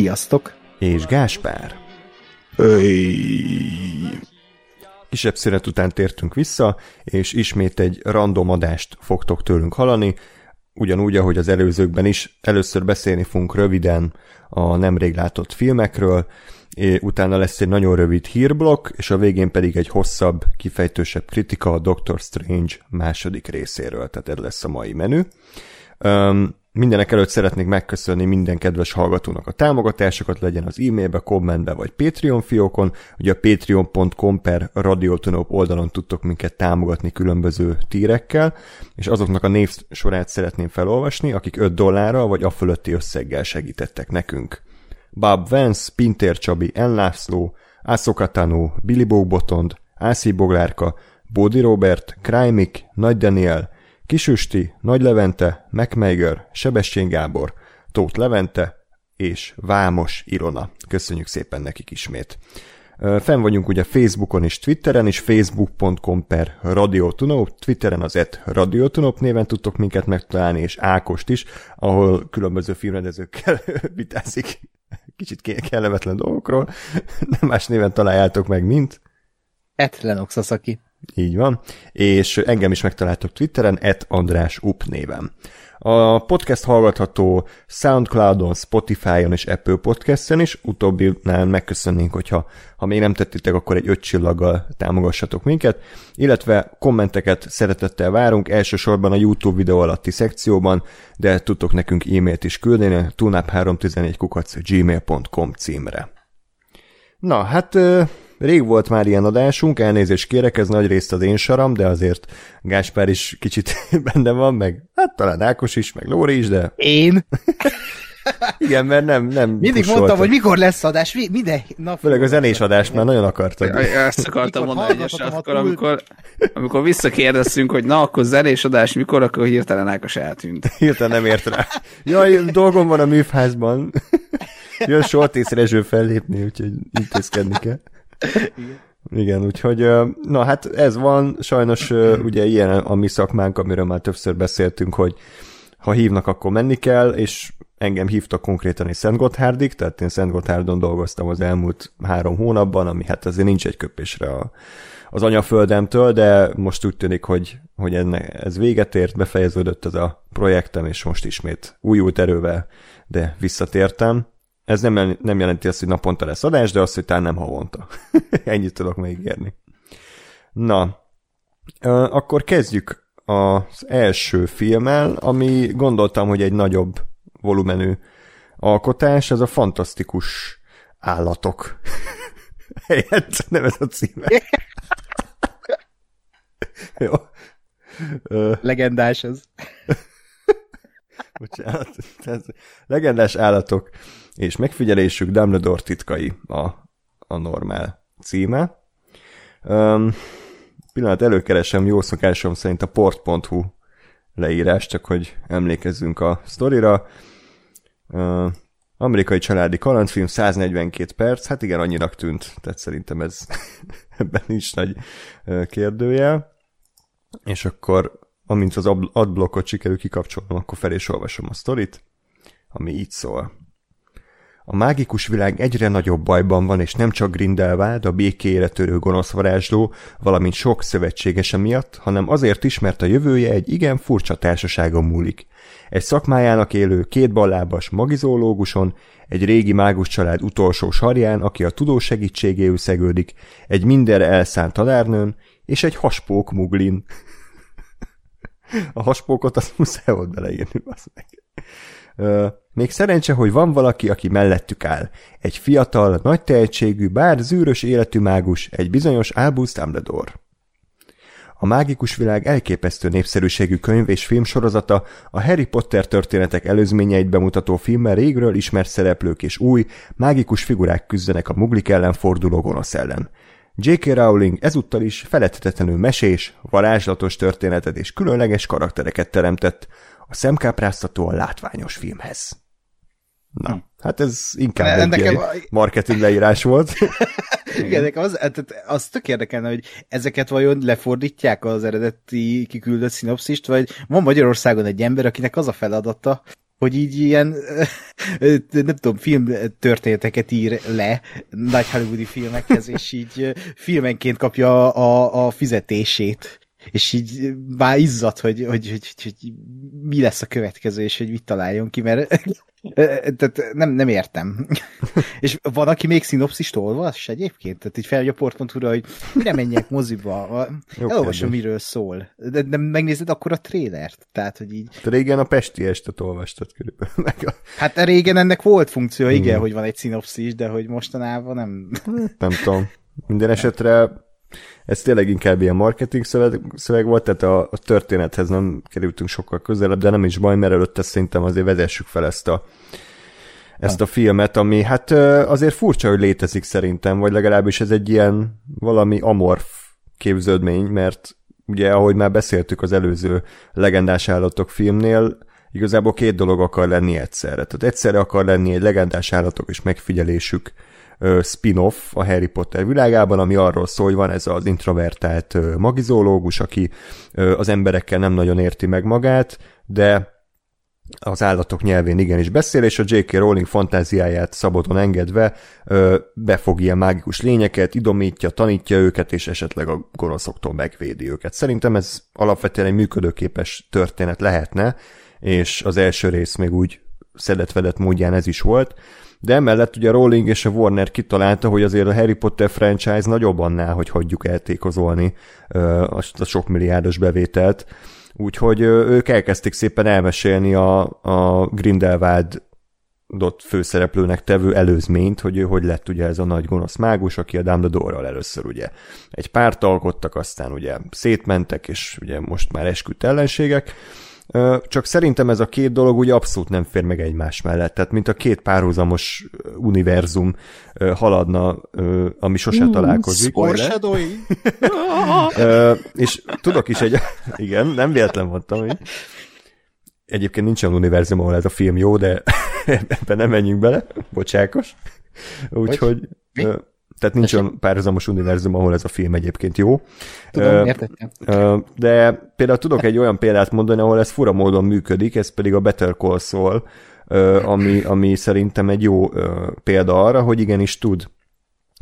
Sziasztok! És Gáspár. Öy. Kisebb szünet után tértünk vissza, és ismét egy random adást fogtok tőlünk hallani, ugyanúgy, ahogy az előzőkben is. Először beszélni fogunk röviden a nemrég látott filmekről, utána lesz egy nagyon rövid hírblokk, és a végén pedig egy hosszabb, kifejtősebb kritika a Doctor Strange második részéről, tehát ez lesz a mai menü. Um, Mindenek előtt szeretnék megköszönni minden kedves hallgatónak a támogatásokat, legyen az e-mailbe, kommentbe vagy Patreon fiókon. Ugye a patreon.com per radiotonop oldalon tudtok minket támogatni különböző tírekkel, és azoknak a név sorát szeretném felolvasni, akik 5 dollárral vagy a fölötti összeggel segítettek nekünk. Bob Vance, Pintér Csabi, Enlászló, Ászokatánó, Billy Botond, Ászi Boglárka, Bódi Robert, Krajmik, Nagy Daniel, Kisüsti, Nagy Levente, MacMager, Sebestyén Gábor, Tóth Levente és Vámos Irona. Köszönjük szépen nekik ismét. Fenn vagyunk ugye Facebookon és Twitteren is, facebook.com per Radiotunop, Twitteren az et Radiotunop néven tudtok minket megtalálni, és Ákost is, ahol különböző filmrendezőkkel vitázik kicsit kellemetlen dolgokról. Nem más néven találjátok meg, mint... Et Lennox Sasaki. Így van. És engem is megtaláltok Twitteren, et András Up néven. A podcast hallgatható Soundcloudon, Spotify-on és Apple Podcast-en is. Utóbbinál megköszönnénk, hogyha ha még nem tettétek, akkor egy öt csillaggal támogassatok minket, illetve kommenteket szeretettel várunk, elsősorban a YouTube videó alatti szekcióban, de tudtok nekünk e-mailt is küldeni, tunap314 kukac gmail.com címre. Na, hát Rég volt már ilyen adásunk, elnézést kérek, ez nagy részt az én saram, de azért Gáspár is kicsit benne van, meg hát talán Ákos is, meg Lóri is, de... Én? Igen, mert nem, nem Mindig pusoltam. mondtam, hogy mikor lesz adás, minden nap. Főleg a zenés adást már nagyon akartad. Ezt akartam mondani, hogy akkor, amikor, amikor visszakérdeztünk, hogy na, akkor zenés adás mikor, akkor hirtelen Ákos eltűnt. Hirtelen nem ért rá. Jaj, dolgom van a műfházban. Jön Soltész Rezső fellépni, úgyhogy intézkedni kell. Igen. Úgyhogy, na hát ez van, sajnos ugye ilyen a mi szakmánk, amiről már többször beszéltünk, hogy ha hívnak, akkor menni kell, és engem hívtak konkrétan is Szent Gotthárdig, tehát én Szent Gotthárdon dolgoztam az elmúlt három hónapban, ami hát azért nincs egy köpésre a, az anyaföldemtől, de most úgy tűnik, hogy, hogy ennek, ez véget ért, befejeződött ez a projektem, és most ismét újult erővel, de visszatértem. Ez nem, nem jelenti azt, hogy naponta lesz adás, de azt, hogy talán nem havonta. Ennyit tudok még érni. Na, akkor kezdjük az első filmmel, ami gondoltam, hogy egy nagyobb volumenű alkotás, ez a fantasztikus állatok. Helyett nem ez a címe. Jó. Legendás ez. Bocsánat. Ez legendás állatok és megfigyelésük Dumbledore titkai a, a normál címe. Um, pillanat előkeresem jó szokásom szerint a port.hu leírás, csak hogy emlékezzünk a sztorira. Uh, amerikai családi kalandfilm, 142 perc, hát igen, annyinak tűnt, tehát szerintem ez ebben nincs nagy kérdője. És akkor, amint az adblockot sikerül kikapcsolnom, akkor fel is olvasom a sztorit, ami így szól. A mágikus világ egyre nagyobb bajban van, és nem csak Grindelwald, a békére törő gonosz varázsló, valamint sok szövetségese miatt, hanem azért is, mert a jövője egy igen furcsa társaságon múlik. Egy szakmájának élő, kétballábas magizológuson, egy régi mágus család utolsó sarján, aki a tudó segítségéül szegődik, egy mindenre elszánt tanárnőn, és egy haspók muglin. a haspókot azt muszáj volt beleírni, meg. Még szerencse, hogy van valaki, aki mellettük áll. Egy fiatal, nagy tehetségű, bár zűrös életű mágus, egy bizonyos Albus Dumbledore. A mágikus világ elképesztő népszerűségű könyv és filmsorozata a Harry Potter történetek előzményeit bemutató filmmel régről ismert szereplők és új, mágikus figurák küzdenek a muglik ellen forduló gonosz ellen. J.K. Rowling ezúttal is feledhetetlenül mesés, varázslatos történetet és különleges karaktereket teremtett, a szemkápráztatóan látványos filmhez. Na, hm. hát ez inkább egy nekem... marketing leírás volt. Igen, nekem az, hát, az tök érdekelne, hogy ezeket vajon lefordítják az eredeti kiküldött szinopszist, vagy van Magyarországon egy ember, akinek az a feladata, hogy így ilyen, nem tudom, film történeteket ír le nagy hollywoodi filmekhez, és így filmenként kapja a, a fizetését és így már izzad, hogy, hogy, hogy, hogy, hogy mi lesz a következő, és hogy mit találjon ki, mert tehát nem, nem értem. és van, aki még szinopszist olvas egyébként? Tehát így felmegy a portpontúra, hogy mire menjek moziba, elolvasom, miről szól. De nem megnézed akkor a trélert? Tehát, hogy így... De régen a Pesti estet olvastad körülbelül. Hát régen ennek volt funkció, igen, hmm. hogy van egy szinopszis, de hogy mostanában nem... nem tudom. Minden esetre ez tényleg inkább ilyen marketing szöveg, szöveg volt, tehát a, a történethez nem kerültünk sokkal közelebb, de nem is baj, mert előtte szerintem azért vezessük fel ezt a, ezt a filmet, ami hát azért furcsa, hogy létezik szerintem, vagy legalábbis ez egy ilyen valami amorf képződmény, mert ugye, ahogy már beszéltük az előző legendás állatok filmnél, igazából két dolog akar lenni egyszerre. Tehát egyszerre akar lenni egy legendás állatok és megfigyelésük spin-off a Harry Potter világában, ami arról szól, hogy van ez az introvertált magizológus, aki az emberekkel nem nagyon érti meg magát, de az állatok nyelvén igenis beszél, és a J.K. Rowling fantáziáját szabadon engedve ö, befog ilyen mágikus lényeket, idomítja, tanítja őket, és esetleg a gonoszoktól megvédi őket. Szerintem ez alapvetően egy működőképes történet lehetne, és az első rész még úgy szedett módján ez is volt, de emellett ugye Rowling és a Warner kitalálta, hogy azért a Harry Potter franchise nagyobb annál, hogy hagyjuk eltékozolni azt a sok milliárdos bevételt. Úgyhogy ők elkezdték szépen elmesélni a, a Grindelwald főszereplőnek tevő előzményt, hogy ő hogy lett ugye ez a nagy gonosz mágus, aki a Dumbledore-ral először ugye egy párt alkottak, aztán ugye szétmentek, és ugye most már esküdt ellenségek, csak szerintem ez a két dolog ugye abszolút nem fér meg egymás mellett, tehát mint a két párhuzamos univerzum haladna, ami sose uh, találkozik. és tudok is egy, igen, nem véletlen mondtam, hogy egyébként nincs olyan univerzum, ahol ez a film jó, de ebben nem menjünk bele, bocsákos. Úgyhogy... Tehát nincs olyan párhuzamos univerzum, ahol ez a film egyébként jó. Tudom, uh, De például tudok egy olyan példát mondani, ahol ez fura módon működik, ez pedig a Better Call Saul, ami, ami szerintem egy jó példa arra, hogy igenis tud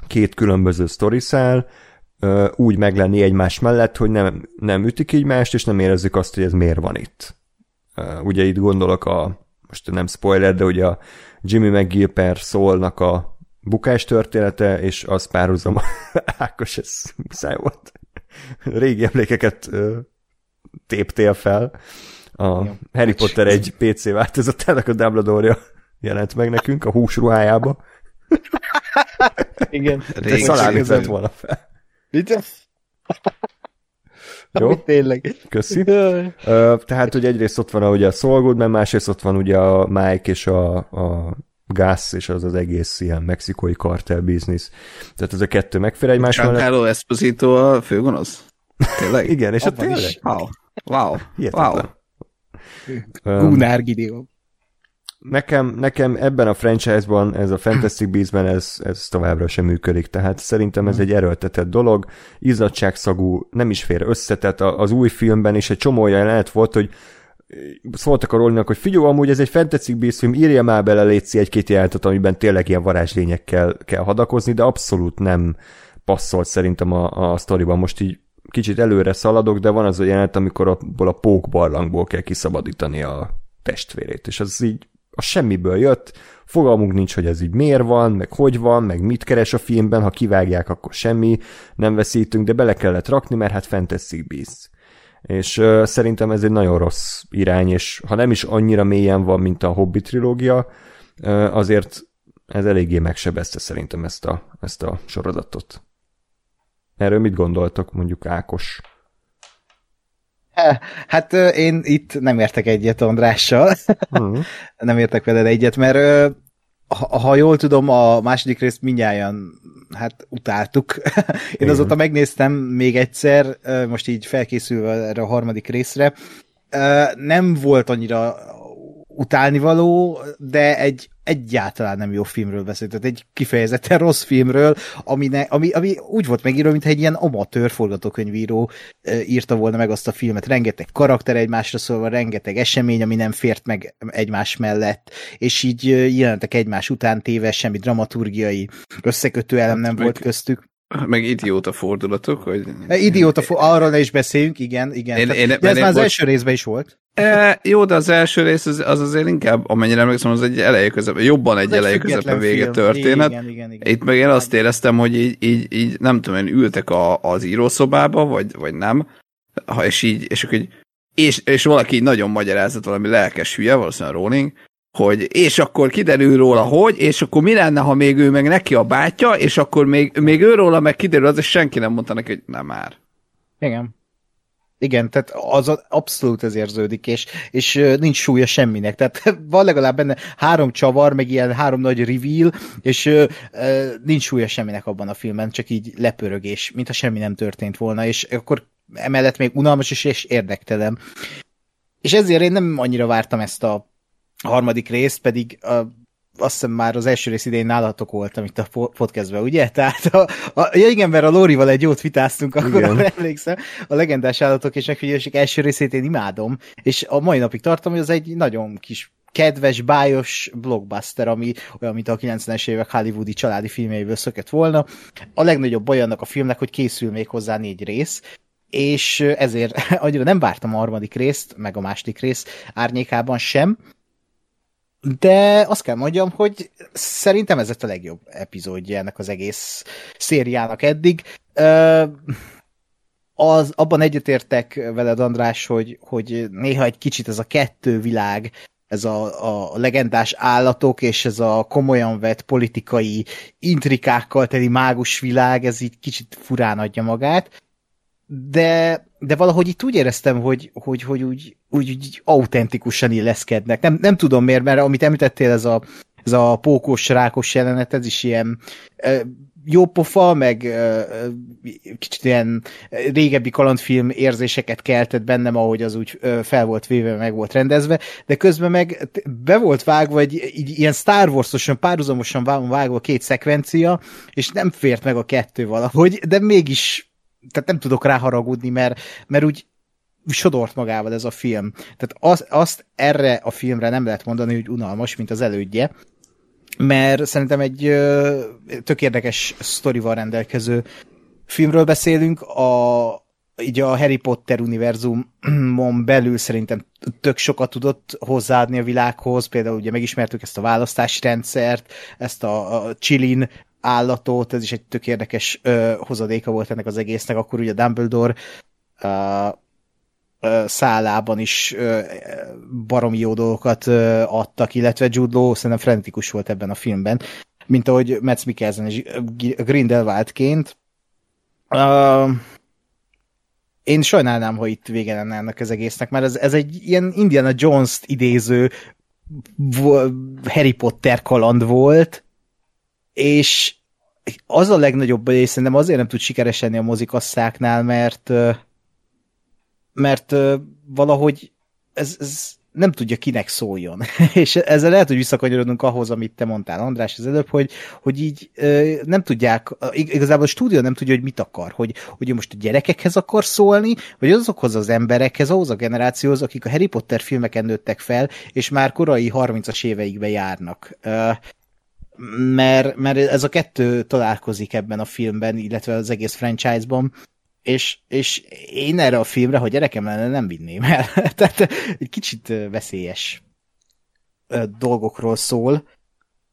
két különböző sztoriszál, úgy meglenni egymás mellett, hogy nem, nem ütik egymást, és nem érezzük azt, hogy ez miért van itt. Ugye itt gondolok a, most nem spoiler, de ugye a Jimmy McGill per Saulnak a bukás története, és az párhuzam Ákos, ez muszáj volt. Régi emlékeket téptél fel. A Jó, Harry Potter egy PC változatának a Dumbledore-ja jelent meg nekünk a húsruhájába. Igen. Te szalámit vett volna fel. Mit? Jó? Tényleg. Köszi. Tehát ugye egyrészt ott van ugye a Saul Goodman, másrészt ott van ugye a Mike és a, a gáz, és az az egész ilyen mexikói kartel biznisz. Tehát ez a kettő megfér egymás mellett. Giancarlo Esposito a főgonosz? Tényleg? Igen, és a tényleg? Is. Wow. Wow. Wow. Gunnar Gideon. Nekem, nekem ebben a franchise-ban, ez a Fantastic Beasts-ben ez, ez továbbra sem működik, tehát szerintem ez hmm. egy erőltetett dolog, izzadságszagú, nem is fér össze, tehát az új filmben is egy csomó jelenet volt, hogy szóltak a Rollinak, hogy figyelj, amúgy ez egy Fantasy film, írja már bele létszi egy-két jelentet, amiben tényleg ilyen varázslényekkel kell hadakozni, de abszolút nem passzolt szerintem a, a sztoriban. Most így kicsit előre szaladok, de van az a jelenet, amikor abból a pók barlangból kell kiszabadítani a testvérét, és az így a semmiből jött, fogalmunk nincs, hogy ez így miért van, meg hogy van, meg mit keres a filmben, ha kivágják, akkor semmi, nem veszítünk, de bele kellett rakni, mert hát Fantasy Beasts és uh, szerintem ez egy nagyon rossz irány, és ha nem is annyira mélyen van, mint a Hobbit trilógia, uh, azért ez eléggé megsebezte szerintem ezt a, ezt a sorozatot. Erről mit gondoltok, mondjuk Ákos? Hát én itt nem értek egyet Andrással. Uh-huh. nem értek veled egyet, mert ha, ha jól tudom, a második részt mindjárt hát utáltuk. Én Igen. azóta megnéztem még egyszer, most így felkészülve erre a harmadik részre. Nem volt annyira utálnivaló, de egy egyáltalán nem jó filmről beszélt, tehát egy kifejezetten rossz filmről, ami, ne, ami, ami úgy volt megírva, mintha egy ilyen amatőr forgatókönyvíró e, írta volna meg azt a filmet. Rengeteg karakter egymásra szólva, rengeteg esemény, ami nem fért meg egymás mellett, és így jelentek egymás után téve, semmi dramaturgiai összekötő elem nem hát, volt köztük. Meg idióta fordulatok, hogy... Idióta, for... arról ne is beszéljünk, igen, igen. Én, én, de ez már az első részben is volt. E, jó, de az első rész az, az azért inkább, amennyire emlékszem, az egy eleje közepén, jobban egy eleje közepén vége történet. Igen, igen, igen, Itt meg én azt éreztem, hogy így, így, így nem tudom, én ültek a, az írószobába, vagy, vagy nem, ha, és így, és akkor így, és, és valaki így nagyon magyarázott valami lelkes hülye, valószínűleg Rowling, hogy és akkor kiderül róla, hogy, és akkor mi lenne, ha még ő meg neki a bátyja, és akkor még, még őróla meg kiderül az, és senki nem mondta neki, hogy nem már. Igen. Igen, tehát az abszolút ez érződik, és, és nincs súlya semminek. Tehát van legalább benne három csavar, meg ilyen három nagy reveal, és uh, nincs súlya semminek abban a filmben, csak így lepörögés, mintha semmi nem történt volna, és akkor emellett még unalmas is, és érdektelen. És ezért én nem annyira vártam ezt a harmadik részt, pedig a azt hiszem már az első rész idején nálatok voltam itt a podcastben, ugye? Tehát a, a, ja igen, mert a Lórival egy jót vitáztunk, akkor emlékszem, a legendás állatok és megfigyelések első részét én imádom, és a mai napig tartom, hogy az egy nagyon kis kedves, bájos blockbuster, ami olyan, mint a 90-es évek hollywoodi családi filmjeiből szökött volna. A legnagyobb baj annak a filmnek, hogy készül még hozzá négy rész, és ezért annyira nem vártam a harmadik részt, meg a második rész árnyékában sem, de azt kell mondjam, hogy szerintem ez a legjobb epizódja ennek az egész szériának eddig. Az, abban egyetértek veled, András, hogy, hogy néha egy kicsit ez a kettő világ, ez a, a legendás állatok és ez a komolyan vett politikai intrikákkal teli mágus világ, ez így kicsit furán adja magát de, de valahogy itt úgy éreztem, hogy, hogy, hogy úgy, úgy, úgy autentikusan illeszkednek. Nem, nem tudom miért, mert amit említettél, ez a, ez a pókos, rákos jelenet, ez is ilyen jó pofa, meg kicsit ilyen régebbi kalandfilm érzéseket keltett bennem, ahogy az úgy fel volt véve, meg volt rendezve, de közben meg be volt vágva, vagy így ilyen Star Wars-osan, párhuzamosan vágva két szekvencia, és nem fért meg a kettő valahogy, de mégis tehát nem tudok ráharagudni, mert, mert úgy sodort magával ez a film. Tehát az, azt erre a filmre nem lehet mondani, hogy unalmas, mint az elődje, mert szerintem egy ö, tök érdekes sztorival rendelkező filmről beszélünk, a, így a Harry Potter univerzumon belül szerintem tök sokat tudott hozzáadni a világhoz, például ugye megismertük ezt a választási rendszert, ezt a, a Chilin állatot, ez is egy tök érdekes ö, hozadéka volt ennek az egésznek, akkor ugye Dumbledore ö, ö, szállában is ö, baromi jó dolgokat ö, adtak, illetve Jude Law szerintem frenetikus volt ebben a filmben, mint ahogy Metz Mikkelsen és Grindelwaldként. Uh, én sajnálnám, ha itt vége lenne ennek az egésznek, mert ez, ez egy ilyen Indiana Jones-t idéző Harry Potter kaland volt, és az a legnagyobb és szerintem azért nem tud sikeres lenni a mozikasszáknál, mert mert valahogy ez, ez nem tudja kinek szóljon. és ezzel lehet, hogy visszakanyarodunk ahhoz, amit te mondtál, András, az előbb, hogy, hogy így nem tudják, igazából a stúdió nem tudja, hogy mit akar, hogy, hogy most a gyerekekhez akar szólni, vagy azokhoz az emberekhez, ahhoz a generációhoz, akik a Harry Potter filmeken nőttek fel, és már korai 30-as éveikbe járnak mert, mert ez a kettő találkozik ebben a filmben, illetve az egész franchise-ban, és, és én erre a filmre, hogy gyerekem lenne, nem vinném el. Tehát egy kicsit veszélyes dolgokról szól,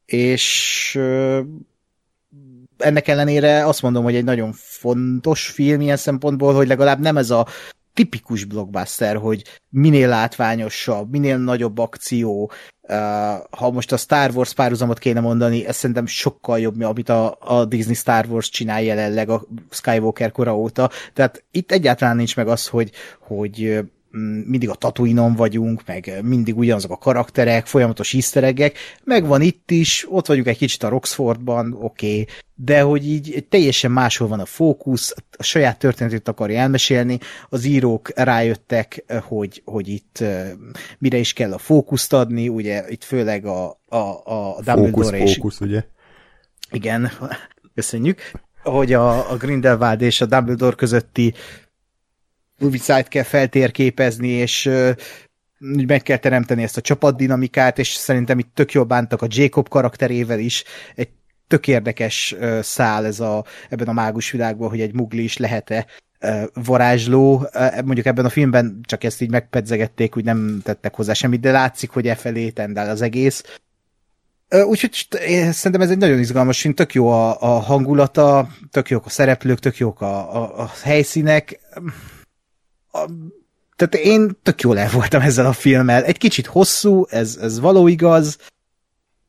és ennek ellenére azt mondom, hogy egy nagyon fontos film ilyen szempontból, hogy legalább nem ez a tipikus blockbuster, hogy minél látványosabb, minél nagyobb akció, ha most a Star Wars párhuzamot kéne mondani, ez szerintem sokkal jobb, amit a, a Disney Star Wars csinál jelenleg a Skywalker kora óta. Tehát itt egyáltalán nincs meg az, hogy, hogy mindig a Tatooine-on vagyunk, meg mindig ugyanazok a karakterek, folyamatos easter megvan itt is, ott vagyunk egy kicsit a Roxfordban, oké, okay, de hogy így teljesen máshol van a fókusz, a saját történetét akarja elmesélni, az írók rájöttek, hogy, hogy itt mire is kell a fókuszt adni, ugye itt főleg a, a, a Dumbledore fókusz, és... Fókusz, ugye? Igen, köszönjük, hogy a, a Grindelwald és a Dumbledore közötti Movie kell feltérképezni, és meg kell teremteni ezt a csapatdinamikát, és szerintem itt tök jól bántak a Jacob karakterével is. Egy tök érdekes szál ez a, ebben a mágus világban, hogy egy mugli is lehet-e varázsló. Mondjuk ebben a filmben csak ezt így megpedzegették, úgy nem tettek hozzá semmit, de látszik, hogy e felé tendál az egész. Úgyhogy szerintem ez egy nagyon izgalmas film, tök jó a, a hangulata, tök jók a szereplők, tök jók a, a, a helyszínek a, tehát én tök jól el voltam ezzel a filmmel. Egy kicsit hosszú, ez, ez való igaz,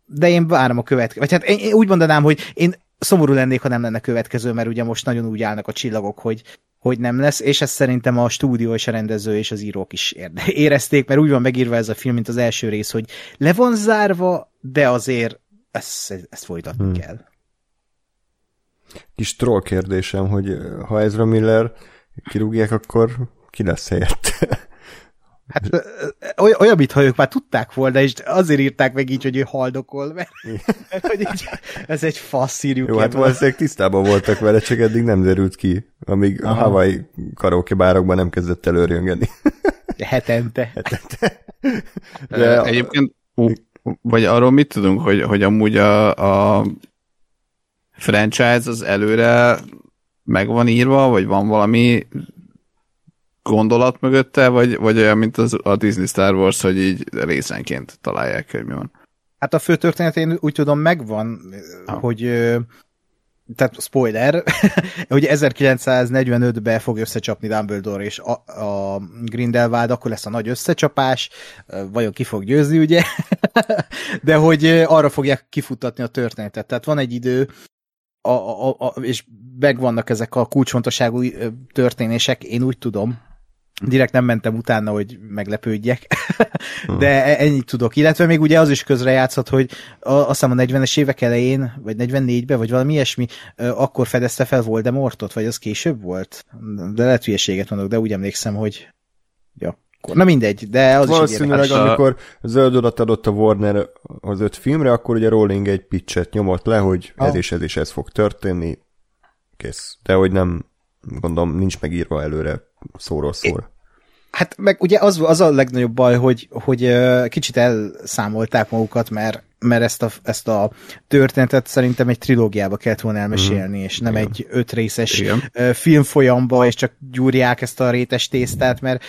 de én várom a következő. Vagy hát én, én úgy mondanám, hogy én szomorú lennék, ha nem lenne következő, mert ugye most nagyon úgy állnak a csillagok, hogy, hogy nem lesz, és ezt szerintem a stúdió és a rendező és az írók is érezték, mert úgy van megírva ez a film, mint az első rész, hogy le van zárva, de azért ezt, ezt folytatni hmm. kell. Kis troll kérdésem, hogy ha Ezra Miller kirúgják, akkor ki lesz helyette? Hát olyan, olyan mintha ők már tudták volna, és azért írták meg így, hogy ő haldokol, mert, mert hogy így, ez egy fasz írjuk. Jó, hát valószínűleg tisztában voltak vele, csak eddig nem derült ki, amíg Aha. a Hawaii karaoke bárokban nem kezdett előrjöngeni. Hetente. Hetente. De Egyébként, vagy arról mit tudunk, hogy, hogy amúgy a, a franchise az előre meg van írva, vagy van valami gondolat mögötte, vagy, vagy olyan, mint az, a Disney Star Wars, hogy így részenként találják, hogy mi van? Hát a fő történet én úgy tudom megvan, ah. hogy tehát spoiler, hogy 1945-ben fog összecsapni Dumbledore és a, a Grindelwald, akkor lesz a nagy összecsapás, vajon ki fog győzni, ugye? De hogy arra fogják kifutatni a történetet. Tehát van egy idő, a, a, a, és megvannak ezek a kulcsfontosságú történések, én úgy tudom, direkt nem mentem utána, hogy meglepődjek, de e- ennyit tudok. Illetve még ugye az is közrejátszott, hogy a, azt hiszem a 40-es évek elején, vagy 44-ben, vagy valami ilyesmi, akkor fedezte fel Voldemortot, vagy az később volt? De lehet hülyeséget mondok, de úgy emlékszem, hogy ja. Na mindegy, de az Valószínűleg is amikor zöld odat adott a Warner az öt filmre, akkor ugye Rowling egy pitchet nyomott le, hogy ah. ez és ez és ez fog történni, kész. De hogy nem, gondolom, nincs megírva előre szóról szól. Hát meg ugye az, az a legnagyobb baj, hogy, hogy kicsit elszámolták magukat, mert, mert ezt, a, ezt a történetet szerintem egy trilógiába kellett volna elmesélni, mm. és nem Igen. egy ötrészes Igen. filmfolyamba, és csak gyúrják ezt a rétes tésztát, mert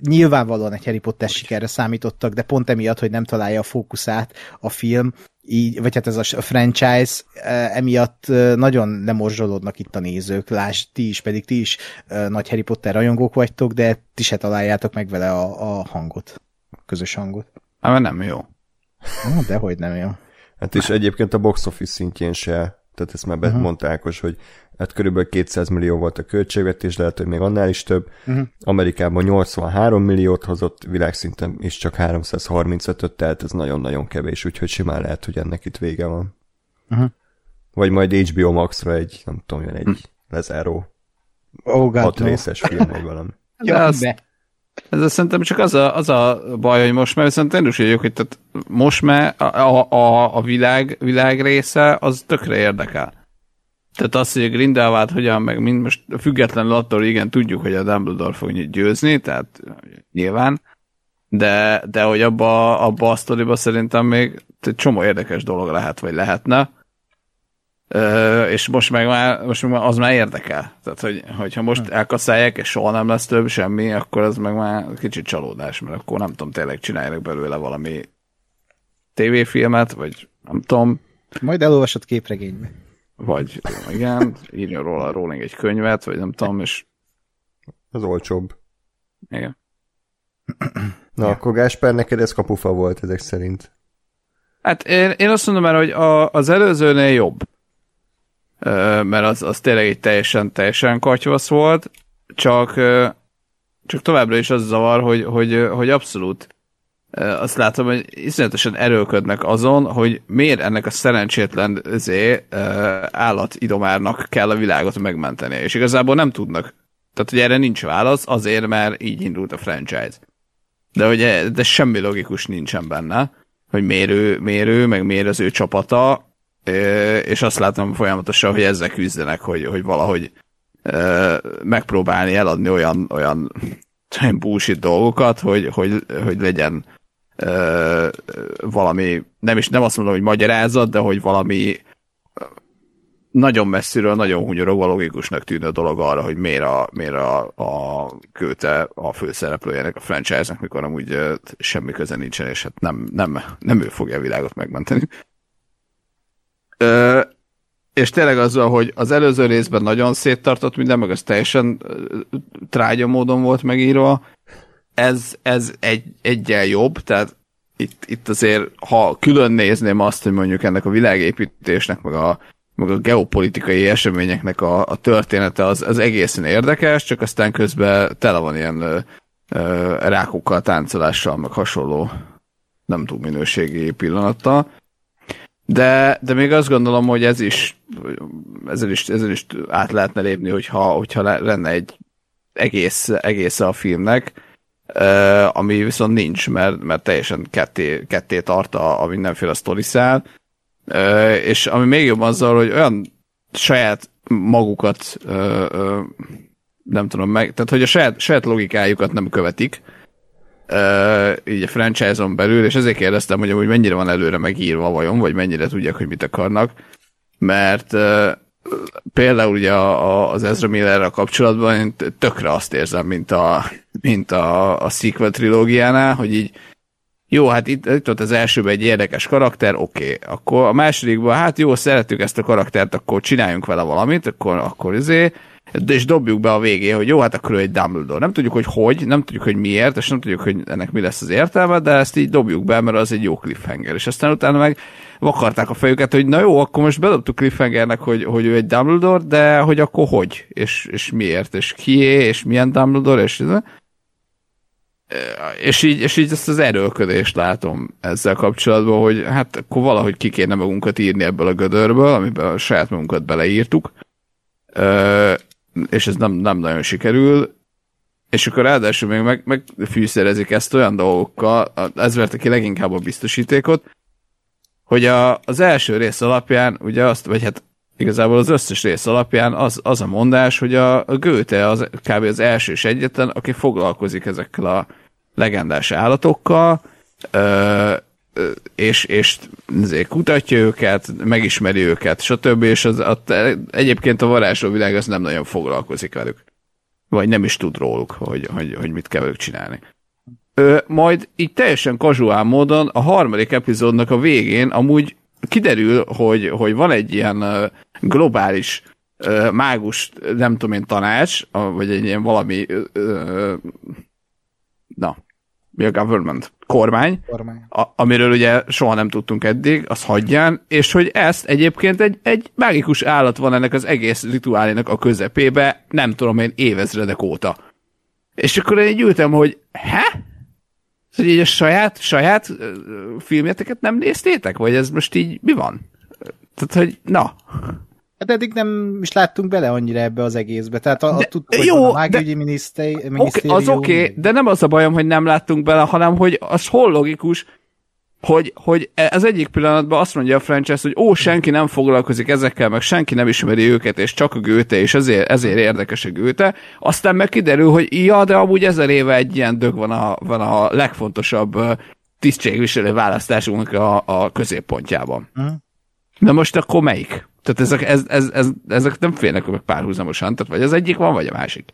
nyilvánvalóan egy Harry Potter sikerre számítottak, de pont emiatt, hogy nem találja a fókuszát a film, így, vagy hát ez a franchise, e, emiatt e, nagyon lemorzsolódnak itt a nézők, lásd, ti is, pedig ti is e, nagy Harry Potter rajongók vagytok, de ti se találjátok meg vele a, a hangot, a közös hangot. Hát nem jó. De hogy nem jó. Hát és egyébként a box office szintjén se, tehát ezt már uh-huh. mondták, hogy hát körülbelül 200 millió volt a költségvetés, lehet, hogy még annál is több. Uh-huh. Amerikában 83 milliót hozott, világszinten is csak 335-öt, tehát ez nagyon-nagyon kevés, úgyhogy simán lehet, hogy ennek itt vége van. Uh-huh. Vagy majd HBO Max-ra egy, nem tudom, jön egy uh-huh. lezáró oh, hat részes film, vagy valami. Ja, az, ez szerintem csak az a, az a baj, hogy most már viszont én is vagyok, hogy tehát most már a, a, a világ, világ része az tökre érdekel. Tehát az, hogy a Grindelwald hogyan, meg mind most függetlenül attól, igen, tudjuk, hogy a Dumbledore fog győzni, tehát nyilván, de, de hogy abba, abba a sztoriba szerintem még egy csomó érdekes dolog lehet, vagy lehetne. Ö, és most meg már, most meg az már érdekel. Tehát, hogy, hogyha most hm. elkaszálják, és soha nem lesz több semmi, akkor az meg már kicsit csalódás, mert akkor nem tudom, tényleg csinálják belőle valami tévéfilmet, vagy nem tudom. Majd elolvasod képregénybe. Vagy igen, írjon róla Rowling egy könyvet, vagy nem tudom, és... Az olcsóbb. Igen. Na, ja. akkor Gásper, neked ez kapufa volt ezek szerint. Hát én, én azt mondom már, hogy a, az előzőnél jobb. Ö, mert az, az tényleg egy teljesen, teljesen katyvasz volt, csak csak továbbra is az zavar, hogy, hogy, hogy abszolút azt látom, hogy iszonyatosan erőködnek azon, hogy miért ennek a szerencsétlen zé, állatidomárnak kell a világot megmenteni. És igazából nem tudnak. Tehát, hogy erre nincs válasz, azért, mert így indult a franchise. De, hogy de semmi logikus nincsen benne, hogy mérő, mérő, meg miért az ő csapata, és azt látom folyamatosan, hogy ezzel küzdenek, hogy, hogy valahogy megpróbálni eladni olyan, olyan bullshit dolgokat, hogy, hogy, hogy legyen valami, nem is nem azt mondom, hogy magyarázat, de hogy valami nagyon messziről, nagyon hunyorogva logikusnak tűnő dolog arra, hogy miért a, miért a, a kőte a főszereplőjének a franchise-nak, mikor amúgy semmi köze nincsen, és hát nem, nem, nem ő fogja a világot megmenteni. Ö, és tényleg azzal, hogy az előző részben nagyon széttartott minden, meg az teljesen trágya módon volt megírva, ez, ez egy, egyel jobb, tehát itt, itt azért, ha külön nézném azt, hogy mondjuk ennek a világépítésnek, meg a, meg a geopolitikai eseményeknek a, a története az, az egészen érdekes, csak aztán közben tele van ilyen ö, ö, rákokkal, táncolással, meg hasonló nem túl minőségi pillanattal. De, de még azt gondolom, hogy ez is, ezzel is, ezzel is át lehetne lépni, hogyha, hogyha lenne egy egész, egész a filmnek, ami viszont nincs, mert, mert teljesen ketté, ketté tart a, a mindenféle sztoriszál, és ami még jobb azzal, hogy olyan saját magukat uh, nem tudom meg, tehát hogy a saját, saját logikájukat nem követik, így a franchise-on belül, és ezért kérdeztem, hogy amúgy mennyire van előre megírva vajon, vagy mennyire tudják, hogy mit akarnak, mert például ugye a, a, az Ezra Millerrel kapcsolatban én tökre azt érzem, mint a, mint a, a sequel trilógiánál, hogy így jó, hát itt, itt volt az elsőben egy érdekes karakter, oké. Okay. Akkor a másodikban, hát jó, szeretjük ezt a karaktert, akkor csináljunk vele valamit, akkor, akkor izé, és dobjuk be a végén, hogy jó, hát akkor ő egy Dumbledore. Nem tudjuk, hogy hogy, nem tudjuk, hogy miért, és nem tudjuk, hogy ennek mi lesz az értelme, de ezt így dobjuk be, mert az egy jó cliffhanger. És aztán utána meg vakarták a fejüket, hogy na jó, akkor most bedobtuk cliffhangernek, hogy, hogy ő egy Dumbledore, de hogy akkor hogy, és, és miért, és kié, és milyen Dumbledore, és és így, és így ezt az erőlködést látom ezzel kapcsolatban, hogy hát akkor valahogy ki kéne magunkat írni ebből a gödörből, amiben a saját magunkat beleírtuk, és ez nem, nem nagyon sikerül, és akkor ráadásul még meg, megfűszerezik ezt olyan dolgokkal, ez verte ki leginkább a biztosítékot, hogy a, az első rész alapján, ugye azt, vagy hát igazából az összes rész alapján az, az a mondás, hogy a, a Goethe az kb. az első és egyetlen, aki foglalkozik ezekkel a legendás állatokkal, és, és kutatja őket, megismeri őket, stb. És az, az, egyébként a varázsló világ az nem nagyon foglalkozik velük. Vagy nem is tud róluk, hogy, hogy, hogy mit kell ők csinálni. Ö, majd így teljesen kazuál módon a harmadik epizódnak a végén amúgy kiderül, hogy, hogy van egy ilyen globális mágus, nem tudom én, tanács, vagy egy ilyen valami na, mi a government? Kormány, Kormány. A, amiről ugye soha nem tudtunk eddig, az hagyján, és hogy ezt egyébként egy, egy mágikus állat van ennek az egész rituálének a közepébe, nem tudom én, évezredek óta. És akkor én így ültem, hogy he? Hogy így a saját, saját filmjeteket nem néztétek? Vagy ez most így mi van? Tehát, hogy na. Hát eddig nem is láttunk bele annyira ebbe az egészbe. Tehát a, de, tudtuk, hogy jó, a mágügyi de, minisztérium... Okay, az oké, okay, de nem az a bajom, hogy nem láttunk bele, hanem hogy az hol logikus, hogy, hogy az egyik pillanatban azt mondja a franchise, hogy ó, senki nem foglalkozik ezekkel, meg senki nem ismeri őket, és csak a gőte, és ezért, ezért érdekes a gőte. Aztán meg kiderül, hogy ja, de amúgy ezer éve egy ilyen dög van a, van a legfontosabb tisztségviselő választásunknak a, a középpontjában. Uh-huh. De most akkor melyik? Tehát ezek, ez, ez, ez, ezek nem félnek meg párhuzamosan, tehát vagy az egyik van, vagy a másik.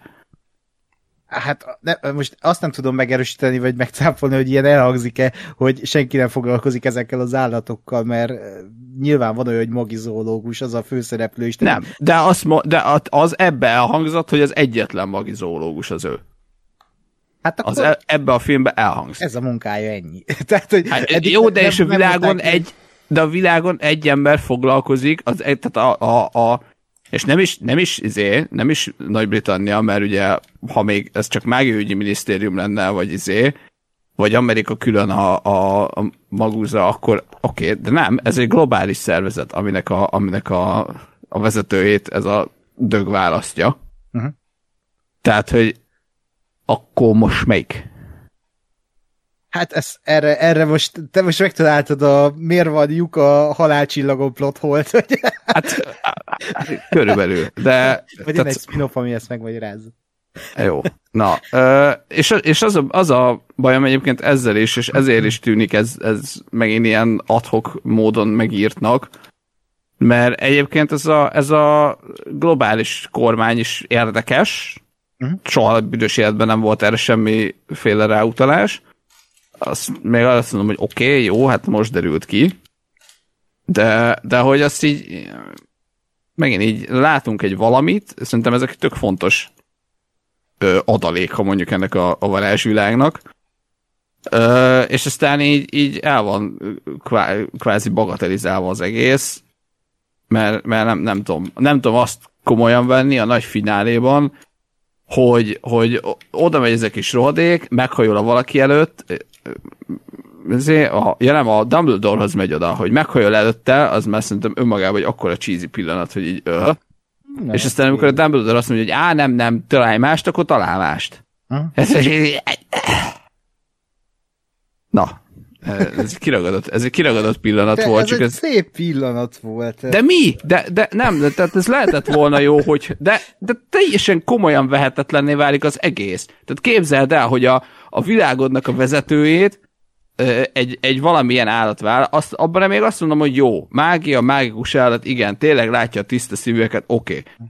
Hát ne, most azt nem tudom megerősíteni, vagy megcáfolni, hogy ilyen elhangzik-e, hogy senki nem foglalkozik ezekkel az állatokkal, mert nyilván van olyan, hogy magizológus, az a főszereplő is. Nem, de az, de az ebbe elhangzott, hogy az egyetlen magizológus az ő. Hát akkor az e, ebbe a filmbe elhangzik. Ez a munkája ennyi. Tehát, hogy hát, jó, de és a világon egy, de a világon egy ember foglalkozik, az, tehát a, a, a és nem is, nem is, izé, nem is Nagy-Britannia, mert ugye, ha még ez csak mágiaügyi minisztérium lenne, vagy izé, vagy Amerika külön a, a, a magúza, akkor oké, okay, de nem, ez egy globális szervezet, aminek a, aminek a, a vezetőjét ez a dög választja. Uh-huh. Tehát, hogy akkor most melyik? Hát ez, erre, erre most, te most megtaláltad a miért van lyuk a halálcsillagon plot holt, hogy... Hát, körülbelül, de... Vagy tehát... egy spin-off, ami ezt megmagyarázza. Jó. Na, és, és az, a, az a bajom egyébként ezzel is, és ezért is tűnik ez, ez megint ilyen adhok módon megírtnak, mert egyébként ez a, ez a globális kormány is érdekes, uh-huh. soha büdös életben nem volt erre semmiféle ráutalás, azt még azt mondom, hogy oké, okay, jó, hát most derült ki, de, de hogy azt így megint így látunk egy valamit, szerintem ezek tök fontos ö, adalék, ha mondjuk ennek a, a varázsvilágnak, ö, és aztán így, így el van kvá, kvázi bagatelizálva az egész, mert, mert nem, nem, tudom, nem tudom azt komolyan venni a nagy fináléban, hogy, hogy oda megy ezek is rohadék, meghajol a valaki előtt, a, ja nem, a Dumbledorehoz megy oda, hogy meghajol előtte, az már szerintem önmagában egy akkora cheesy pillanat, hogy így öh. Nem, és aztán amikor a Dumbledore azt mondja, hogy á, nem, nem, találj mást, akkor talál mást. Ha? Ez, Na, ez kiragadott, ez egy kiragadott pillanat de volt. Ez csak egy ez... szép pillanat volt. De mi? De, de nem, de, tehát ez lehetett volna jó, hogy de, de teljesen komolyan vehetetlenné válik az egész. Tehát képzeld el, hogy a, a világodnak a vezetőjét egy, egy valamilyen állat vál, azt, abban még azt mondom, hogy jó, mágia, mágikus állat, igen, tényleg látja a tiszta szíveket, oké. Okay.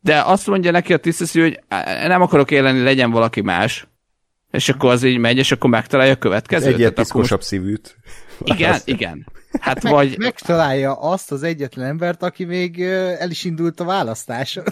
De azt mondja neki a tiszta szív, hogy nem akarok élni, legyen valaki más. És akkor az így megy, és akkor megtalálja a következőt. Egyet piszkosabb most... szívűt. Igen, igen. Hát Meg, vagy... Megtalálja azt az egyetlen embert, aki még el is indult a választáson.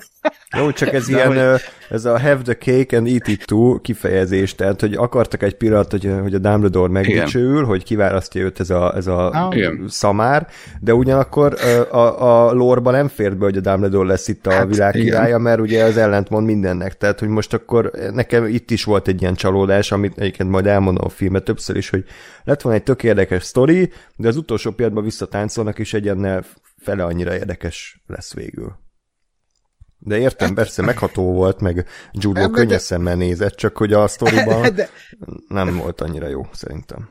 Jó, csak ez De ilyen, hogy... ez a have the cake and eat it too kifejezés, tehát, hogy akartak egy pillanat, hogy, hogy a Dumbledore megdicsőül, hogy kiválasztja őt ez a, ez a ah. szamár, de ugyanakkor a, a, a lore nem fért be, hogy a Dumbledore lesz itt a hát, világ királya, mert ugye az ellentmond mindennek, tehát, hogy most akkor nekem itt is volt egy ilyen csalódás, amit egyébként majd elmondom a filmet többször is, hogy lett volna egy tök érdekes sztori, de az utolsó pillanatban visszatáncolnak, és egyennel fele annyira érdekes lesz végül. De értem, persze megható volt, meg Jude könnyes szemmel nézett, csak hogy a sztoriban de... nem volt annyira jó, szerintem.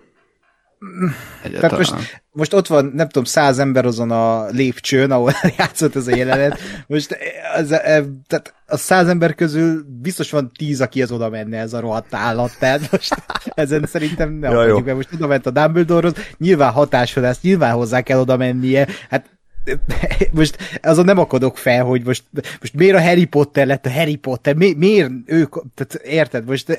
Egyáltalán. Tehát most, most ott van, nem tudom, száz ember azon a lépcsőn, ahol játszott ez a jelenet. Most ez, ez, tehát a száz ember közül biztos van tíz, aki az oda menne ez a rohadt állat, tehát most ezen szerintem nem ja. Most oda ment a Dumbledore-hoz, nyilván hatásra lesz, nyilván hozzá kell oda mennie, hát most azon nem akadok fel, hogy most, most miért a Harry Potter lett a Harry Potter, mi, miért ők, tehát érted, most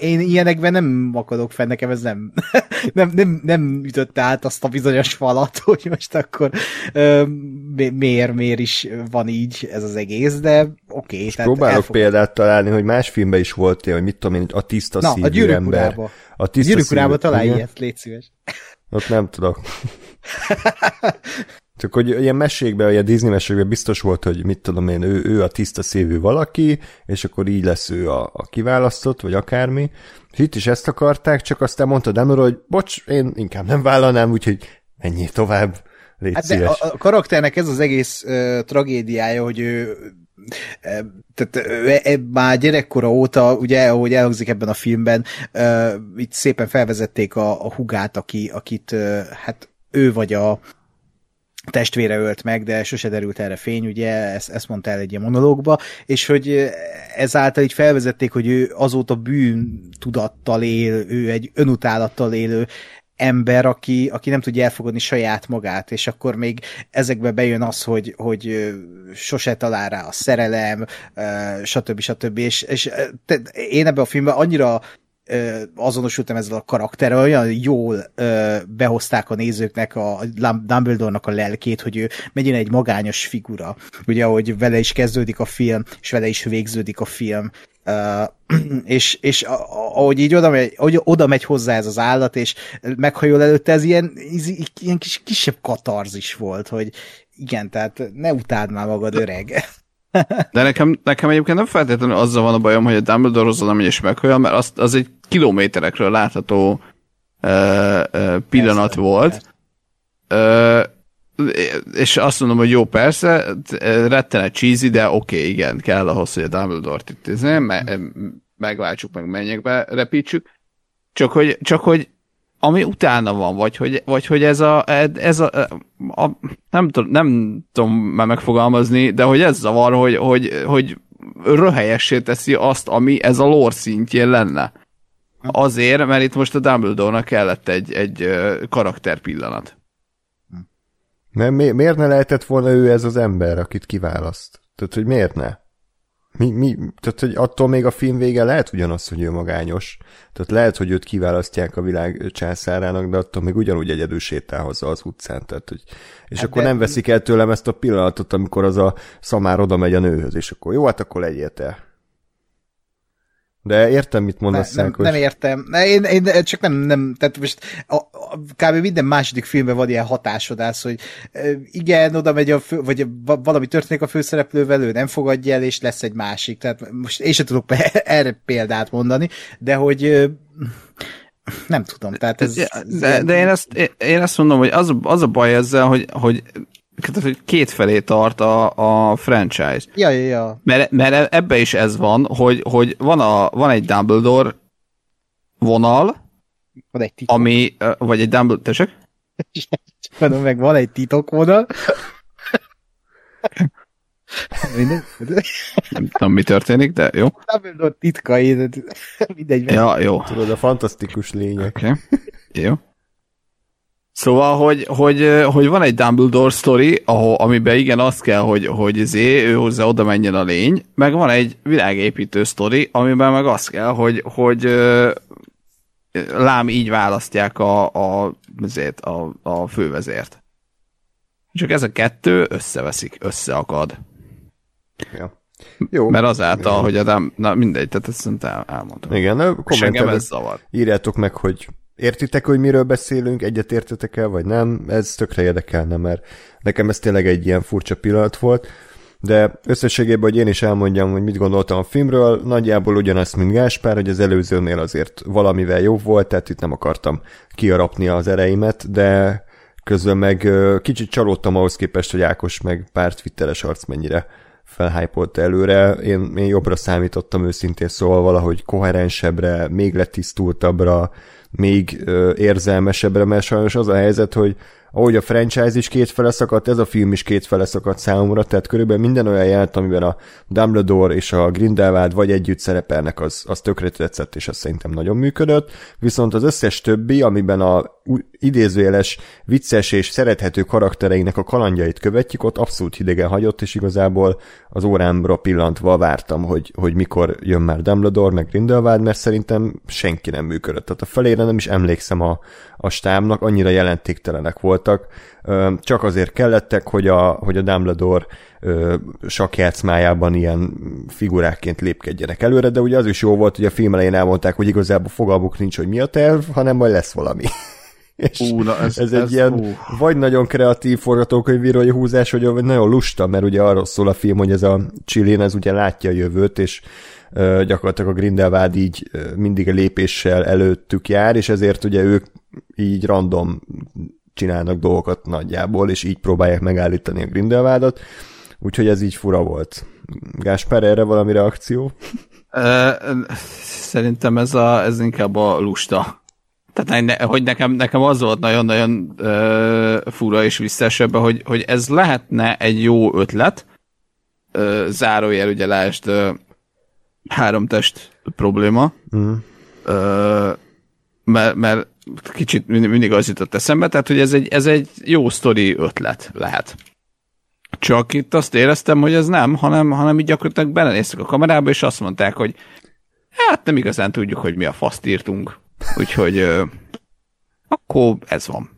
én ilyenekben nem akadok fel, nekem ez nem, nem, nem, nem ütötte át azt a bizonyos falat, hogy most akkor miért, miért is van így ez az egész, de oké. Okay, próbálok elfogad. példát találni, hogy más filmben is volt hogy mit tudom én, a tiszta Na, szívű a ember. A tiszta gyűrűk urába találj ilyet, légy szíves. Ott nem tudok. Csak hogy ilyen mesékben, ilyen Disney mesékben biztos volt, hogy mit tudom én, ő, ő a tiszta szívű valaki, és akkor így lesz ő a, a kiválasztott, vagy akármi. És itt is ezt akarták, csak aztán mondta Demor, hogy bocs, én inkább nem vállalnám, úgyhogy menjél tovább, légy hát de a, a karakternek ez az egész uh, tragédiája, hogy ő tehát ő, ő, már gyerekkora óta, ugye, ahogy elhangzik ebben a filmben, uh, itt szépen felvezették a, a hugát, aki, akit uh, hát ő vagy a, testvére ölt meg, de sose derült erre fény, ugye, ezt, ezt mondta el egy ilyen monológba, és hogy ezáltal így felvezették, hogy ő azóta bűn tudattal él, ő egy önutálattal élő ember, aki, aki nem tudja elfogadni saját magát, és akkor még ezekbe bejön az, hogy, hogy sose talál rá a szerelem, stb. stb. És, és én ebben a filmben annyira azonosultam ezzel a karakterrel, olyan jól behozták a nézőknek a Dumbledore-nak a lelkét, hogy ő megint egy magányos figura. Ugye, ahogy vele is kezdődik a film, és vele is végződik a film. Uh, és, és ahogy így oda megy, oda megy hozzá ez az állat, és meghajol előtte, ez ilyen, ez ilyen kis, kisebb katarzis volt, hogy igen, tehát ne utáld már magad öreg. De nekem, nekem egyébként nem feltétlenül azzal van a bajom, hogy a Dumbledore hozzá nem is megholyan, mert az, az egy kilométerekről látható uh, uh, pillanat persze, volt. Uh, és azt mondom, hogy jó, persze, rettene cheesy, de oké, okay, igen, kell ahhoz, hogy a Dumbledore-t itt izé, me- megváltsuk, meg menjek be, repítsük. Csak hogy, csak hogy ami utána van, vagy hogy, vagy hogy ez a, ez a, a nem, tudom, nem tudom már megfogalmazni, de hogy ez zavar, hogy, hogy, hogy röhelyessé teszi azt, ami ez a lore szintjén lenne. Azért, mert itt most a Dumbledore-nak kellett egy, egy karakter pillanat. Mert mi, miért ne lehetett volna ő ez az ember, akit kiválaszt? Tehát, hogy miért ne? Mi, mi, tehát, hogy attól még a film vége lehet ugyanaz, hogy ő magányos. Tehát lehet, hogy őt kiválasztják a világ császárának, de attól még ugyanúgy egyedül sétál hozzá az utcán. Tehát, hogy, és hát akkor de... nem veszik el tőlem ezt a pillanatot, amikor az a szamár oda megy a nőhöz, és akkor jó, hát akkor legyél te. De értem, mit mondasz, ne, nem, nem értem. Én, én, csak nem, nem, tehát most a, a, kb. minden második filmben van ilyen hatásodás, hogy igen, oda megy a fő, vagy valami történik a főszereplővel, ő nem fogadja el, és lesz egy másik. Tehát most én sem tudok erre példát mondani, de hogy nem tudom, tehát ez... De, de én, ezt, én ezt mondom, hogy az, az a baj ezzel, hogy, hogy két felé tart a, a franchise. Ja, ja, ja. Mert, mert ebbe is ez van, hogy, hogy van, a, van egy Dumbledore vonal, van egy titok. ami, vagy egy Dumbledore, tessék? Mondom meg, van egy titok vonal. Nem tudom, mi történik, de jó. Dumbledore titkai, mindegy. Ja, jó. Tudod, a fantasztikus lények. Okay. Jó. Szóval, hogy, hogy, hogy van egy Dumbledore story, ahol, amiben igen, azt kell, hogy, hogy zé, ő hozzá oda menjen a lény, meg van egy világépítő story, amiben meg azt kell, hogy, hogy lám így választják a, a, azért, a, a fővezért. Csak ez a kettő összeveszik, összeakad. Ja. Jó. Mert azáltal, Jó. hogy a na mindegy, tehát ezt el, elmondtam. Igen, kommentelőt írjátok meg, hogy értitek, hogy miről beszélünk, egyet értetek el, vagy nem, ez tökre érdekelne, mert nekem ez tényleg egy ilyen furcsa pillanat volt, de összességében, hogy én is elmondjam, hogy mit gondoltam a filmről, nagyjából ugyanazt, mint Gáspár, hogy az előzőnél azért valamivel jobb volt, tehát itt nem akartam kiarapni az ereimet, de közben meg kicsit csalódtam ahhoz képest, hogy Ákos meg pár twitteres arc mennyire felhájpolt előre. Én, én jobbra számítottam őszintén, szóval valahogy koherensebbre, még letisztultabbra, még érzelmesebbre, mert sajnos az a helyzet, hogy ahogy a franchise is kétfele szakadt, ez a film is kétfele szakadt számomra, tehát körülbelül minden olyan jelent, amiben a Dumbledore és a Grindelwald vagy együtt szerepelnek, az, az tökre tetszett, és az szerintem nagyon működött, viszont az összes többi, amiben a idézőjeles, vicces és szerethető karaktereinek a kalandjait követjük, ott abszolút hidegen hagyott, és igazából az órámra pillantva vártam, hogy, hogy mikor jön már Dumbledore, meg Grindelwald, mert szerintem senki nem működött. Tehát a felére nem is emlékszem a, a stábnak, annyira jelentéktelenek voltak, csak azért kellettek, hogy a, hogy a Dumbledore sakjátszmájában ilyen figurákként lépkedjenek előre, de ugye az is jó volt, hogy a film elején elmondták, hogy igazából fogalmuk nincs, hogy mi a terv, hanem majd lesz valami. És ú, na ez, ez, ez egy ilyen ú. vagy nagyon kreatív forgatókönyvírói húzás, vagy nagyon lusta, mert ugye arról szól a film, hogy ez a Csillén, ez ugye látja a jövőt, és gyakorlatilag a Grindelwald így mindig a lépéssel előttük jár, és ezért ugye ők így random csinálnak dolgokat nagyjából, és így próbálják megállítani a Grindelwaldot, úgyhogy ez így fura volt. Gáspár, erre valami reakció? Szerintem ez, a, ez inkább a lusta tehát hogy nekem, nekem az volt nagyon-nagyon fura és visszás ebben, hogy, hogy ez lehetne egy jó ötlet, zárójel ugye lásd három test probléma, mm. uh, mert, mert kicsit mindig az jutott eszembe, tehát hogy ez egy, ez egy jó sztori ötlet lehet. Csak itt azt éreztem, hogy ez nem, hanem, hanem így gyakorlatilag belenéztek a kamerába, és azt mondták, hogy hát nem igazán tudjuk, hogy mi a faszt írtunk. Úgyhogy euh, akkor ez van.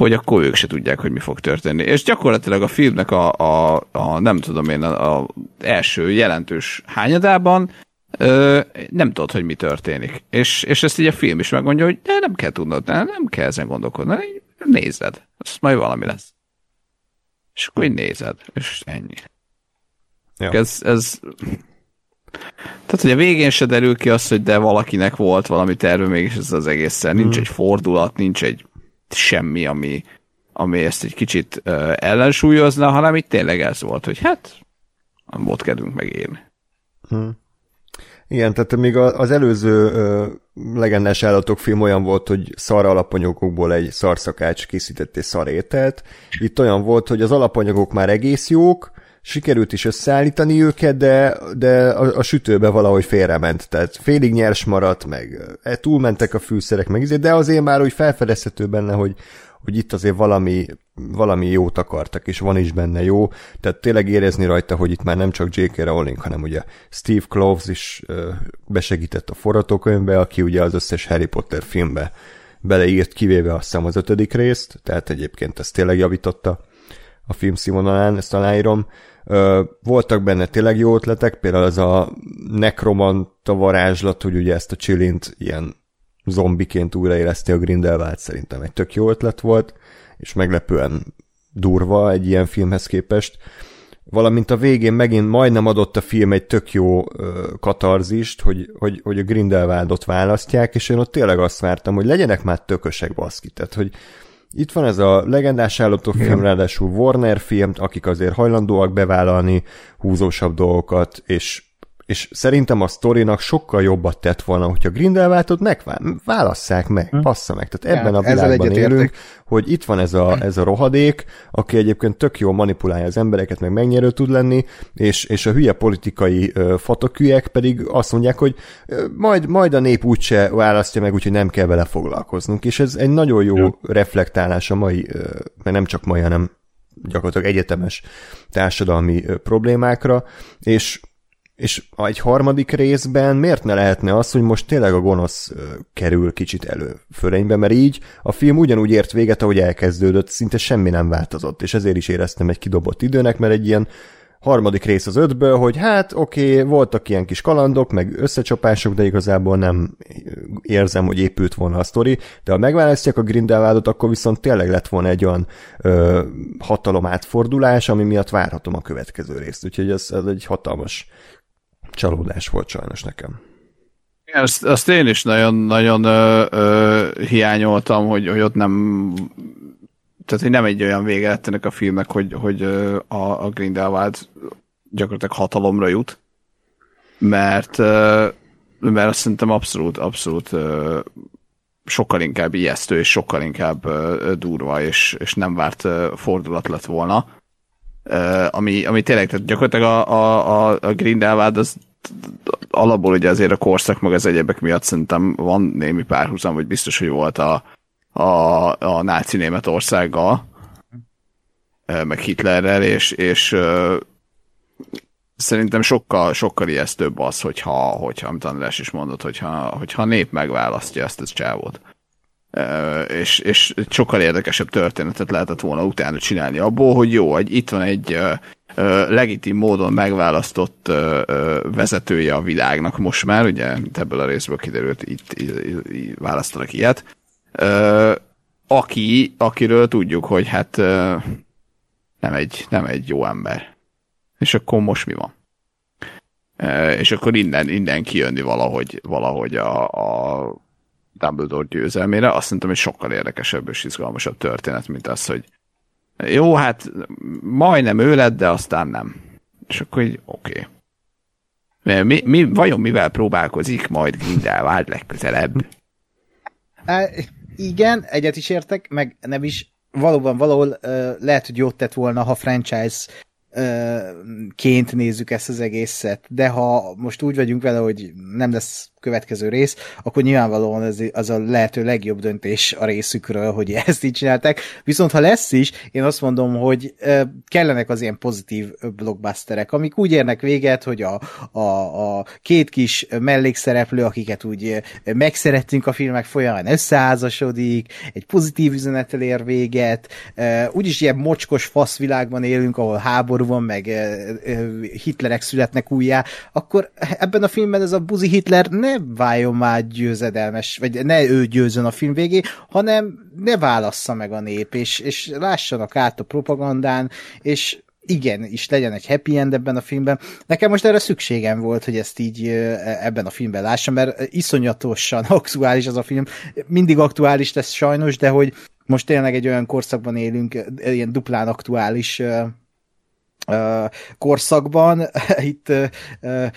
Hogy akkor ők se tudják, hogy mi fog történni. És gyakorlatilag a filmnek a, a, a nem tudom én, a, a első jelentős hányadában ö, nem tudod, hogy mi történik. És, és ezt így a film is megmondja, hogy de nem kell tudnod, nem, nem kell ezen gondolkodni, nézed, azt majd valami lesz. És akkor így nézed, és ennyi. Ja. Ez, ez... Tehát, hogy a végén se derül ki az, hogy de valakinek volt valami terve mégis ez az egészen. Nincs mm. egy fordulat, nincs egy semmi, ami, ami ezt egy kicsit uh, ellensúlyozna, hanem itt tényleg ez volt, hogy hát volt kedvünk megírni. Hmm. Igen, tehát még az előző uh, legendás állatok film olyan volt, hogy szar alapanyagokból egy szarszakács készített egy szarételt. Itt olyan volt, hogy az alapanyagok már egész jók, sikerült is összeállítani őket, de, de a, a sütőbe valahogy félrement, tehát félig nyers maradt, meg e, túlmentek a fűszerek, meg izé, de azért már úgy felfedezhető benne, hogy, hogy itt azért valami, valami jót akartak, és van is benne jó, tehát tényleg érezni rajta, hogy itt már nem csak J.K. Rowling, hanem ugye Steve Kloves is besegített a forgatókönyvbe, aki ugye az összes Harry Potter filmbe beleírt, kivéve azt hiszem az ötödik részt, tehát egyébként ezt tényleg javította a film színvonalán, ezt aláírom. Voltak benne tényleg jó ötletek, például az a nekromanta varázslat, hogy ugye ezt a csilint ilyen zombiként újraéleszti a Grindelwald, szerintem egy tök jó ötlet volt, és meglepően durva egy ilyen filmhez képest. Valamint a végén megint majdnem adott a film egy tök jó katarzist, hogy, hogy, hogy a Grindelwaldot választják, és én ott tényleg azt vártam, hogy legyenek már tökösek baszki, tehát hogy itt van ez a legendás állatok film, ráadásul Warner film, akik azért hajlandóak bevállalni húzósabb dolgokat, és és szerintem a sztorinak sokkal jobbat tett volna, hogyha Grindelwaldot megválasszák meg, hm. passza meg. Tehát ebben ja, a világban élünk, hogy itt van ez a, ez a rohadék, aki egyébként tök jól manipulálja az embereket, meg megnyerő tud lenni, és, és a hülye politikai fatokülyek pedig azt mondják, hogy majd, majd a nép úgyse választja meg, úgyhogy nem kell vele foglalkoznunk. És ez egy nagyon jó ja. reflektálás a mai, mert nem csak mai, hanem gyakorlatilag egyetemes társadalmi problémákra, és és egy harmadik részben miért ne lehetne az, hogy most tényleg a gonosz kerül kicsit előfölénybe, mert így a film ugyanúgy ért véget, ahogy elkezdődött, szinte semmi nem változott, és ezért is éreztem egy kidobott időnek, mert egy ilyen harmadik rész az ötből, hogy hát oké, okay, voltak ilyen kis kalandok, meg összecsapások, de igazából nem érzem, hogy épült volna a sztori, de ha megválasztják a Grindelwaldot, akkor viszont tényleg lett volna egy olyan ö, hatalom átfordulás, ami miatt várhatom a következő részt. Úgyhogy ez, ez egy hatalmas csalódás volt sajnos nekem. Azt, azt én is nagyon-nagyon hiányoltam, hogy, hogy ott nem tehát, hogy nem egy olyan vége lett ennek a filmnek, hogy, hogy a, a Grindelwald gyakorlatilag hatalomra jut, mert mert azt szerintem abszolút, abszolút sokkal inkább ijesztő, és sokkal inkább durva, és, és nem várt fordulat lett volna. Ami, ami tényleg, tehát gyakorlatilag a, a, a Grindelwald az alapból ugye azért a korszak meg az egyebek miatt szerintem van némi párhuzam, vagy biztos, hogy volt a, a, a náci Németországgal, meg Hitlerrel, és, és szerintem sokkal, sokkal ijesztőbb az, hogyha, hogyha amit András is mondott, hogyha, hogyha a nép megválasztja ezt a csávót. És, és sokkal érdekesebb történetet lehetett volna utána csinálni abból, hogy jó, hogy itt van egy legitim módon megválasztott vezetője a világnak most már, ugye, ebből a részből kiderült, itt, itt, itt választanak ilyet, aki, akiről tudjuk, hogy hát nem egy, nem egy jó ember. És akkor most mi van? És akkor innen, innen kijönni valahogy, valahogy a, a Dumbledore győzelmére, azt szerintem, hogy sokkal érdekesebb és izgalmasabb történet, mint az, hogy jó, hát majdnem ő lett, de aztán nem. És akkor így, oké. Okay. Mi, mi, vajon mivel próbálkozik majd Grindelwald legközelebb? E, igen, egyet is értek, meg nem is valóban valahol uh, lehet, hogy jót tett volna, ha franchise ként nézzük ezt az egészet, de ha most úgy vagyunk vele, hogy nem lesz következő rész, akkor nyilvánvalóan ez az a lehető legjobb döntés a részükről, hogy ezt így csinálták. Viszont ha lesz is, én azt mondom, hogy kellenek az ilyen pozitív blockbusterek, amik úgy érnek véget, hogy a, a, a két kis mellékszereplő, akiket úgy megszerettünk a filmek folyamán összeházasodik, egy pozitív üzenettel ér véget, úgyis ilyen mocskos faszvilágban élünk, ahol háború van, meg Hitlerek születnek újjá, akkor ebben a filmben ez a buzi Hitler ne ne váljon már győzedelmes, vagy ne ő győzön a film végé, hanem ne válassza meg a nép, és, és lássanak át a propagandán, és igen, is legyen egy happy end ebben a filmben. Nekem most erre szükségem volt, hogy ezt így ebben a filmben lássam, mert iszonyatosan aktuális az a film. Mindig aktuális lesz sajnos, de hogy most tényleg egy olyan korszakban élünk, ilyen duplán aktuális korszakban, itt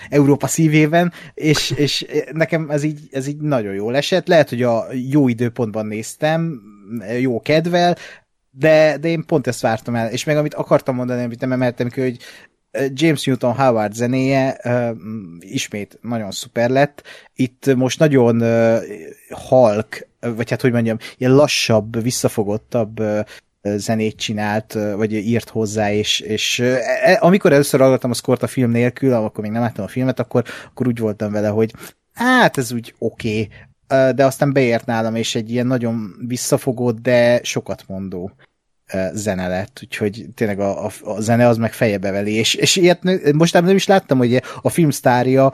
Európa szívében, és, és nekem ez így, ez így nagyon jól esett. Lehet, hogy a jó időpontban néztem, jó kedvel, de, de én pont ezt vártam el, és meg amit akartam mondani, amit nem emeltem ki, hogy James Newton Howard zenéje ismét nagyon szuper lett. Itt most nagyon halk, vagy hát hogy mondjam, ilyen lassabb, visszafogottabb zenét csinált, vagy írt hozzá, és, és e, amikor először hallgattam a szkort a film nélkül, akkor még nem láttam a filmet, akkor, akkor úgy voltam vele, hogy hát ez úgy oké, okay, de aztán beért nálam, és egy ilyen nagyon visszafogott, de sokat mondó zene lett, úgyhogy tényleg a, a, a zene az meg fejebe veli, és, és ilyet most nem is láttam, hogy a filmsztárja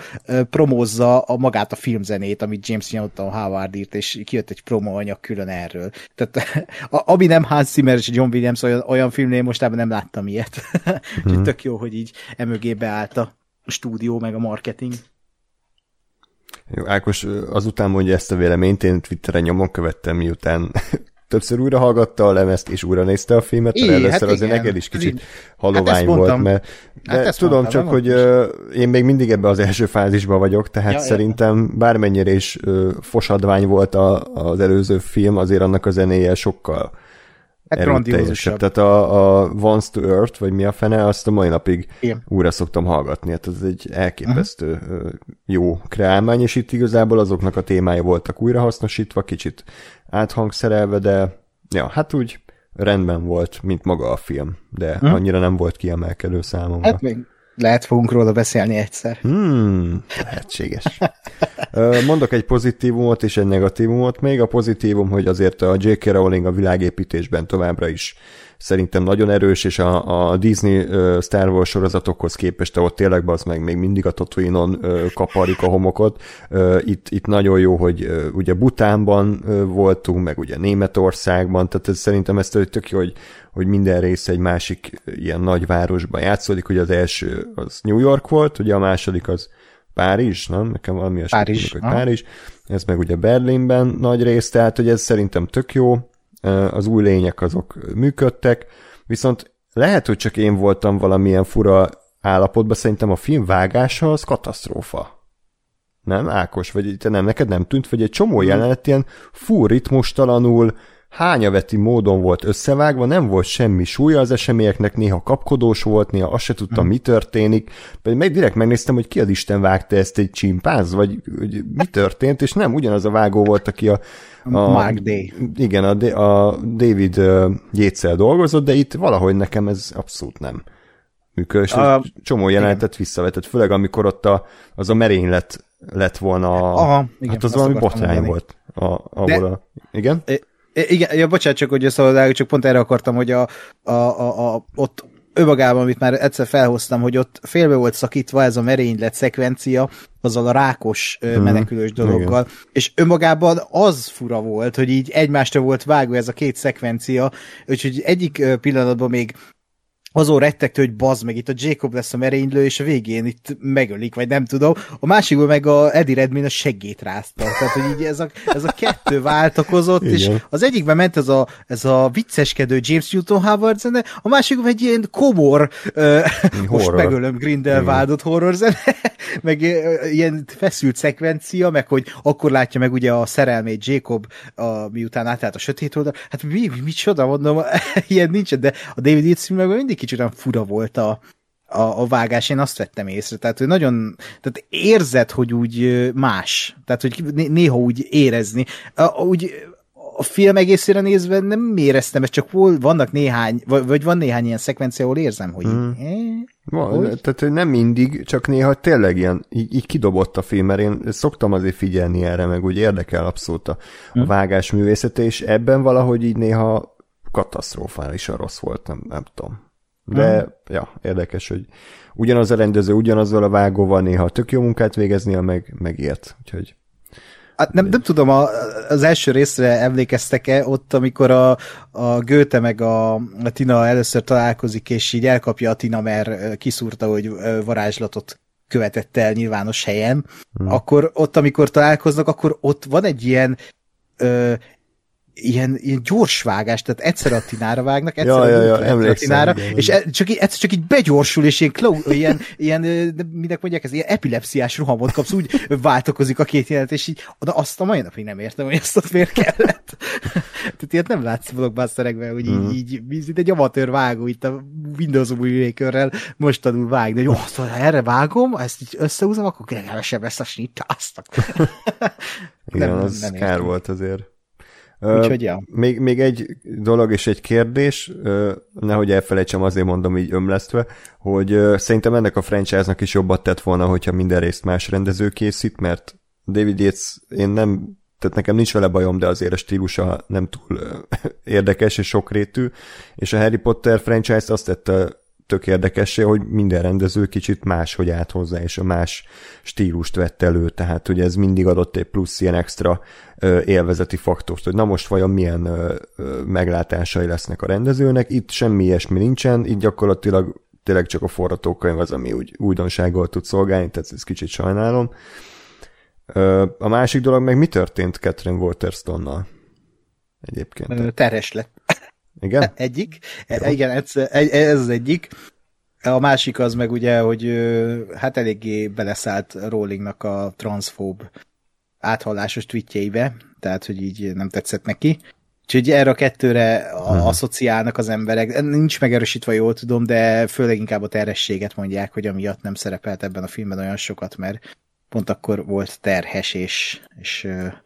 promózza a magát a filmzenét, amit James Newton Howard írt, és kijött egy promóanyag külön erről. Tehát a, ami nem Hans Zimmer és John Williams olyan, olyan filmnél mostában nem láttam ilyet. Úgyhogy tök jó, hogy így emögé beállt a stúdió, meg a marketing. Jó, Ákos azután mondja ezt a véleményt, én Twitteren nyomon követtem, miután többször újra hallgatta a lemezt, és újra nézte a filmet, mert először hát azért neked is kicsit halovány hát volt, mert de hát tudom mondtam, csak, hogy uh, én még mindig ebbe az első fázisban vagyok, tehát ja, szerintem bármennyire is uh, fosadvány volt a, az előző film, azért annak a zenéje sokkal hát erőteljesebb. Tehát a, a Once to Earth, vagy mi a fene, azt a mai napig Igen. újra szoktam hallgatni. Hát ez egy elképesztő uh-huh. jó kreálmány, és itt igazából azoknak a témája voltak újrahasznosítva, kicsit áthangszerelve, de ja, hát úgy rendben volt, mint maga a film, de hmm. annyira nem volt kiemelkedő számomra. Hát még lehet fogunk róla beszélni egyszer. Hmm, lehetséges. Mondok egy pozitívumot és egy negatívumot még. A pozitívum, hogy azért a J.K. Rowling a világépítésben továbbra is szerintem nagyon erős, és a, a Disney Star Wars sorozatokhoz képest ott tényleg az meg még mindig a Tatooine-on kaparik a homokot. Itt, itt nagyon jó, hogy ugye Butánban voltunk, meg ugye Németországban, tehát ez, szerintem ezt tök jó, hogy, hogy minden rész egy másik ilyen nagyvárosban játszódik, hogy az első az New York volt, ugye a második az Párizs, nem? Nekem valami Párizs, hogy Párizs. Ez meg ugye Berlinben nagy rész, tehát hogy ez szerintem tök jó az új lények azok működtek, viszont lehet, hogy csak én voltam valamilyen fura állapotban, szerintem a film vágása az katasztrófa. Nem, Ákos? Vagy te nem, neked nem tűnt, vagy egy csomó jelenet ilyen fú ritmustalanul, hányaveti módon volt összevágva, nem volt semmi súlya az eseményeknek, néha kapkodós volt, néha azt se tudtam, mi történik. Pedig meg direkt megnéztem, hogy ki az Isten vágta ezt egy csimpánz, vagy hogy mi történt, és nem ugyanaz a vágó volt, aki a, a Mark Day. Igen, a, a David Yates-el dolgozott, de itt valahogy nekem ez abszolút nem működő, és a, csomó jelenetet visszavetett, főleg amikor ott a, az a merénylet lett volna, Aha, igen, hát az valami botrány volt. A, ahol de, a, igen? Igen, ja, bocsánat, csak hogy összehozzá, csak pont erre akartam, hogy a, a, a, a, ott önmagában, amit már egyszer felhoztam, hogy ott félbe volt szakítva ez a merénylet szekvencia, azzal a rákos hmm. menekülős dologgal, Igen. és önmagában az fura volt, hogy így egymásra volt vágva ez a két szekvencia, úgyhogy egyik pillanatban még azon rettegtő, hogy bazd meg, itt a Jacob lesz a merénylő, és a végén itt megölik, vagy nem tudom. A másikból meg a Eddie Redmayne a seggét rázta. Tehát, hogy így ez a, ez a kettő váltakozott, Igen. és az egyikben ment ez a, ez a vicceskedő James Newton Howard zene, a másikban egy ilyen komor, uh, most megölöm Grindelwaldot horror zene, meg ilyen feszült szekvencia, meg hogy akkor látja meg ugye a szerelmét Jacob, a, miután átállt a sötét oldal. Hát mi, mi, mi csoda, mondom, ilyen nincsen, de a David Yates meg mindig kicsit olyan fura volt a, a, a vágás, én azt vettem észre. Tehát, hogy nagyon, tehát érzed, hogy úgy más. Tehát, hogy néha úgy érezni. A, úgy a film egészére nézve nem éreztem, ez csak vannak néhány, vagy van néhány ilyen szekvencia, ahol érzem, hogy hmm. eh, van, hogy? Tehát nem mindig, csak néha tényleg ilyen, így, így kidobott a film, mert én szoktam azért figyelni erre, meg úgy érdekel abszolút a, hmm. a vágás művészete, és ebben valahogy így néha katasztrofálisan rossz volt, nem, nem tudom. De, hmm. ja, érdekes, hogy ugyanaz a rendező, ugyanazzal a vágóval néha tök jó munkát végeznie, meg, meg ilyet. Úgyhogy Hát nem, nem tudom, a, az első részre emlékeztek-e ott, amikor a, a Göte meg a, a Tina először találkozik, és így elkapja a Tina, mert kiszúrta, hogy varázslatot követett el nyilvános helyen, hmm. akkor ott, amikor találkoznak, akkor ott van egy ilyen ö, ilyen, ilyen gyors vágás, tehát egyszer a Tinára vágnak, egyszer ja, a, ja, ja, a Tinára, igen, és igen. csak, egyszer csak így begyorsul, és ilyen, klau, ilyen, ilyen minek mondják, ez ilyen epilepsziás rohamot kapsz, úgy változik a két jelent, és így, de azt a mai napig nem értem, hogy ezt ott miért kellett. tehát ilyet nem látsz blockbusterekben, hogy így, mm. így, így egy amatőr vágó itt a Windows újrékörrel most tanul vágni, de jó, szóval erre vágom, ezt így összehúzom, akkor kevesebb ezt a snitt, Igen, nem, az nem kár volt azért. Úgyhogy, ja. Még, még egy dolog és egy kérdés, nehogy elfelejtsem, azért mondom így ömlesztve, hogy szerintem ennek a franchise-nak is jobbat tett volna, hogyha minden részt más rendező készít, mert David Yates, én nem, tehát nekem nincs vele bajom, de azért a stílusa nem túl érdekes és sokrétű, és a Harry Potter franchise azt tette tök érdekessé, hogy minden rendező kicsit máshogy állt hozzá, és a más stílust vett elő, tehát hogy ez mindig adott egy plusz ilyen extra ö, élvezeti faktort, hogy na most vajon milyen ö, ö, meglátásai lesznek a rendezőnek, itt semmi ilyesmi nincsen, itt gyakorlatilag tényleg csak a forratókönyv az, ami úgy újdonsággal tud szolgálni, tehát ez kicsit sajnálom. A másik dolog meg mi történt Catherine Waterstone-nal? Egyébként. Teres lett. Igen? Egyik. Jó. Igen, ez, ez az egyik. A másik az meg ugye, hogy hát eléggé beleszállt Rowlingnak a transzfób áthallásos tweetjeibe, tehát, hogy így nem tetszett neki. Úgyhogy erre a kettőre a, asszociálnak az emberek. Nincs megerősítve, jól tudom, de főleg inkább a terhességet mondják, hogy amiatt nem szerepelt ebben a filmben olyan sokat, mert pont akkor volt terhes, és, és e,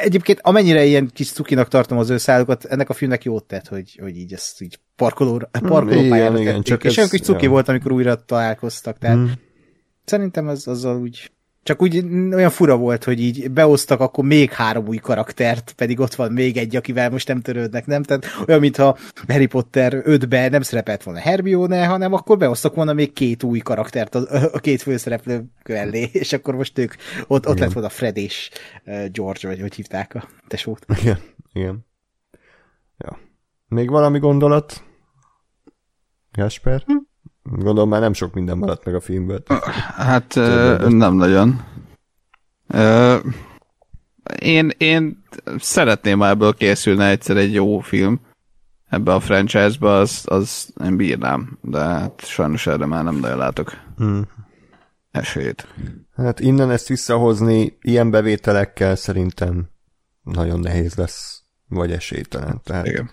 egyébként amennyire ilyen kis cukinak tartom az ő ennek a filmnek jót tett, hogy, hogy így ezt így parkoló, parkolópályára igen, igen, csak és ez, olyan kis cuki ja. volt, amikor újra találkoztak, tehát mm. szerintem az azzal úgy csak úgy olyan fura volt, hogy így beosztak akkor még három új karaktert, pedig ott van még egy, akivel most nem törődnek, nem? Tehát olyan, mintha Harry Potter 5-be nem szerepelt volna Hermione, hanem akkor beosztak volna még két új karaktert a, a két főszereplő mellé, és akkor most ők, ott, ott lett volna Fred és George, vagy hogy hívták a tesót. Igen, igen. Ja. Még valami gondolat? Gasper? Hm? Gondolom már nem sok minden maradt meg a filmből. Hát nem nagyon. Én, én szeretném, ha ebből készülne egyszer egy jó film ebbe a franchise-be, az, az én bírnám, de hát sajnos erre már nem nagyon látok hmm. esélyt. Hát innen ezt visszahozni ilyen bevételekkel szerintem nagyon nehéz lesz, vagy esélytelen. Tehát Igen.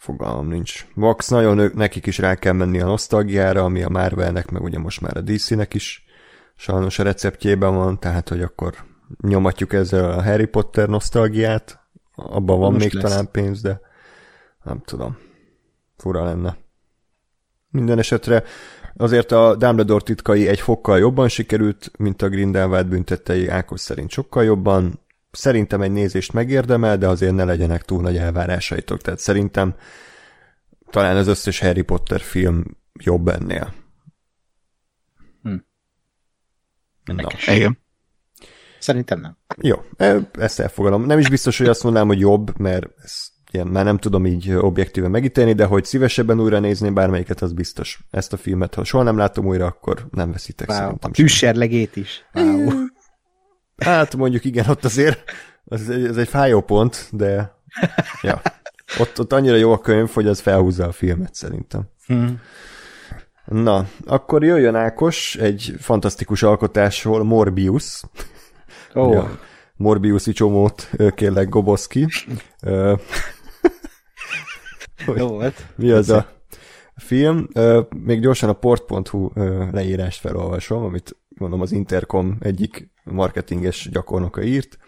Fogalmam nincs. Vax nagyon nekik is rá kell menni a nosztalgiára, ami a Marvelnek, meg ugye most már a DC-nek is sajnos a receptjében van, tehát hogy akkor nyomatjuk ezzel a Harry Potter nosztalgiát, abban van most még lesz. talán pénz, de nem tudom. Fura lenne. Minden esetre azért a Dumbledore titkai egy fokkal jobban sikerült, mint a Grindelwald büntettei Ákos szerint sokkal jobban, szerintem egy nézést megérdemel, de azért ne legyenek túl nagy elvárásaitok. Tehát szerintem talán az összes Harry Potter film jobb ennél. Hm. Na. Igen. Szerintem nem. Jó, e, ezt elfogadom. Nem is biztos, hogy azt mondanám, hogy jobb, mert ez ilyen, már nem tudom így objektíven megítélni, de hogy szívesebben újra nézném bármelyiket, az biztos. Ezt a filmet, ha soha nem látom újra, akkor nem veszitek wow. szerintem. A tűzserlegét is. Wow. Hát mondjuk igen, ott azért ez egy, ez egy fájó pont, de ja. Ott, ott annyira jó a könyv, hogy az felhúzza a filmet szerintem. Hmm. Na, akkor jöjjön Ákos egy fantasztikus alkotásról, Morbius. Oh. Ja, Morbiusi csomót kérlek Goboszki. Jó volt. Mi az a film? Még gyorsan a port.hu leírást felolvasom, amit mondom az Intercom egyik marketinges gyakornoka írt.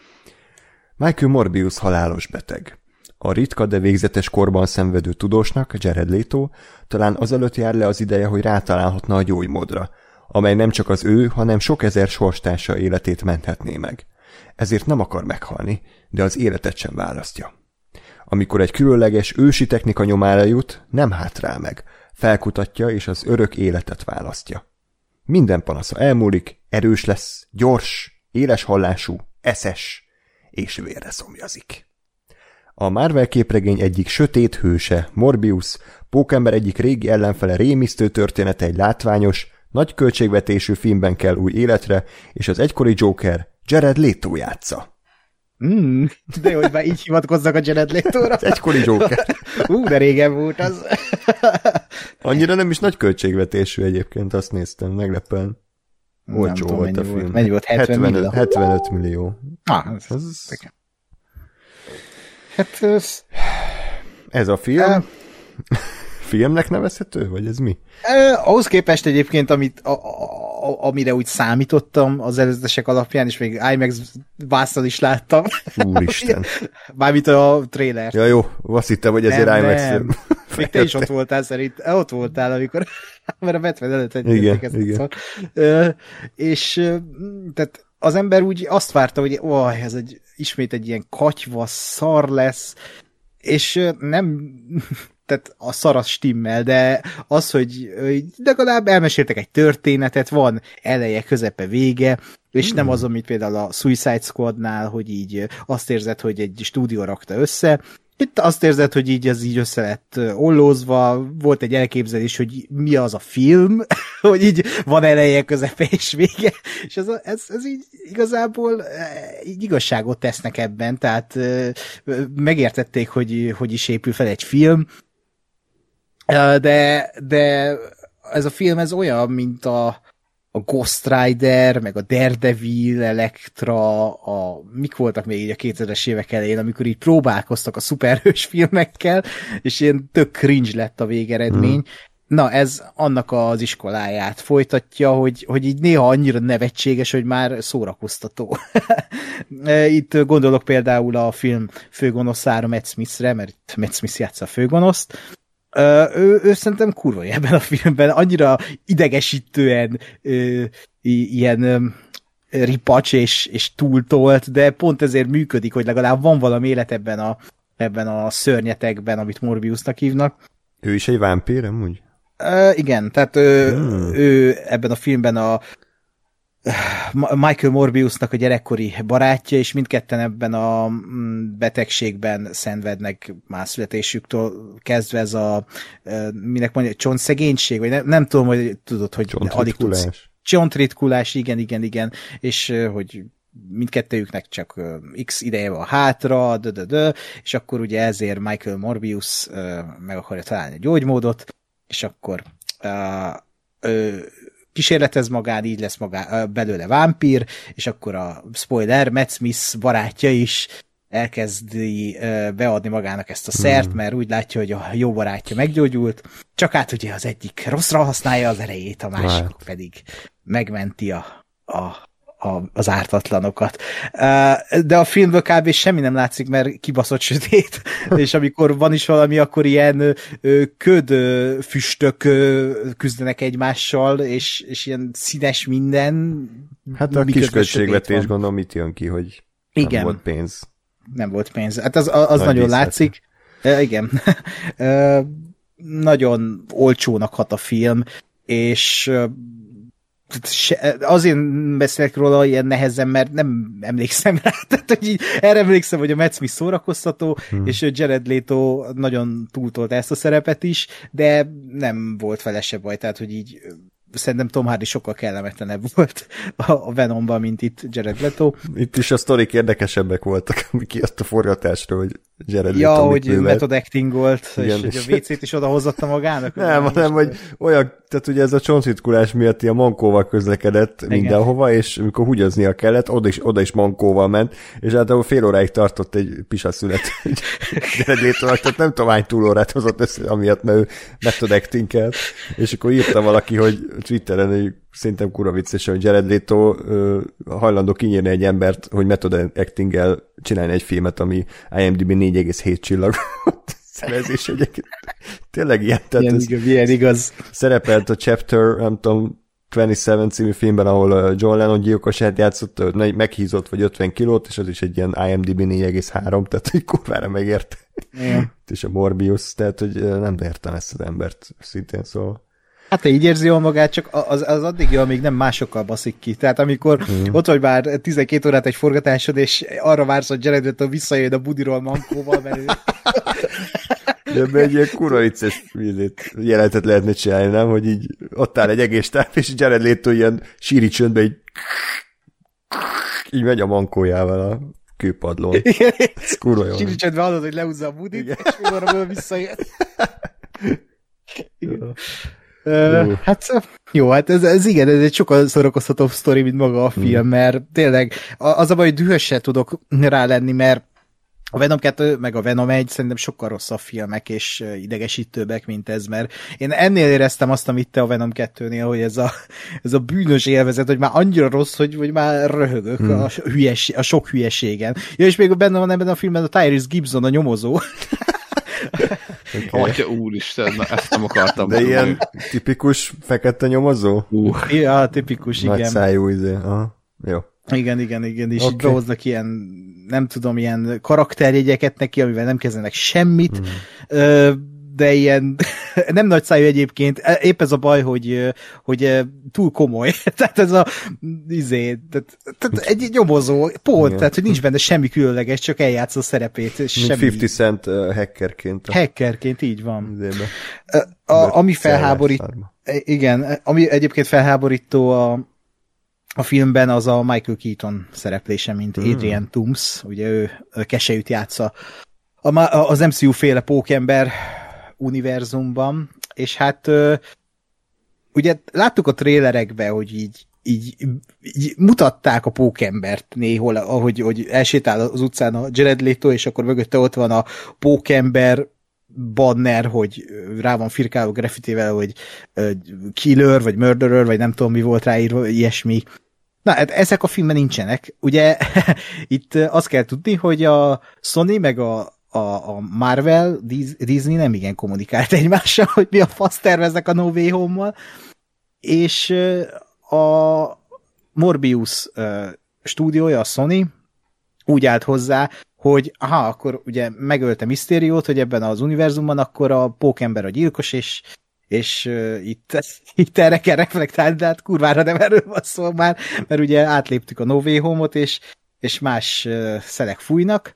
Michael Morbius halálos beteg. A ritka, de végzetes korban szenvedő tudósnak, Jared Leto, talán azelőtt jár le az ideje, hogy rátalálhatna a gyógymódra, amely nem csak az ő, hanem sok ezer sorstársa életét menthetné meg. Ezért nem akar meghalni, de az életet sem választja. Amikor egy különleges ősi technika nyomára jut, nem hátrál meg. felkutatja és az örök életet választja. Minden panasza elmúlik, erős lesz, gyors, éles hallású, eszes, és vérre szomjazik. A Marvel képregény egyik sötét hőse, Morbius, Pókember egyik régi ellenfele rémisztő története egy látványos, nagy költségvetésű filmben kell új életre, és az egykori Joker Jared Leto játsza. Mm, de hogy már így hivatkoznak a Jared Leto-ra. Egykori Joker. Ú, de régen volt az. Annyira nem is nagy költségvetésű egyébként, azt néztem, meglepően. Olcsó tudom, volt a film. volt. Mennyi volt? 70 millió? 75 millió. Ah, ez, Ez, hát ez, ez a film. Eh. Filmnek nevezhető, vagy ez mi? eh, ahhoz képest egyébként, amit, a, a, amire úgy számítottam az előzetesek alapján, és még IMAX vásztal is láttam. Úristen. Mármint a trailer. Ja jó, azt hittem, hogy ezért Nem, IMAX nem. Még te is ott voltál szerint, ott voltál, amikor, mert a Batman előtt egy Igen, igen. Ö, és tehát az ember úgy azt várta, hogy ó, ez egy, ismét egy ilyen katyva szar lesz, és nem, tehát a szar az stimmel, de az, hogy legalább elmeséltek egy történetet, van eleje, közepe, vége, és nem az, amit például a Suicide Squadnál, hogy így azt érzed, hogy egy stúdió rakta össze, itt azt érzed, hogy így ez így össze lett ollózva, volt egy elképzelés, hogy mi az a film, hogy így van eleje, közepe és vége, és ez, ez, ez így igazából így igazságot tesznek ebben, tehát megértették, hogy hogy is épül fel egy film, de, de ez a film ez olyan, mint a, a Ghost Rider, meg a Daredevil, Elektra, a, mik voltak még így a 2000-es évek elején, amikor így próbálkoztak a szuperhős filmekkel, és ilyen tök cringe lett a végeredmény. Mm. Na, ez annak az iskoláját folytatja, hogy, hogy így néha annyira nevetséges, hogy már szórakoztató. itt gondolok például a film főgonoszára Matt Smithre, mert itt Matt Smith játsza a főgonoszt, Ö, ő, ő szerintem kurva ebben a filmben, annyira idegesítően ö, ilyen ö, ripacs és, és túltolt, de pont ezért működik, hogy legalább van valami élet ebben a, ebben a szörnyetekben, amit Morbiusnak hívnak. Ő is egy vámpír, amúgy? Ö, igen, tehát ő, Hmm. ő ebben a filmben a Michael Morbiusnak a gyerekkori barátja, és mindketten ebben a mm, betegségben szenvednek már születésüktől kezdve ez a, ö, minek mondja, csontszegénység, vagy nem, nem tudom, hogy tudod, hogy alig tudsz. Csontritkulás. Igen, igen, igen, és ö, hogy mindkettőjüknek csak ö, x ideje van hátra, dö, dö, dö, és akkor ugye ezért Michael Morbius meg akarja találni a gyógymódot, és akkor uh, ö, kísérletez magán, így lesz magá, belőle vámpír, és akkor a spoiler, Matt Smith barátja is elkezdi beadni magának ezt a szert, Hmm. mert úgy látja, hogy a jó barátja meggyógyult, csak hát ugye az egyik rosszra használja az erejét, a másik Hát. pedig megmenti a, a, a, az ártatlanokat. De a filmből kb. semmi nem látszik, mert kibaszott sötét, és amikor van is valami, akkor ilyen köd füstök küzdenek egymással, és, és ilyen színes minden. Hát a kis költségvetés gondolom mit jön ki, hogy Igen. nem volt pénz. Nem volt pénz. Hát az, az Nagy nagyon díszlet. látszik. Igen. nagyon olcsónak hat a film, és se, azért beszélek róla ilyen nehezen, mert nem emlékszem rá. Tehát, hogy így, erre emlékszem, hogy a Matt Smith szórakoztató, hmm. és Jared Leto nagyon túltolt ezt a szerepet is, de nem volt vele se baj, tehát, hogy így szerintem Tom Hardy sokkal kellemetlenebb volt a Venomban, mint itt Jared Leto. Itt is a sztorik érdekesebbek voltak, ami kijött a forgatásról, hogy Jared Ja, Leto mit hogy method acting volt, Igen, és hogy és- a WC-t is odahozatta magának. Nem, hanem, hogy olyan, tehát ugye ez a csontritkulás miatt ilyen mankóval közlekedett Igen. mindenhova, és amikor húgyoznia kellett, oda is, oda is mankóval ment, és általában fél óráig tartott egy pisaszület Jared Leto-nak, tehát nem tudom, hány túlórát hozott össze, amiatt, mert ő method actingelt, és akkor írta valaki, hogy Twitteren, hogy szerintem kura vicces, hogy Jared Leto ö, hajlandó kinyírni egy embert, hogy method actinggel csinálni egy filmet, ami IMDb 4,7 csillag szerezés egyébként. Tényleg ilyen, tehát Ilyen, ez igaz, ilyen igaz. szerepelt a Chapter, nem tudom, 27 című filmben, ahol uh, John Lennon gyilkosát játszott, uh, meghízott vagy 50 kilót, és az is egy ilyen IMDb 4,3, tehát egy kurvára megért. és a Morbius, tehát hogy nem értem ezt az embert szintén, szóval. Hát így érzi jól magát, csak az, az addig jó, amíg nem másokkal baszik ki. Tehát amikor mm. ott vagy már 12 órát egy forgatásod, és arra vársz, hogy Jared Leto visszajön a budiról mankóval, mert De ebben egy ilyen kurva vicces jelentet lehetne csinálni, nem? Hogy így ott áll egy egész táp, és Jared Leto ilyen síri csöndbe így így megy a mankójával a kőpadlón. Ez kurva jó. Síri csöndbe hallod, hogy leúzza a budit, Igen. és arra visszajön. Uh, hát jó, hát ez, ez igen, ez egy sokkal szórakoztatóbb sztori, mint maga a film, mm. mert tényleg az a baj, hogy dühös se tudok rá lenni, mert a Venom 2 meg a Venom 1 szerintem sokkal rosszabb filmek és idegesítőbbek, mint ez, mert én ennél éreztem azt, amit te a Venom 2-nél, hogy ez a, ez a bűnös élvezet, hogy már annyira rossz, hogy, hogy már röhögök hmm. a, hülyes, a sok hülyeségen. Ja, és még benne van ebben a filmben a Tyrese Gibson, a nyomozó. Okay. Atya úristen, na ezt nem akartam. De mondani. ilyen tipikus fekete nyomozó? Uh. Ja, tipikus, Nagy igen. Nagy szájú, izé. Aha. Jó. Igen, igen, igen, és okay. így behoznak ilyen, nem tudom, ilyen karakterjegyeket neki, amivel nem kezdenek semmit, hmm. de ilyen, nem nagy szájú egyébként, e, épp ez a baj, hogy, hogy túl komoly, tehát ez a, izé, tehát, tehát egy nyomozó, pont, igen. tehát, hogy nincs benne semmi különleges, csak eljátsz a szerepét. És Mint semmi... 50 Cent uh, hackerként. Hackerként, így van. Izébe. A, ami felháborít, igen, ami egyébként felháborító a, a filmben az a Michael Keaton szereplése, mint hmm. Adrian Toomes, ugye ő kesejűt játsza a, az MCU féle pókember univerzumban, és hát ugye láttuk a trélerekbe, hogy így, így, így mutatták a pókembert néhol, ahogy hogy elsétál az utcán a Jared Leto, és akkor mögötte ott van a pókember banner, hogy rá van firkálva graffitivel, hogy killer, vagy murderer, vagy nem tudom mi volt ráírva, ilyesmi. Na, hát ezek a filmben nincsenek. Ugye itt azt kell tudni, hogy a Sony meg a, a, a Marvel, Disney nem igen kommunikált egymással, hogy mi a fasz terveznek a No Way Home-mal, és a Morbius stúdiója, a Sony úgy állt hozzá, hogy aha, akkor ugye megölte Mysterio-t, hogy ebben az univerzumban akkor a pókember a gyilkos, és és uh, itt, itt erre kell reflektálni, de hát kurvára nem erről van szó már, mert ugye átléptük a Nové Home-ot, és, és más uh, szelek fújnak.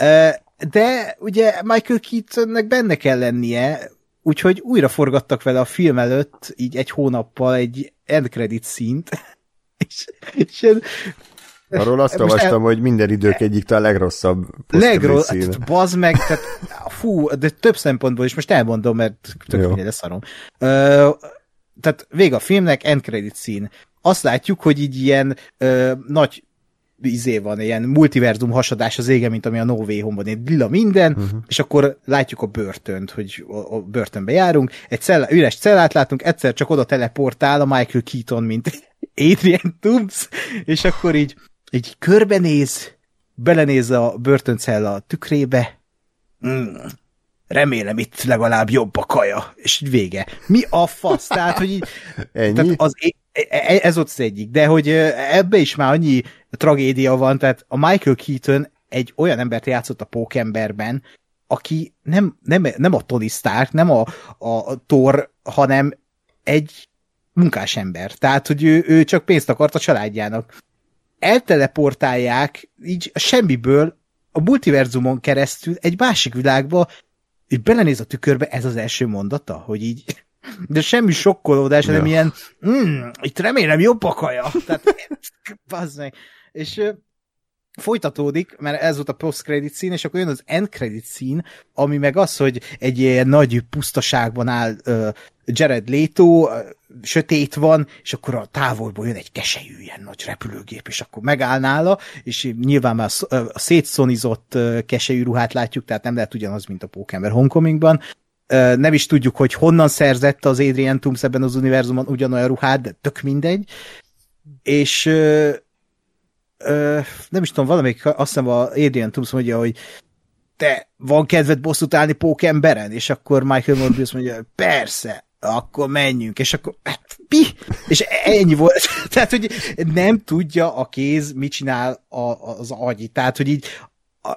Uh, de ugye Michael Keatonnek benne kell lennie, úgyhogy újra forgattak vele a film előtt, így egy hónappal egy end credit színt, és, és Arról azt olvastam, el... hogy minden idők egyik talán legrosszabb Legrosszabb, hát, bazd meg, tehát fú, de több szempontból is most elmondom, mert tök mindegy, leszarom. Ö, tehát vége a filmnek, end credit szín. Azt látjuk, hogy így ilyen ö, nagy izé van, ilyen multiverzum hasadás az ége, mint ami a No Way Home-ban, lila minden, uh-huh. és akkor látjuk a börtönt, hogy a, a börtönbe járunk, egy cell, üres cellát látunk, egyszer csak oda teleportál a Michael Keaton, mint Adrian Toomes, és akkor így így körbenéz, belenéz a börtöncella tükrébe, mm, remélem itt legalább jobb a kaja, és így vége. Mi a fasz? Tehát, hogy így, Ennyi? Tehát az, e, e, ez ott az egyik, de hogy ebbe is már annyi tragédia van, tehát a Michael Keaton egy olyan embert játszott a Pókemberben, aki nem, nem, nem a Tony Stark, nem a, a Thor, hanem egy munkás ember. Tehát, hogy ő, ő csak pénzt akart a családjának elteleportálják így a semmiből a multiverzumon keresztül egy másik világba, és belenéz a tükörbe, ez az első mondata, hogy így de semmi sokkolódás, hanem ja. ilyen mm, itt remélem jobb a kaja. Tehát, bazd meg. És folytatódik, mert ez volt a post-credit szín, és akkor jön az end-credit szín, ami meg az, hogy egy ilyen nagy pusztaságban áll uh, Jared Leto, sötét van, és akkor a távolból jön egy keselyű ilyen nagy repülőgép, és akkor megáll nála, és nyilván már a, szétszonizott keselyű ruhát látjuk, tehát nem lehet ugyanaz, mint a Pókember Homecomingban. Nem is tudjuk, hogy honnan szerzett az Adrian Toomes ebben az univerzumon ugyanolyan ruhát, de tök mindegy. És uh, ö, nem is tudom, valamelyik, azt hiszem a Adrian Toomes mondja, hogy te van kedved bosszút állni pókemberen? És akkor Michael Morbius mondja, persze, akkor menjünk, és akkor hát, mi? És ennyi volt. Tehát, hogy nem tudja a kéz, mit csinál a, az agyi. Tehát, hogy így a,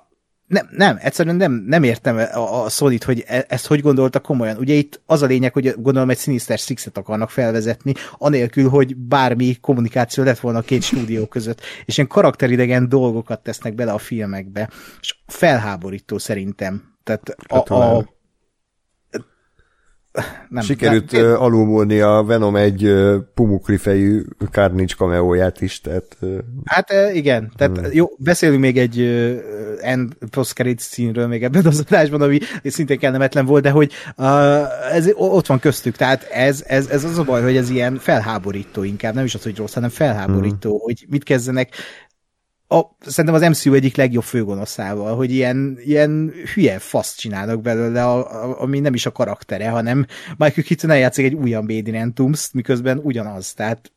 nem, nem, egyszerűen nem, nem értem a, a sony hogy e, ezt hogy gondolta komolyan. Ugye itt az a lényeg, hogy gondolom egy Sinister Six-et akarnak felvezetni, anélkül, hogy bármi kommunikáció lett volna a két stúdió között, és ilyen karakteridegen dolgokat tesznek bele a filmekbe, és felháborító szerintem. Tehát a, hát, a, nem, Sikerült nem, uh, alulmúlni a Venom egy uh, pumukli fejű Carnage cameóját is, tehát... Hát igen, tehát hmm. jó, beszélünk még egy end post színről még ebben az adásban, ami szintén kellemetlen volt, de hogy uh, ez ott van köztük, tehát ez, ez, ez az a baj, hogy ez ilyen felháborító inkább, nem is az, hogy rossz, hanem felháborító, hmm. hogy mit kezdenek a, szerintem az MCU egyik legjobb főgonoszával, hogy ilyen, ilyen hülye faszt csinálnak belőle, a, a, ami nem is a karaktere, hanem Michael Keaton eljátszik egy újabb Bédinentums, miközben ugyanaz, tehát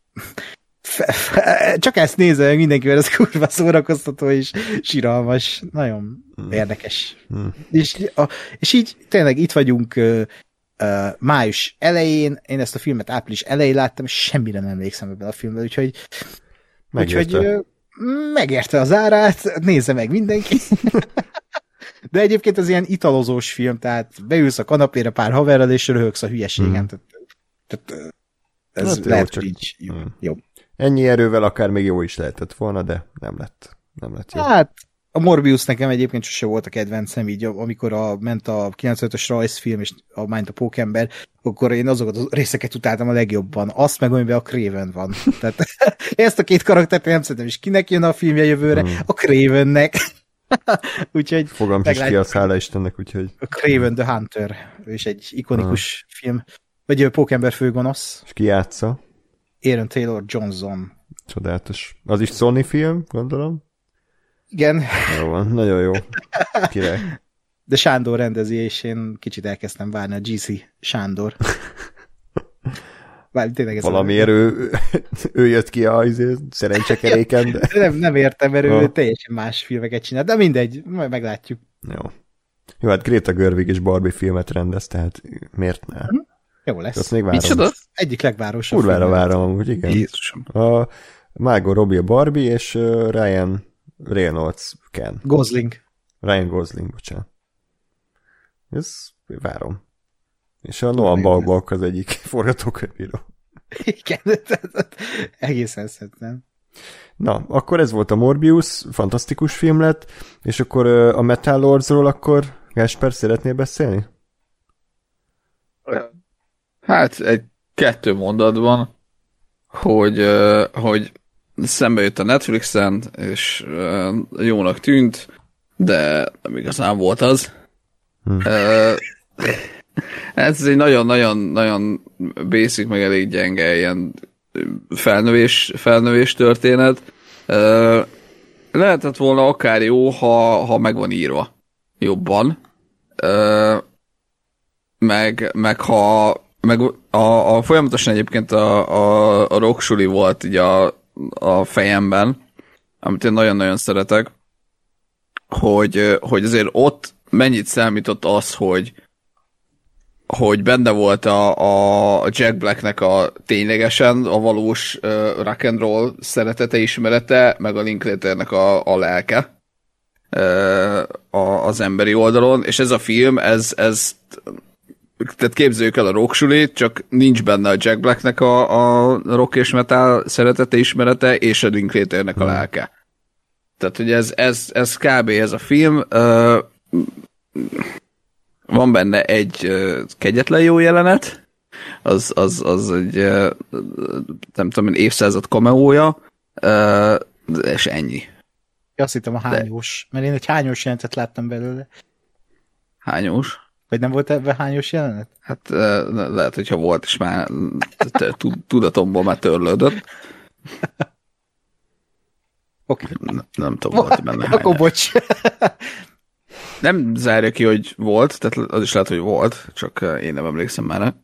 csak ezt nézve mindenkivel, ez kurva szórakoztató és síralmas, nagyon hmm. érdekes. Hmm. És, a, és így tényleg itt vagyunk uh, uh, május elején, én ezt a filmet április elején láttam, és semmire nem emlékszem ebben a filmben, úgyhogy, úgyhogy uh, megérte az árát, nézze meg mindenki. De egyébként az ilyen italozós film, tehát beülsz a kanapére pár haverral, és röhögsz a hülyeségen. Hmm. Tehát, tehát ez hát lehet, jó, csak... így jó. Hmm. jó. Ennyi erővel akár még jó is lehetett volna, de nem lett. Nem lett jó. Hát a Morbius nekem egyébként sose volt a kedvencem, így amikor a, ment a 95-ös rajzfilm, és a Mind a Pókember, akkor én azokat a részeket utáltam a legjobban. Azt meg, amiben a Craven van. Tehát ezt a két karaktert nem szerintem is kinek jön a filmje jövőre, hmm. a Cravennek. úgyhogy Fogam is ki a szála Istennek, úgyhogy... A Craven the Hunter, és egy ikonikus hmm. film. Vagy a Pókember főgonosz. És ki játsza? Aaron Taylor Johnson. Csodálatos. Az is Sony film, gondolom? Igen. Jó van, nagyon jó. Király. De Sándor rendezi, és én kicsit elkezdtem várni a GC Sándor. Várj, tényleg ez Valamiért ő, ő jött ki a izé, szerencsekeréken. De... nem, nem értem, mert ő teljesen más filmeket csinál, de mindegy, majd meglátjuk. Jó. Jó, hát Greta Görvig és Barbie filmet rendez, tehát miért ne? Hm? Jó lesz. Azt még várom. Micsoda? Egyik legvárosabb. Kurvára várom amúgy, igen. Jézusom. A Margot Robbie a Barbie, és Ryan Reynolds Ken. Gosling. Ryan Gosling, bocsánat. Ez várom. És a Noam Baumbach az egyik forgatókönyvíró. Igen, egészen szerintem. Na, akkor ez volt a Morbius, fantasztikus film lett, és akkor a Metal Lordsról akkor Gásper szeretnél beszélni? Hát egy kettő mondatban, hogy, hogy szembe jött a Netflixen, és uh, jónak tűnt, de nem igazán volt az. Hm. Uh, ez egy nagyon-nagyon-nagyon basic, meg elég gyenge ilyen felnövés, felnövés történet. Uh, lehetett volna akár jó, ha, ha meg van írva jobban. Uh, meg, meg ha meg a, a folyamatosan egyébként a, a, a rocksuli volt így a, a fejemben, amit én nagyon-nagyon szeretek, hogy, hogy azért ott mennyit számított az, hogy hogy benne volt a, a Jack Blacknek a ténylegesen a valós uh, rock and roll szeretete, ismerete, meg a Linklaternek a, a lelke uh, a, az emberi oldalon, és ez a film, ez, ez tehát képzeljük el a rocksulit, csak nincs benne a Jack Blacknek a, a rock és metal szeretete, ismerete, és a Linklaternek a hmm. lelke. Tehát, hogy ez, ez, ez kb. ez a film. Van benne egy kegyetlen jó jelenet, az, az, az egy nem tudom, évszázad kameója, és ennyi. Azt hittem a hányós, De... mert én egy hányós jelentet láttam belőle. Hányós? Vagy nem volt ebben hányos jelenet? Hát lehet, hogyha volt, és már tudatomból már törlődött. Oké. Okay. Nem, nem tudom, volt benne Akkor bocs. nem zárja ki, hogy volt, tehát az is lehet, hogy volt, csak én nem emlékszem már.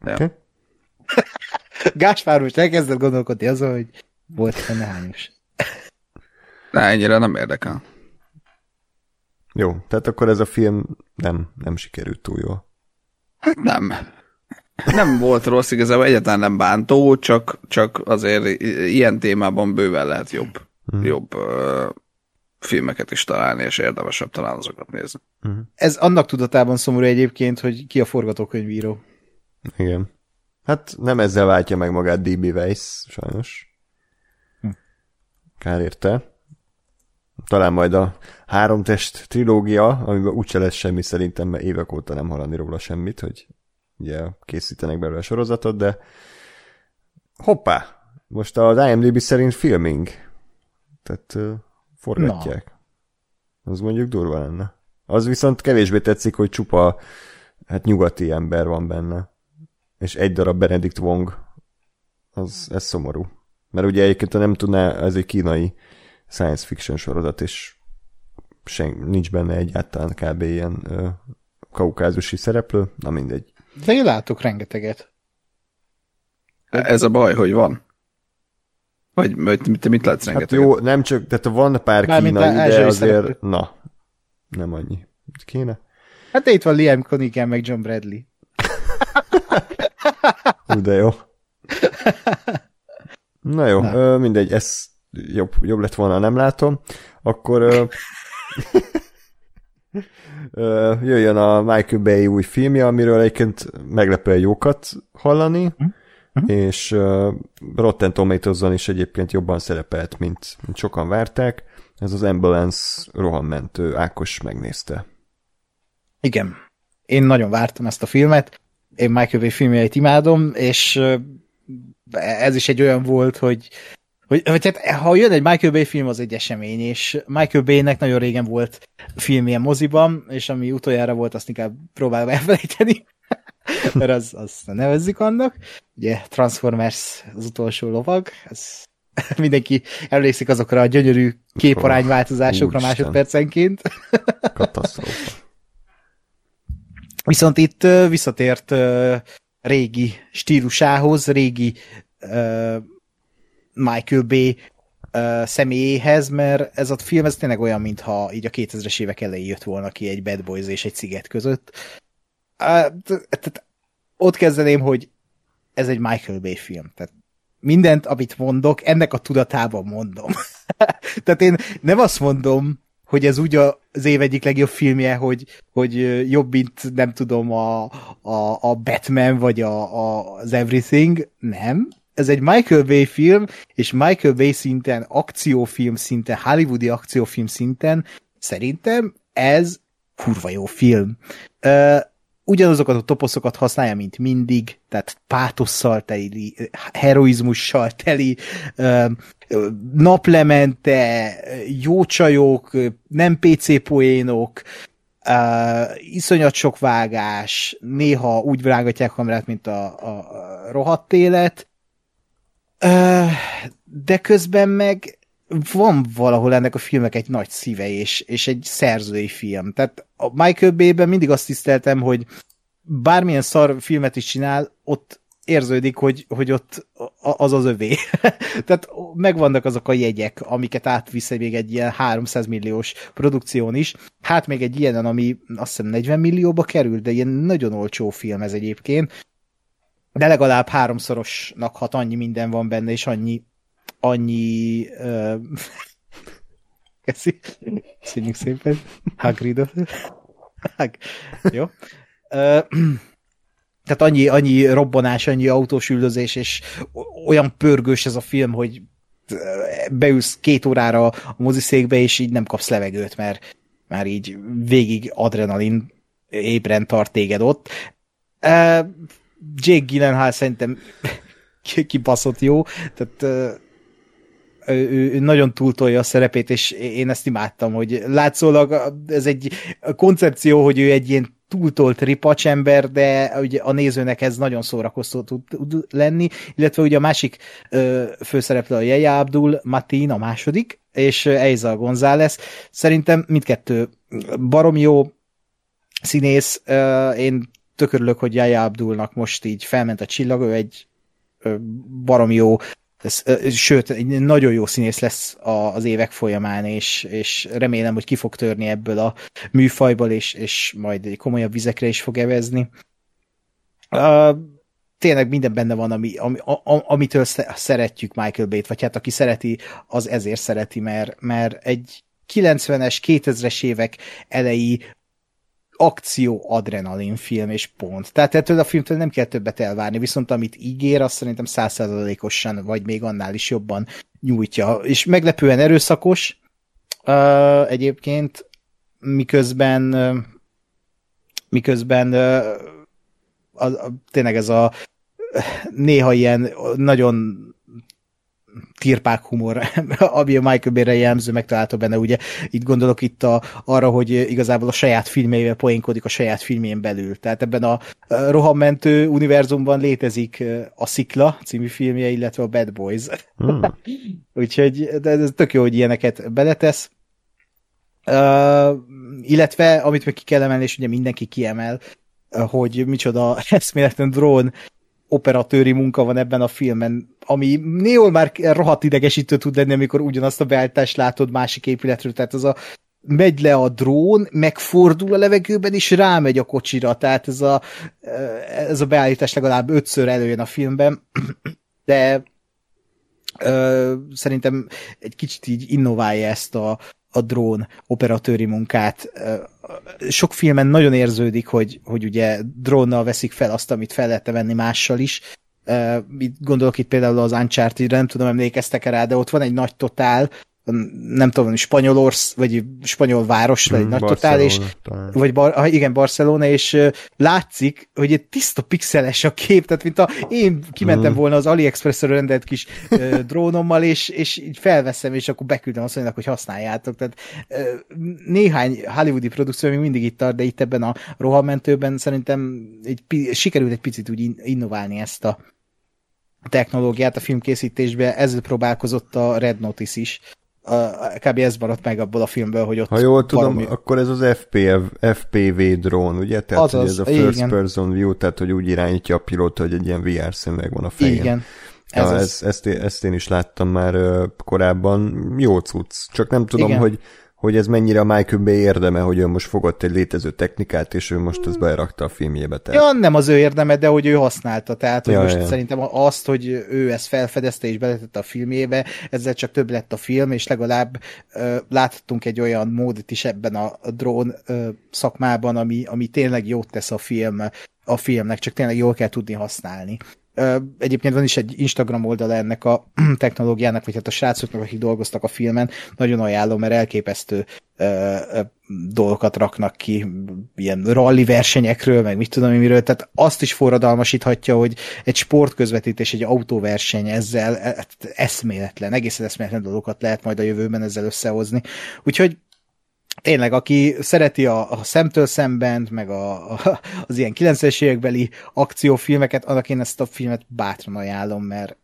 Ja. Okay. Gáspár most elkezdett gondolkodni azon, hogy volt benne hányos. Ne, ennyire nem érdekel. Jó, tehát akkor ez a film nem, nem sikerült túl jól. Hát nem. Nem volt rossz, igazából egyáltalán nem bántó, csak, csak azért ilyen témában bőven lehet jobb. hmm. jobb filmeket is találni, és érdemesebb talán azokat nézni. Hmm. Ez annak tudatában szomorú egyébként, hogy ki a forgatókönyvíró. Igen. Hát nem ezzel váltja meg magát D.B. Weiss, sajnos. Hm. Kár érte. Talán majd a három test trilógia, amiben úgyse lesz semmi szerintem, mert évek óta nem hallani róla semmit, hogy ugye készítenek belőle a sorozatot, de hoppá, most az IMDb szerint filming. Tehát uh, forgatják. Na. Az mondjuk durva lenne. Az viszont kevésbé tetszik, hogy csupa hát nyugati ember van benne. És egy darab Benedict Wong. Az, ez szomorú. Mert ugye egyébként nem tudná, ez egy kínai science fiction sorozat, és sen, nincs benne egyáltalán kb. ilyen ö, kaukázusi szereplő, na mindegy. De én látok rengeteget. Ez a baj, hogy van. Vagy, vagy te mit látsz hát rengeteget? Hát jó, nem csak, tehát van pár Bármint kínai, de azért, szereplő. na, nem annyi. Kéne? Hát itt van Liam Cunningham, meg John Bradley. Hú, de jó. Na jó, Na. Ö, mindegy, ez jobb, jobb lett volna, nem látom. Akkor ö, ö, jöjjön a Michael Bay új filmje, amiről egyébként meglepően jókat hallani. Hm? uh-huh. és uh, Rotten tomatoes is egyébként jobban szerepelt, mint, mint sokan várták. Ez az Ambulance rohammentő, Ákos megnézte. Igen. Én nagyon vártam ezt a filmet. Én Michael Bay filmjeit imádom, és ez is egy olyan volt, hogy hogy, hogy hát, ha jön egy Michael Bay film, az egy esemény, és Michael Bay-nek nagyon régen volt filmje moziban, és ami utoljára volt, azt inkább próbálom elfelejteni. mert az, az nevezzük annak. Ugye Transformers az utolsó lovag, ez mindenki emlékszik azokra a gyönyörű képarányváltozásokra másodpercenként. Katasztrófa. Viszont itt visszatért régi stílusához, régi Michael Bay személyéhez, mert ez a film ez tényleg olyan, mintha így a 2000-es évek elején jött volna ki egy Bad Boys és egy sziget között tehát ott kezdeném, hogy ez egy Michael Bay film. Tehát mindent, amit mondok, ennek a tudatában mondom. Tehát én nem azt mondom, hogy ez úgy az év egyik legjobb filmje, hogy, hogy jobb, mint nem tudom, a, a, a Batman, vagy a, a, az Everything. Nem. Ez egy Michael Bay film, és Michael Bay szinten, akciófilm szinten, hollywoodi akciófilm szinten szerintem ez kurva jó film. Uh, ugyanazokat a toposzokat használja, mint mindig, tehát pátosszal teli, heroizmussal teli, naplemente, jó csajok, nem PC poénok, iszonyat sok vágás, néha úgy vágatják kamerát, mint a, a, rohadt élet, de közben meg van valahol ennek a filmek egy nagy szíve, és, és egy szerzői film. Tehát a Michael Bay-ben mindig azt tiszteltem, hogy bármilyen szar filmet is csinál, ott érződik, hogy, hogy ott az az övé. Tehát megvannak azok a jegyek, amiket átvisz még egy ilyen 300 milliós produkción is. Hát még egy ilyenen, ami azt hiszem 40 millióba kerül, de ilyen nagyon olcsó film ez egyébként. De legalább háromszorosnak hat, annyi minden van benne, és annyi annyi uh, Köszönjük szépen. Hagridot. Hag. Jó. Tehát annyi, annyi robbanás, annyi autós üldözés, és olyan pörgős ez a film, hogy beülsz két órára a moziszékbe, és így nem kapsz levegőt, mert már így végig adrenalin ébren tart téged ott. Jake Gyllenhaal szerintem kibaszott jó, tehát uh, ő, ő nagyon túltolja a szerepét, és én ezt imádtam, hogy látszólag ez egy koncepció, hogy ő egy ilyen túltolt ripacs ember, de ugye a nézőnek ez nagyon szórakoztó tud, tud lenni, illetve ugye a másik ö, főszereplő a Jeja Abdul Matin, a második, és Eiza González. Szerintem mindkettő barom jó színész, ö, én tökörülök, hogy Jeja Abdulnak most így felment a csillag, ő egy barom jó sőt, egy nagyon jó színész lesz az évek folyamán, és, és remélem, hogy ki fog törni ebből a műfajból, és, és majd egy komolyabb vizekre is fog evezni. Uh, tényleg minden benne van, ami, ami, a, amitől szeretjük Michael Bay-t, vagy hát aki szereti, az ezért szereti, mert, mert egy 90-es, 2000-es évek elejé akció adrenalin film, és pont. Tehát ettől a filmtől nem kell többet elvárni, viszont amit ígér, azt szerintem százszerzalékosan, vagy még annál is jobban nyújtja. És meglepően erőszakos uh, egyébként, miközben uh, miközben uh, a, a, tényleg ez a néha ilyen nagyon tirpák humor, ami a Michael Bay-re jellemző, megtalálta benne, ugye itt gondolok itt a, arra, hogy igazából a saját filmével poénkodik a saját filmjén belül. Tehát ebben a rohammentő univerzumban létezik a Szikla című filmje, illetve a Bad Boys. Hmm. Úgyhogy de ez tök jó, hogy ilyeneket beletesz. Uh, illetve, amit meg ki kell emelni, és ugye mindenki kiemel, hogy micsoda eszméletlen drón operatőri munka van ebben a filmen, ami néhol már rohadt idegesítő tud lenni, amikor ugyanazt a beállítást látod másik épületről, tehát az a megy le a drón, megfordul a levegőben, és rámegy a kocsira, tehát ez a, ez a beállítás legalább ötször előjön a filmben, de ö, szerintem egy kicsit így innoválja ezt a, a drón operatőri munkát. Sok filmen nagyon érződik, hogy, hogy ugye drónnal veszik fel azt, amit fel lehet venni mással is. Gondolok itt például az Uncharted-re, nem tudom, emlékeztek-e rá, de ott van egy nagy totál, nem tudom, Spanyolorsz, vagy spanyol város, vagy mm, nagy totál, és, vagy bar, igen, Barcelona, és látszik, hogy egy tiszta pixeles a kép, tehát mint a én kimentem mm. volna az AliExpress-ről rendelt kis drónommal, és, és így felveszem, és akkor beküldem azt mondják, hogy használjátok. Tehát néhány hollywoodi produkció még mindig itt tart, de itt ebben a rohamentőben szerintem egy, sikerült egy picit úgy innoválni ezt a technológiát a filmkészítésbe, ezzel próbálkozott a Red Notice is, kb. ez maradt meg abból a filmből, hogy ott... Ha jól tudom, valami... akkor ez az FPV, FPV drón, ugye? Tehát az, az, ez a first igen. person view, tehát hogy úgy irányítja a pilóta, hogy egy ilyen VR szemüveg van a fején. Igen. Ez ja, ez, ezt, ezt én is láttam már korábban. Jó cucc. Csak nem tudom, igen. hogy hogy ez mennyire a Michael Bay érdeme, hogy ő most fogott egy létező technikát, és ő most ezt berakta a filmjébe. Tehát. Ja, nem az ő érdeme, de hogy ő használta. Tehát, hogy ja, most ja. szerintem azt, hogy ő ezt felfedezte és beletette a filmjébe, ezzel csak több lett a film, és legalább uh, láthattunk egy olyan módot is ebben a, drón uh, szakmában, ami, ami tényleg jót tesz a film a filmnek, csak tényleg jól kell tudni használni. Egyébként van is egy Instagram oldala ennek a technológiának, vagy hát a srácoknak, akik dolgoztak a filmen. Nagyon ajánlom, mert elképesztő dolgokat raknak ki, ilyen rally versenyekről, meg mit tudom miről, tehát azt is forradalmasíthatja, hogy egy sportközvetítés, egy autóverseny ezzel e, eszméletlen, egészen eszméletlen dolgokat lehet majd a jövőben ezzel összehozni. Úgyhogy tényleg, aki szereti a, a szemtől szemben, meg a, a, az ilyen 90-es évekbeli akciófilmeket, annak én ezt a filmet bátran ajánlom, mert,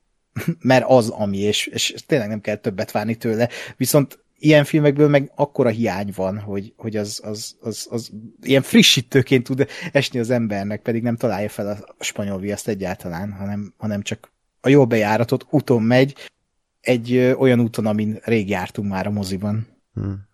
mert az, ami, és, és tényleg nem kell többet várni tőle. Viszont ilyen filmekből meg akkora hiány van, hogy, hogy az, az, az, az ilyen frissítőként tud esni az embernek, pedig nem találja fel a spanyol viaszt egyáltalán, hanem, hanem csak a jó bejáratot úton megy, egy ö, olyan úton, amin rég jártunk már a moziban. Hmm.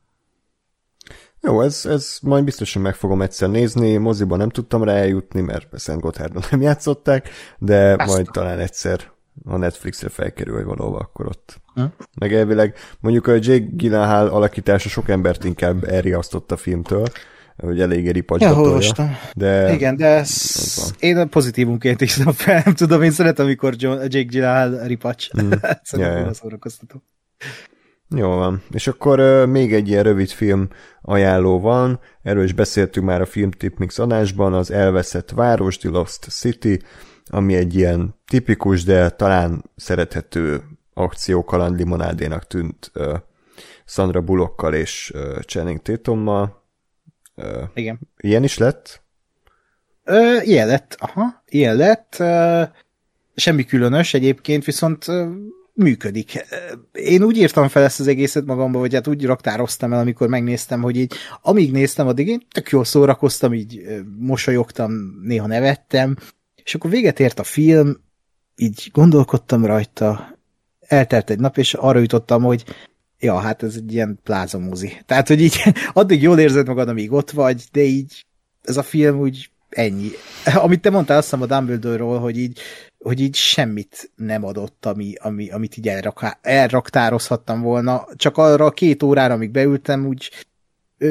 Jó, ez, ez majd biztosan meg fogom egyszer nézni, moziban nem tudtam rá eljutni, mert Szent Gotthárdon nem játszották, de Ezt majd talán egyszer a Netflixre felkerül, valahova, akkor ott. Hm? Meg elvileg mondjuk a Jake Gyllenhaal alakítása sok embert inkább elriasztott a filmtől, hogy elég ripacsgatolja. Ja, de... Igen, de ez én pozitívunként is fel, nem tudom, én szeretem, amikor John, Jake Gyllenhaal ripacs. Mm. Szerintem ja, ja. szórakoztató. Jó van. És akkor uh, még egy ilyen rövid film ajánló van, erről is beszéltünk már a Filmtip Mix adásban, az Elveszett Város, The Lost City, ami egy ilyen tipikus, de talán szerethető akció kaland limonádénak tűnt uh, Sandra Bullockkal és uh, Channing Tatummal. Uh, Igen. Ilyen is lett? Uh, ilyen lett, aha, ilyen lett. Uh, semmi különös egyébként, viszont működik. Én úgy írtam fel ezt az egészet magamba, vagy hát úgy raktároztam el, amikor megnéztem, hogy így amíg néztem, addig én tök jól szórakoztam, így mosolyogtam, néha nevettem, és akkor véget ért a film, így gondolkodtam rajta, eltelt egy nap, és arra jutottam, hogy ja, hát ez egy ilyen plázamúzi. Tehát, hogy így addig jól érzed magad, amíg ott vagy, de így ez a film úgy ennyi. Amit te mondtál, azt hiszem a Dumbledore-ról, hogy így, hogy így semmit nem adott, ami, ami, amit így elrak, elraktározhattam volna. Csak arra a két órára, amíg beültem, úgy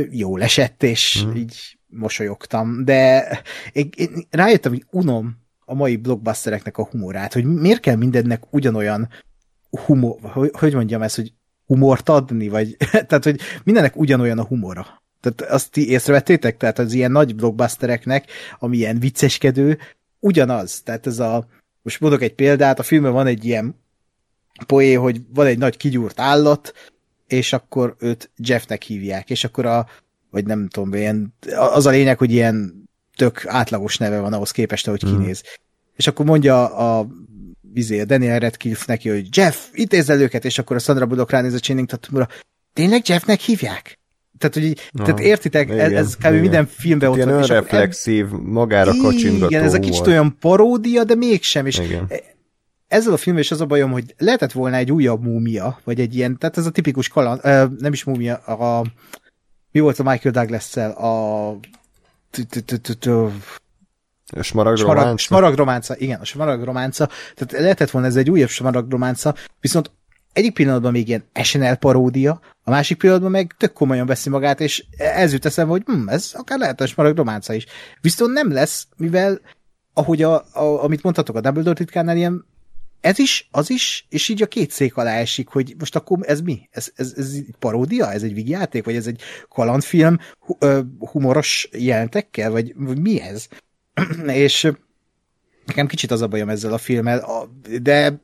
jól esett, és mm. így mosolyogtam. De én, én rájöttem, hogy unom a mai blockbustereknek a humorát, hogy miért kell mindennek ugyanolyan humor, hogy, hogy mondjam ezt, hogy humort adni, vagy tehát, hogy mindennek ugyanolyan a humora. Tehát azt ti észrevettétek? Tehát az ilyen nagy blockbustereknek, ami ilyen vicceskedő, ugyanaz. Tehát ez a, most mondok egy példát, a filmben van egy ilyen poé, hogy van egy nagy kigyúrt állat, és akkor őt Jeffnek hívják, és akkor a, vagy nem tudom, ilyen, az a lényeg, hogy ilyen tök átlagos neve van ahhoz képest, ahogy mm. kinéz. És akkor mondja a vizé, a Daniel Radcliffe neki, hogy Jeff, intézzel őket, és akkor a Sandra Bullock ránéz a Channing Tatumra, tényleg Jeffnek hívják? Tehát, hogy így, Aha, tehát értitek, igen, ez, ez kb. Igen. minden filmben ott van. Ilyen önreflexív, magára kacsingató Igen, ez a kicsit olyan paródia, de mégsem, és igen. ezzel a filmmel is az a bajom, hogy lehetett volna egy újabb múmia, vagy egy ilyen, tehát ez a tipikus kaland, nem is múmia, a, mi volt a Michael Douglas-szel, a a smaragd Smaragd igen, a smaragd románca. Tehát lehetett volna ez egy újabb smaragd románca, viszont egyik pillanatban még ilyen SNL paródia, a másik pillanatban meg tök komolyan veszi magát, és ez jut eszembe, hogy hm, ez akár lehet a smaragd románca is. Viszont nem lesz, mivel ahogy a, a, amit mondhatok a Dumbledore titkánál, ilyen ez is, az is, és így a két szék alá esik, hogy most akkor ez mi? Ez, ez, ez egy paródia? Ez egy vígjáték? Vagy ez egy kalandfilm humoros jelentekkel? Vagy, vagy mi ez? és nekem kicsit az a bajom ezzel a filmmel, de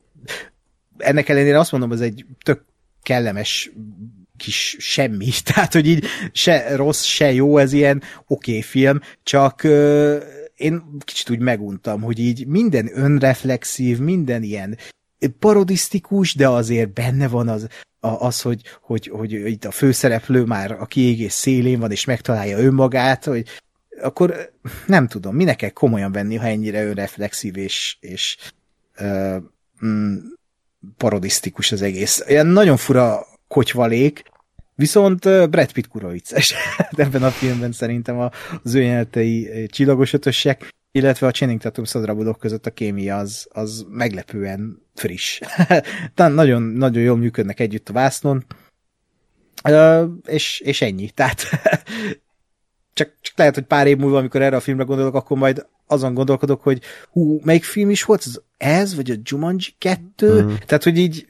ennek ellenére azt mondom, ez egy tök kellemes kis semmi, tehát, hogy így se rossz, se jó, ez ilyen oké okay film, csak uh, én kicsit úgy meguntam, hogy így minden önreflexív, minden ilyen parodisztikus, de azért benne van az, az hogy, hogy, hogy, itt a főszereplő már a kiégés szélén van, és megtalálja önmagát, hogy akkor nem tudom, minek kell komolyan venni, ha ennyire önreflexív és, és uh, mm, parodisztikus az egész. Ilyen nagyon fura kocsvalék, viszont Brad Pitt kura vicces. Ebben a filmben szerintem az ő jelenetei csillagos ötösek, illetve a Channing Tatum szadrabudok között a kémia az, az meglepően friss. Tehát nagyon, nagyon jól működnek együtt a vásznon, és, és ennyi. Tehát csak, csak lehet, hogy pár év múlva, amikor erre a filmre gondolok, akkor majd azon gondolkodok, hogy hú, melyik film is volt? Ez, ez vagy a Jumanji 2? Mm. Tehát, hogy így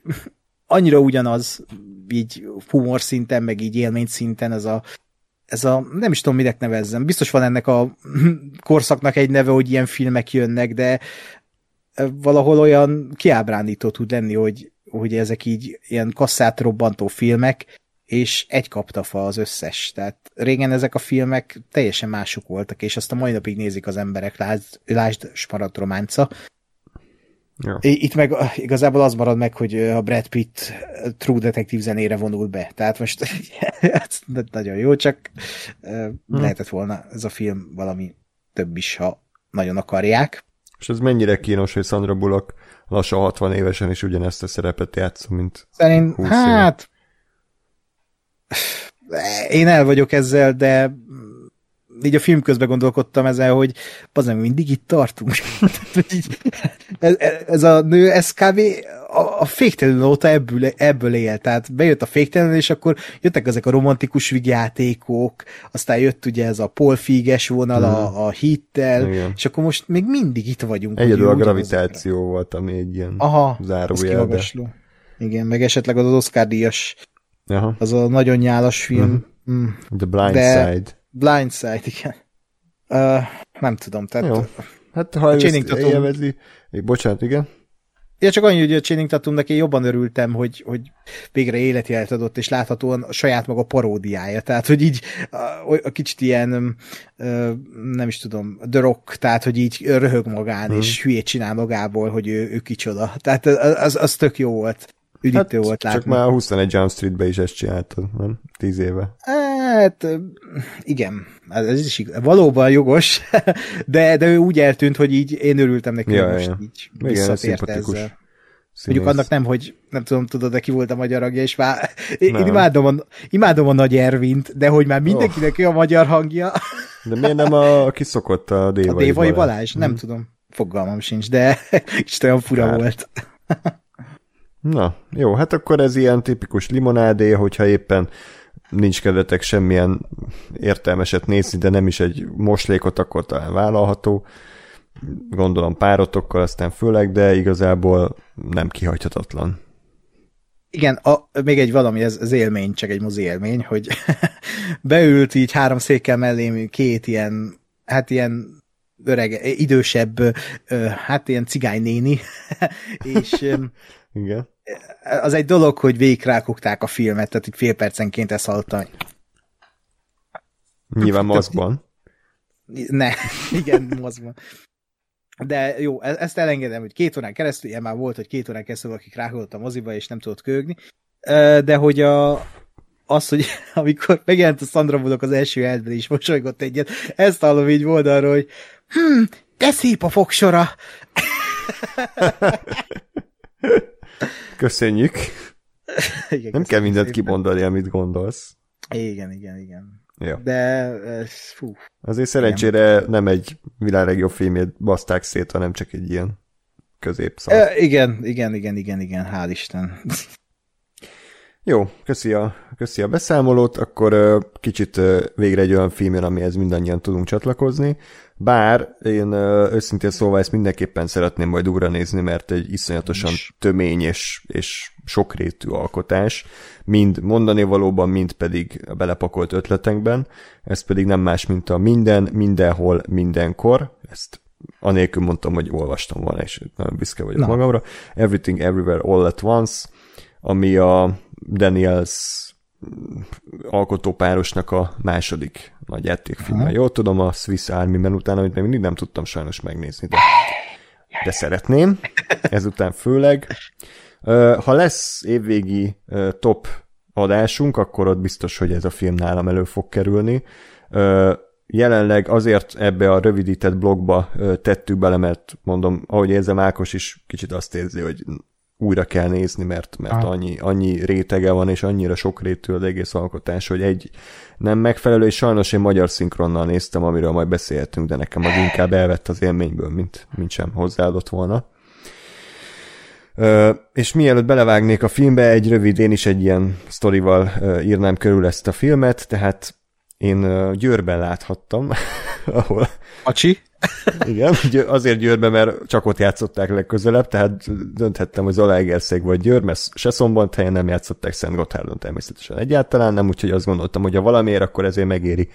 annyira ugyanaz, így humor szinten, meg így élmény szinten ez a, ez a, nem is tudom, minek nevezzem. Biztos van ennek a korszaknak egy neve, hogy ilyen filmek jönnek, de valahol olyan kiábrándító tud lenni, hogy, hogy ezek így ilyen kasszát robbantó filmek, és egy kaptafa az összes. Tehát régen ezek a filmek teljesen mások voltak, és azt a mai napig nézik az emberek, lásd, lásd Sparat románca. Ja. Itt meg igazából az marad meg, hogy a Brad Pitt True Detective zenére vonul be. Tehát most ez nagyon jó, csak hmm. lehetett volna ez a film valami több is, ha nagyon akarják. És ez mennyire kínos, hogy Sandra Bullock lassan 60 évesen is ugyanezt a szerepet játszom, mint Szerint, 20 hát, éve én el vagyok ezzel, de így a film közben gondolkodtam ezen, hogy az nem mindig itt tartunk. ez, ez a nő, ez kb. a, a féktelen óta ebből, ebből él, tehát bejött a féktelen, és akkor jöttek ezek a romantikus vigyátékok, aztán jött ugye ez a polfíges vonal hmm. a, a hittel, Igen. és akkor most még mindig itt vagyunk. Egyedül a gravitáció volt, ami egy ilyen Aha, zárójel. Igen, meg esetleg az Oscar díjas Aha. Az a nagyon nyálas film. Mm. Mm. The Blind De Side. Blind Side, igen. Uh, nem tudom, tehát... Jó. Hát ha a Channing Tatum... élvezi... Bocsánat, igen. Ja, csak annyi, hogy a Channing Tatumnak én jobban örültem, hogy, hogy végre életjelet adott, és láthatóan a saját maga paródiája. Tehát, hogy így a, a kicsit ilyen, nem is tudom, The Rock, tehát, hogy így röhög magán, hmm. és hülyét csinál magából, hogy ő, ő kicsoda. Tehát az, az tök jó volt üdítő hát, volt látni. Csak már 21 Jump Street-be is ezt csináltad, nem? Tíz éve. Hát, igen. Ez is igaz. valóban jogos, de, de ő úgy eltűnt, hogy így én örültem neki, ja, most ja. így visszatért ezzel. Színész. Mondjuk annak nem, hogy nem tudom, tudod, de ki volt a magyar hangja, és már én, én imádom, a, imádom a Nagy Ervint, de hogy már mindenkinek oh. ő a magyar hangja. De miért nem a, aki szokott a Dévai, a Dévai Balázs? Balázs? Nem hmm. tudom. Fogalmam sincs, de is olyan fura Kár. volt. Na, jó, hát akkor ez ilyen tipikus limonádé, hogyha éppen nincs kedvetek semmilyen értelmeset nézni, de nem is egy moslékot, akkor talán vállalható. Gondolom párotokkal, aztán főleg, de igazából nem kihagyhatatlan. Igen, a, még egy valami, ez az élmény, csak egy mozi élmény, hogy beült így három székkel mellé két ilyen, hát ilyen öreg, idősebb, hát ilyen néni, és Igen. az egy dolog, hogy végigrákogták a filmet, tehát így fél percenként ezt hallottam. Nyilván mozgban. Ne, igen, mozgban. De jó, e- ezt elengedem, hogy két órán keresztül, ilyen már volt, hogy két órán keresztül akik rákodott a moziba, és nem tudott kögni, de hogy a, az, hogy amikor megjelent a Sandra Bullock az első elben is mosolygott egyet, ezt hallom így oldalról, hogy hm, de szép a fogsora. Köszönjük. Igen, nem kell mindent szépen. kimondani, amit gondolsz. Igen, igen, igen. Ja. De, fú. Azért szerencsére igen. nem egy világ legjobb filmét baszták szét, hanem csak egy ilyen középszak. E, igen, igen, igen, igen, igen, hál' Isten. Jó, köszi a, köszi a beszámolót, akkor kicsit végre egy olyan film jön, amihez mindannyian tudunk csatlakozni, bár én őszintén szóval ezt mindenképpen szeretném majd újra nézni, mert egy iszonyatosan tömény és, és sokrétű alkotás, mind mondani valóban, mind pedig a belepakolt ötletekben, ez pedig nem más, mint a minden, mindenhol, mindenkor, ezt anélkül mondtam, hogy olvastam volna, és nagyon büszke vagyok Na. magamra, Everything Everywhere All at Once, ami a Daniels alkotópárosnak a második nagy játékfilme. Jól tudom, a Swiss Army Men után, amit még mindig nem tudtam sajnos megnézni, de, de szeretném, ezután főleg. Ha lesz évvégi top adásunk, akkor ott biztos, hogy ez a film nálam elő fog kerülni. Jelenleg azért ebbe a rövidített blogba tettük bele, mert mondom, ahogy érzem, Ákos is kicsit azt érzi, hogy újra kell nézni, mert, mert ah. annyi, annyi rétege van, és annyira sok rétű az egész alkotás, hogy egy nem megfelelő, és sajnos én magyar szinkronnal néztem, amiről majd beszélhetünk, de nekem az inkább elvett az élményből, mint, mint sem hozzáadott volna. Uh, és mielőtt belevágnék a filmbe, egy rövid, én is egy ilyen sztorival uh, írnám körül ezt a filmet, tehát én Győrben láthattam, ahol... Acsi? Igen, azért Győrbe, mert csak ott játszották legközelebb, tehát dönthettem, hogy Zalaegerszeg vagy Győr, mert se helyen nem játszották Szent Gotthárdon természetesen egyáltalán nem, úgyhogy azt gondoltam, hogy ha valamiért, akkor ezért megéri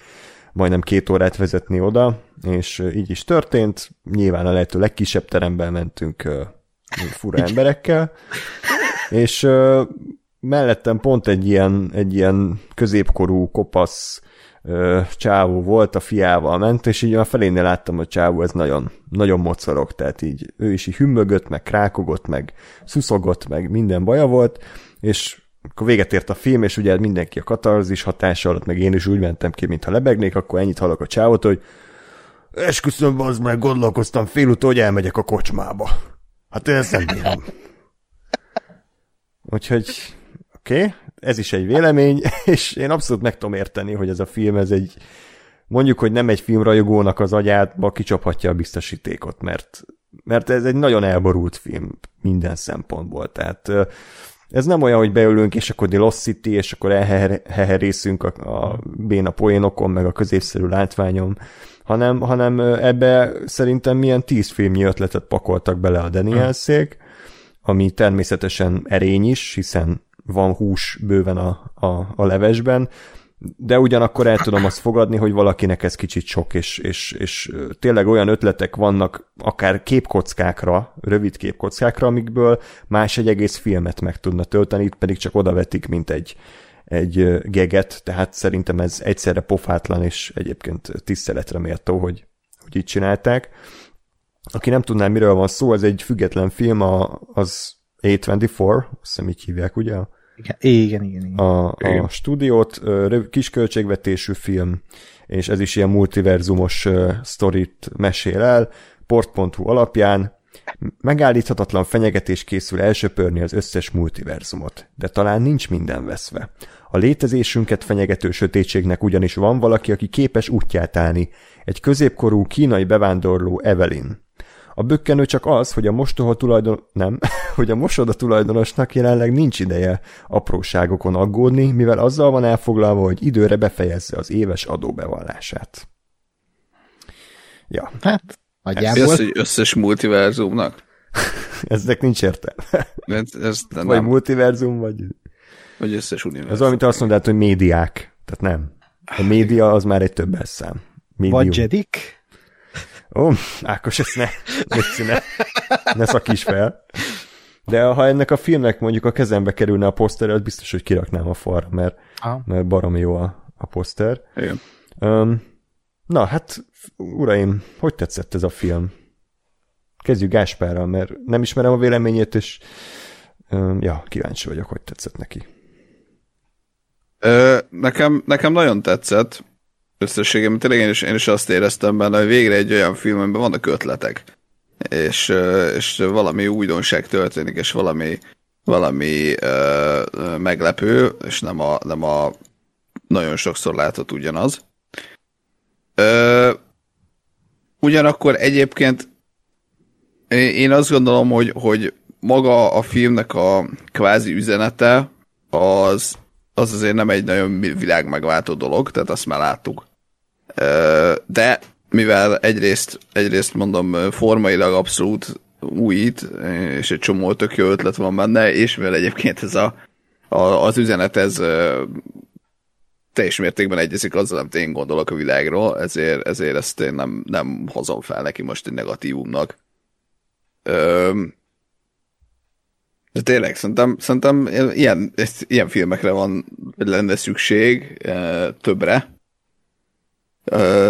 majdnem két órát vezetni oda, és így is történt. Nyilván a lehető legkisebb teremben mentünk fura emberekkel, és mellettem pont egy ilyen, egy ilyen középkorú, kopasz csávó volt, a fiával ment, és így a felénél láttam, hogy csávó ez nagyon, nagyon mocorog, tehát így ő is így hümmögött, meg krákogott, meg szuszogott, meg minden baja volt, és akkor véget ért a film, és ugye mindenki a katarzis hatása alatt, meg én is úgy mentem ki, mintha lebegnék, akkor ennyit hallok a csávot, hogy esküszöm, az meg gondolkoztam félútól, hogy elmegyek a kocsmába. Hát én ezt nem bírom. Úgyhogy oké, okay, ez is egy vélemény, és én abszolút meg tudom érteni, hogy ez a film, ez egy mondjuk, hogy nem egy filmrajogónak az agyátba kicsaphatja a biztosítékot, mert, mert ez egy nagyon elborult film minden szempontból, tehát ez nem olyan, hogy beülünk, és akkor The Lost City, és akkor elheherészünk a, a béna poénokon, meg a középszerű látványom, hanem, hanem ebbe szerintem milyen tíz filmnyi ötletet pakoltak bele a Danielszék, ami természetesen erény is, hiszen van hús bőven a, a, a levesben, de ugyanakkor el tudom azt fogadni, hogy valakinek ez kicsit sok, és, és, és tényleg olyan ötletek vannak, akár képkockákra, rövid képkockákra, amikből más egy egész filmet meg tudna tölteni, itt pedig csak odavetik, mint egy, egy geget, tehát szerintem ez egyszerre pofátlan, és egyébként tiszteletre méltó, hogy, hogy így csinálták. Aki nem tudná, miről van szó, ez egy független film, az A24, azt hiszem így hívják, ugye? Igen, igen, igen. igen. A, igen. a stúdiót, kis költségvetésű film, és ez is ilyen multiverzumos sztorit mesél el, port.hu alapján, Megállíthatatlan fenyegetés készül elsöpörni az összes multiverzumot, de talán nincs minden veszve. A létezésünket fenyegető sötétségnek ugyanis van valaki, aki képes útját állni, egy középkorú kínai bevándorló Evelyn. A bökkenő csak az, hogy a mostoha tulajdon... nem, hogy a mosoda tulajdonosnak jelenleg nincs ideje apróságokon aggódni, mivel azzal van elfoglalva, hogy időre befejezze az éves adóbevallását. Ja. Hát, nagyjából. Ez, hogy összes multiverzumnak? Eznek nincs értelme. Ez, ez vagy nem. multiverzum, vagy... Vagy összes univerzum. Ez olyan, mint azt mondod, hogy médiák. Tehát nem. A média az már egy több szám. Medium. Vagy jedik? Ó, Ákos, ezt ne, ne, ne szakíts fel. De ha ennek a filmnek mondjuk a kezembe kerülne a poszter, az biztos, hogy kiraknám a falra, mert, ah. mert baromi jó a, a poszter. Igen. Um, na, hát, uraim, hogy tetszett ez a film? Kezdjük Gáspárral, mert nem ismerem a véleményét, és um, ja, kíváncsi vagyok, hogy tetszett neki. Ö, nekem, nekem nagyon tetszett összességében. Tényleg én is, én is azt éreztem benne, hogy végre egy olyan film, amiben vannak ötletek. És, és valami újdonság történik, és valami, valami uh, meglepő, és nem a, nem a nagyon sokszor látott ugyanaz. Uh, ugyanakkor egyébként én azt gondolom, hogy, hogy maga a filmnek a kvázi üzenete az, az azért nem egy nagyon világmegváltó dolog, tehát azt már láttuk. De mivel egyrészt, egyrészt mondom, formailag abszolút újít, és egy csomó tök jó ötlet van benne, és mivel egyébként ez a, a, az üzenet ez teljes mértékben egyezik azzal, amit én gondolok a világról, ezért, ezért ezt én nem, nem hozom fel neki most egy negatívumnak. de tényleg, szerintem, szerintem ilyen, ilyen filmekre van lenne szükség, többre,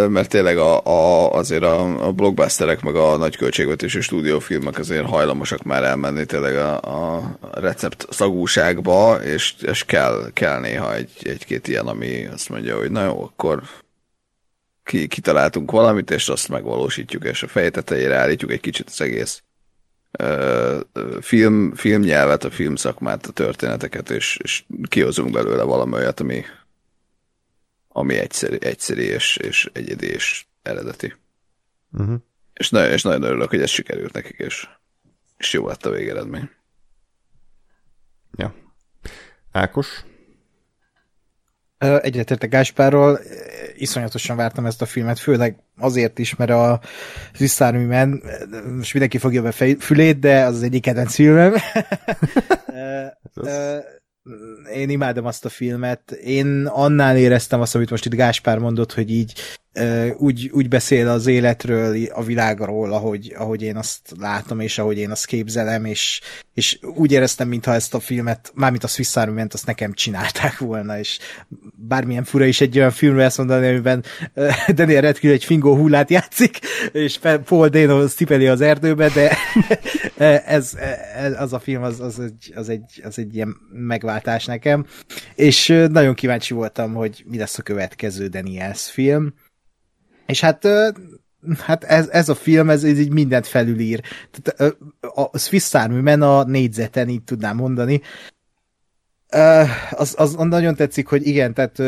mert tényleg a, a, azért a, a blockbusterek meg a nagy költségvetésű stúdiófilmek azért hajlamosak már elmenni tényleg a, a recept szagúságba, és, és kell, kell néha egy, egy-két ilyen, ami azt mondja, hogy na jó, akkor ki, kitaláltunk valamit, és azt megvalósítjuk, és a fej tetejére állítjuk egy kicsit az egész film, filmnyelvet, a filmszakmát, a történeteket, és, és kihozunk belőle valami olyat, ami, ami egyszerű, egyszerű és, és egyedi és eredeti. Uh-huh. És, nagyon, és nagyon örülök, hogy ez sikerült nekik, és, és jó lett a végeredmény. Ja. Ákos? Egyetértek Gáspárról, iszonyatosan vártam ezt a filmet, főleg azért is, mert a Visszárműmen, most mindenki fogja be fülét, de az az egyik kedvenc filmem. én imádom azt a filmet. Én annál éreztem azt, amit most itt Gáspár mondott, hogy így úgy, úgy beszél az életről, a világról, ahogy, ahogy én azt látom, és ahogy én azt képzelem, és, és úgy éreztem, mintha ezt a filmet, mármint a Swiss Army ment, azt nekem csinálták volna, és bármilyen fura is egy olyan filmről ezt mondani, amiben Daniel Radcliffe egy fingó hullát játszik, és Paul Dano szipeli az erdőbe, de ez, ez, az a film az, az, egy, az, egy, az egy ilyen megváltás nekem, és nagyon kíváncsi voltam, hogy mi lesz a következő Daniels film, és hát hát ez, ez a film, ez, ez így mindent felülír. Tehát, a Swiss Army Man a négyzeten, így tudnám mondani. Az, az nagyon tetszik, hogy igen, tehát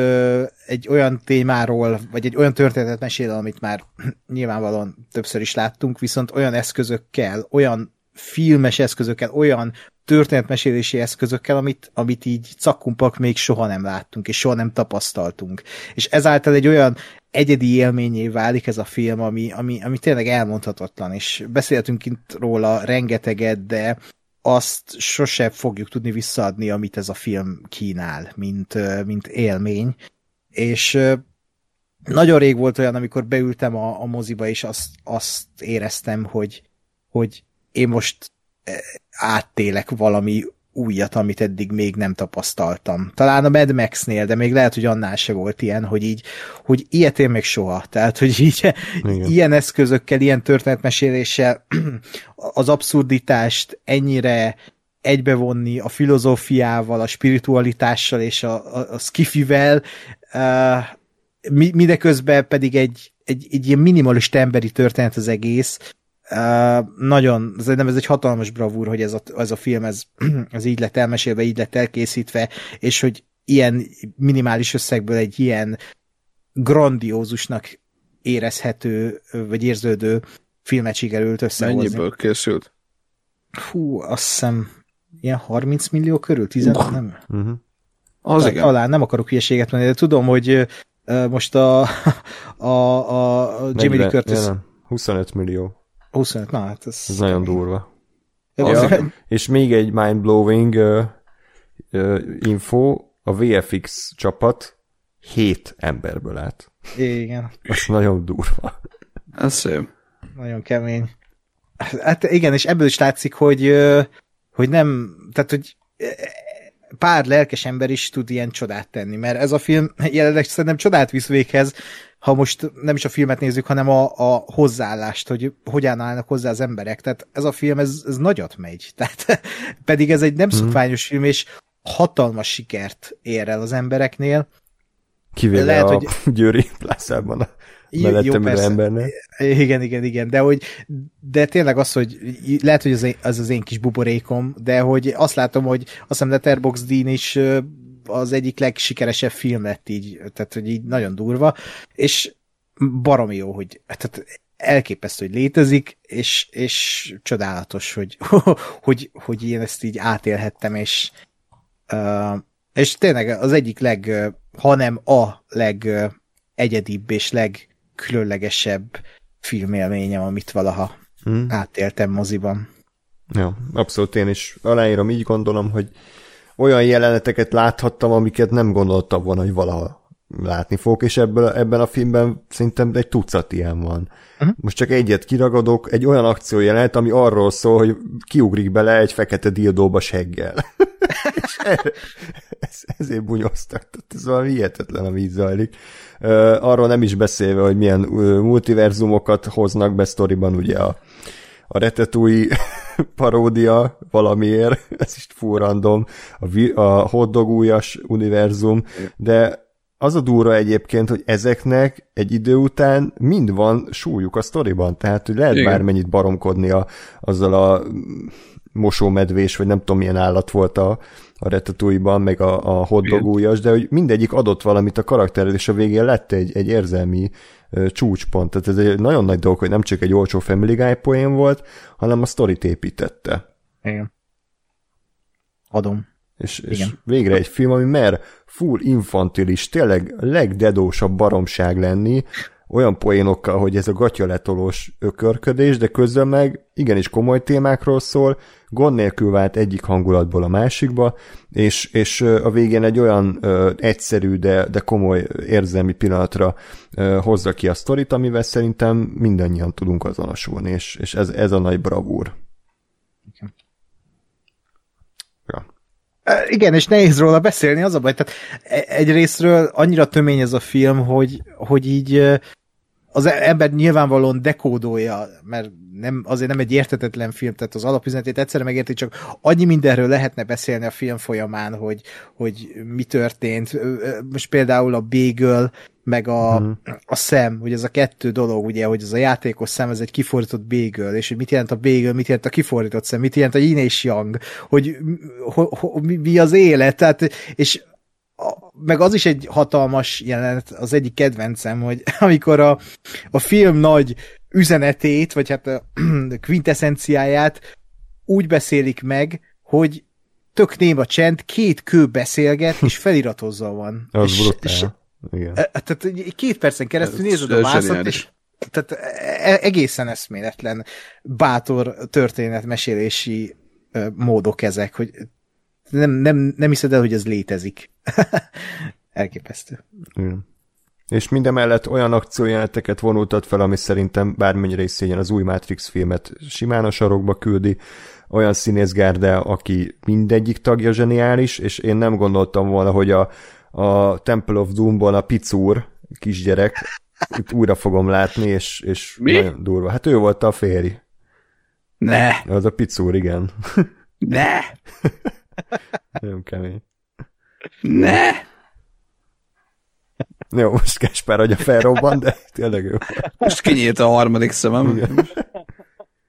egy olyan témáról, vagy egy olyan történetet mesél, amit már nyilvánvalóan többször is láttunk, viszont olyan eszközökkel, olyan filmes eszközökkel, olyan történetmesélési eszközökkel, amit, amit így cakkumpak még soha nem láttunk, és soha nem tapasztaltunk. És ezáltal egy olyan egyedi élményé válik ez a film, ami, ami, ami tényleg elmondhatatlan, és beszéltünk itt róla rengeteget, de azt sose fogjuk tudni visszaadni, amit ez a film kínál, mint, mint élmény. És nagyon rég volt olyan, amikor beültem a, a moziba, és azt, azt éreztem, hogy, hogy én most áttélek valami újat, amit eddig még nem tapasztaltam. Talán a Mad Max-nél, de még lehet, hogy annál se volt ilyen, hogy így, hogy ilyet én még soha. Tehát, hogy így Igen. ilyen eszközökkel, ilyen történetmeséléssel az abszurditást ennyire egybevonni a filozófiával, a spiritualitással és a, a, a skifivel, uh, mindeközben pedig egy, egy, egy ilyen minimalista emberi történet az egész, Uh, nagyon, ez, nem, ez egy hatalmas bravúr, hogy ez a, ez a film ez, ez így lett elmesélve, így lett elkészítve, és hogy ilyen minimális összegből egy ilyen grandiózusnak érezhető, vagy érződő filmet sikerült összehozni. Mennyiből készült? Hú, azt hiszem ilyen 30 millió körül, 10 uh. nem? Uh-huh. Az Tehát, igen. Alá, nem akarok hülyeséget mondani, de tudom, hogy uh, most a, a, a Jimmy Lee Curtis... Ja, 25 millió. 25, na hát ez... Ez nagyon durva. Ja, és még egy mind-blowing uh, uh, info, a VFX csapat 7 emberből állt. Igen. Ez nagyon durva. Ez szép. Nagyon kemény. Hát igen, és ebből is látszik, hogy, hogy nem, tehát, hogy pár lelkes ember is tud ilyen csodát tenni, mert ez a film jelenleg szerintem csodát visz véghez, ha most nem is a filmet nézzük, hanem a, a hozzáállást, hogy hogyan állnak hozzá az emberek. Tehát ez a film, ez, ez nagyot megy. Tehát, pedig ez egy nem mm. szokványos film, és hatalmas sikert ér el az embereknél. Kivéve Lehet, a hogy... Győri plászában a mellettem embernek. Igen, igen, igen, de hogy de tényleg az, hogy lehet, hogy az, az az én kis buborékom, de hogy azt látom, hogy azt hiszem Letterboxd Dean is az egyik legsikeresebb film lett így, tehát hogy így nagyon durva, és baromi jó, hogy tehát elképesztő, hogy létezik, és, és csodálatos, hogy, hogy, hogy én ezt így átélhettem, és és tényleg az egyik leg, hanem a legegyedibb és legkülönlegesebb filmélményem, amit valaha hmm. átéltem moziban. Ja, abszolút én is aláírom, így gondolom, hogy olyan jeleneteket láthattam, amiket nem gondoltam volna, hogy valaha látni fogok, és ebből, ebben a filmben szerintem egy tucat ilyen van. Uh-huh. Most csak egyet kiragadok, egy olyan akció jelenet, ami arról szól, hogy kiugrik bele egy fekete dildóba seggel. és erre, ez, ezért bunyoztak. Tehát ez valami hihetetlen, ami így zajlik. Uh, arról nem is beszélve, hogy milyen uh, multiverzumokat hoznak be sztoriban, ugye a, a Ratatouille paródia valamiért, ez is full random, a, a hotdogújas univerzum, de az a durva egyébként, hogy ezeknek egy idő után mind van súlyuk a sztoriban, tehát hogy lehet Igen. bármennyit baromkodni a, azzal a mosómedvés, vagy nem tudom milyen állat volt a, a retatouille meg a, a hotdogújas, de hogy mindegyik adott valamit a karaktered, és a végén lett egy, egy érzelmi uh, csúcspont. Tehát ez egy nagyon nagy dolog, hogy nem csak egy olcsó Family Guy poén volt, hanem a sztorit építette. Igen. Adom. És, és végre egy film, ami mer full infantilis, tényleg legdedósabb baromság lenni, olyan poénokkal, hogy ez a gatyaletolós ökörködés, de közben meg igenis komoly témákról szól, gond nélkül vált egyik hangulatból a másikba, és, és a végén egy olyan ö, egyszerű, de, de komoly érzelmi pillanatra ö, hozza ki a sztorit, amivel szerintem mindannyian tudunk azonosulni, és, és ez, ez a nagy bravúr. Ja. Igen, és nehéz róla beszélni, az a baj. Tehát e, egyrésztről annyira tömény ez a film, hogy, hogy így az ember nyilvánvalóan dekódolja, mert nem, azért nem egy értetetlen film, tehát az alapüzenetét egyszerre megérti, csak annyi mindenről lehetne beszélni a film folyamán, hogy, hogy mi történt. Most például a Bagel, meg a, mm. a szem, hogy ez a kettő dolog, ugye, hogy ez a játékos szem, ez egy kifordított bagel, és hogy mit jelent a bagel, mit jelent a kifordított szem, mit jelent a yin és yang, hogy ho, ho, mi, mi az élet, tehát, és a, meg az is egy hatalmas jelenet, az egyik kedvencem, hogy amikor a, a film nagy üzenetét, vagy hát a quintessenciáját úgy beszélik meg, hogy tök néma csend, két kő beszélget, és feliratozva van. Az és, brutál. És, Igen. E, tehát két percen keresztül Ez nézed a vászat, és tehát e, egészen eszméletlen bátor történetmesélési módok ezek, hogy nem, nem, nem hiszed el, hogy ez létezik. Elképesztő. Igen. És mindemellett olyan akciójeleneteket vonultat fel, ami szerintem bármennyire is szégyen az új Matrix filmet simán a sarokba küldi, olyan színészgárde, aki mindegyik tagja zseniális, és én nem gondoltam volna, hogy a, a Temple of Doom-ból a Picúr kisgyerek itt újra fogom látni, és, és Mi? nagyon durva. Hát ő volt a férj. Ne! Az a Picúr, igen. Ne! nagyon kemény. Ne! Jó, most Gáspár agya felrobban, de tényleg jó. Most kinyílt a harmadik szemem.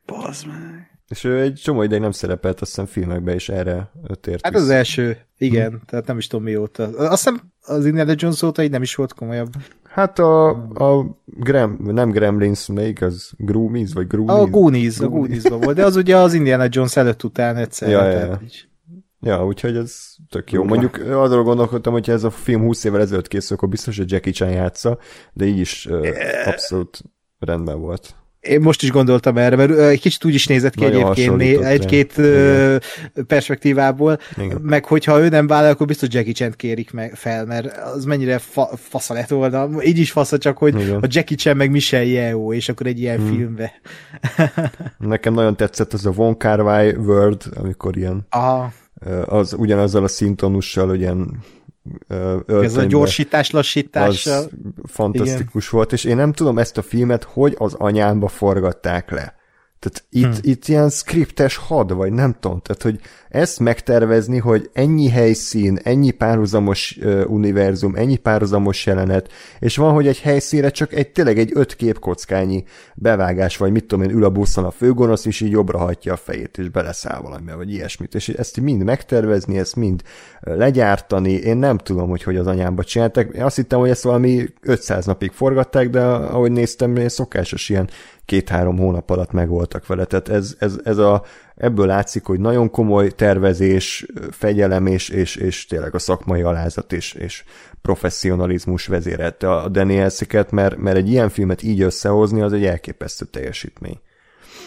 bazd meg. És ő egy csomó ideig nem szerepelt, azt hiszem filmekben is erre tért Hát az első, igen, hm. tehát nem is tudom mióta. Azt hiszem az Indiana Jones óta így nem is volt komolyabb. Hát a, a Grem, nem Gremlins, melyik az Groomies, vagy Groomies? A Goonies, a Goonies volt, de az ugye az Indiana Jones előtt után egyszer. Ja, ja, ja. Ja, úgyhogy ez tök jó. Mondjuk arról gondolkodtam, hogy ez a film 20 évvel ezelőtt készül, akkor biztos, hogy Jackie Chan játsza, de így is uh, abszolút rendben volt. Én most is gondoltam erre, mert egy kicsit úgy is nézett ki Nagyon egyébként egy-két perspektívából, Igen. meg hogyha ő nem vállal, akkor biztos Jackie Chan kérik meg fel, mert az mennyire fa- fasza lett volna. Így is fasza, csak hogy Igen. a Jackie Chan meg Michelle Yeoh, és akkor egy ilyen hmm. filmbe. Nekem nagyon tetszett az a Von Kar Wai World, amikor ilyen Aha. Az ugyanazzal a szintonussal, ilyen Ez a gyorsítás, lassítás. Az fantasztikus Igen. volt, és én nem tudom ezt a filmet, hogy az anyámba forgatták le. Tehát itt, hmm. itt ilyen skriptes had, vagy nem tudom, tehát hogy ezt megtervezni, hogy ennyi helyszín, ennyi párhuzamos uh, univerzum, ennyi párhuzamos jelenet, és van, hogy egy helyszínre csak egy tényleg egy öt képkockányi bevágás, vagy mit tudom én, ül a buszon a főgonosz, és így jobbra hagyja a fejét, és beleszáll valami, vagy ilyesmit, és ezt mind megtervezni, ezt mind legyártani, én nem tudom, hogy hogy az anyámba csináltak, én azt hittem, hogy ezt valami 500 napig forgatták, de ahogy néztem, szokásos ilyen két-három hónap alatt megvoltak vele. Tehát ez, ez, ez a, ebből látszik, hogy nagyon komoly tervezés, fegyelem és, és, és tényleg a szakmai alázat és, és professzionalizmus vezérelte a Danielsziket, mert, mert egy ilyen filmet így összehozni, az egy elképesztő teljesítmény.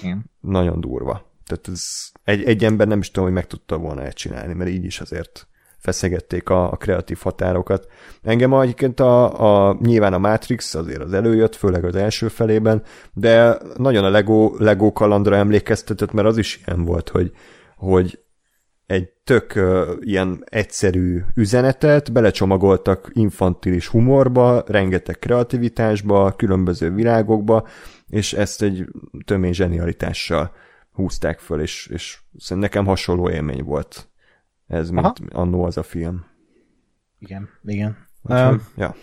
Igen. Nagyon durva. Tehát ez egy, egy ember nem is tudom, hogy meg tudta volna csinálni, mert így is azért feszegették a, a kreatív határokat. Engem egyébként a, a, nyilván a Matrix azért az előjött, főleg az első felében, de nagyon a Lego, Lego kalandra emlékeztetett, mert az is ilyen volt, hogy, hogy egy tök uh, ilyen egyszerű üzenetet belecsomagoltak infantilis humorba, rengeteg kreativitásba, különböző világokba, és ezt egy tömény zsenialitással húzták föl, és, és nekem hasonló élmény volt ez, mint Aha. annó az a film. Igen, igen. Úgyhogy, um, ja.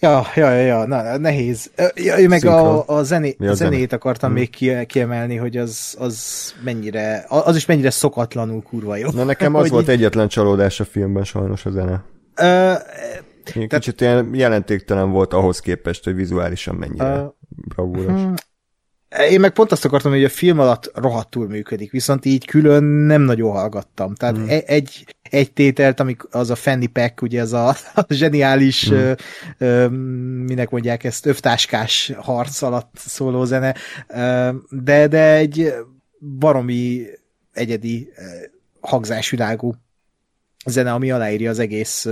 Ja, ja, ja, ja, na, nehéz. Ja, meg a, a, zené, a zenét akartam hmm. még kiemelni, hogy az, az mennyire, az is mennyire szokatlanul kurva jó. Na nekem az volt egyetlen csalódás a filmben sajnos a zene. Uh, Kicsit tehát... ilyen jelentéktelen volt ahhoz képest, hogy vizuálisan mennyire uh, bravúros. Én meg pont azt akartam, hogy a film alatt rohadtul működik, viszont így külön nem nagyon hallgattam. Tehát mm. egy, egy tételt, amik az a Fanny Pack, ugye ez a, a zseniális, mm. ö, ö, minek mondják ezt, övtáskás harc alatt szóló zene, ö, de, de egy baromi egyedi hangzásvilágú zene, ami aláírja az egész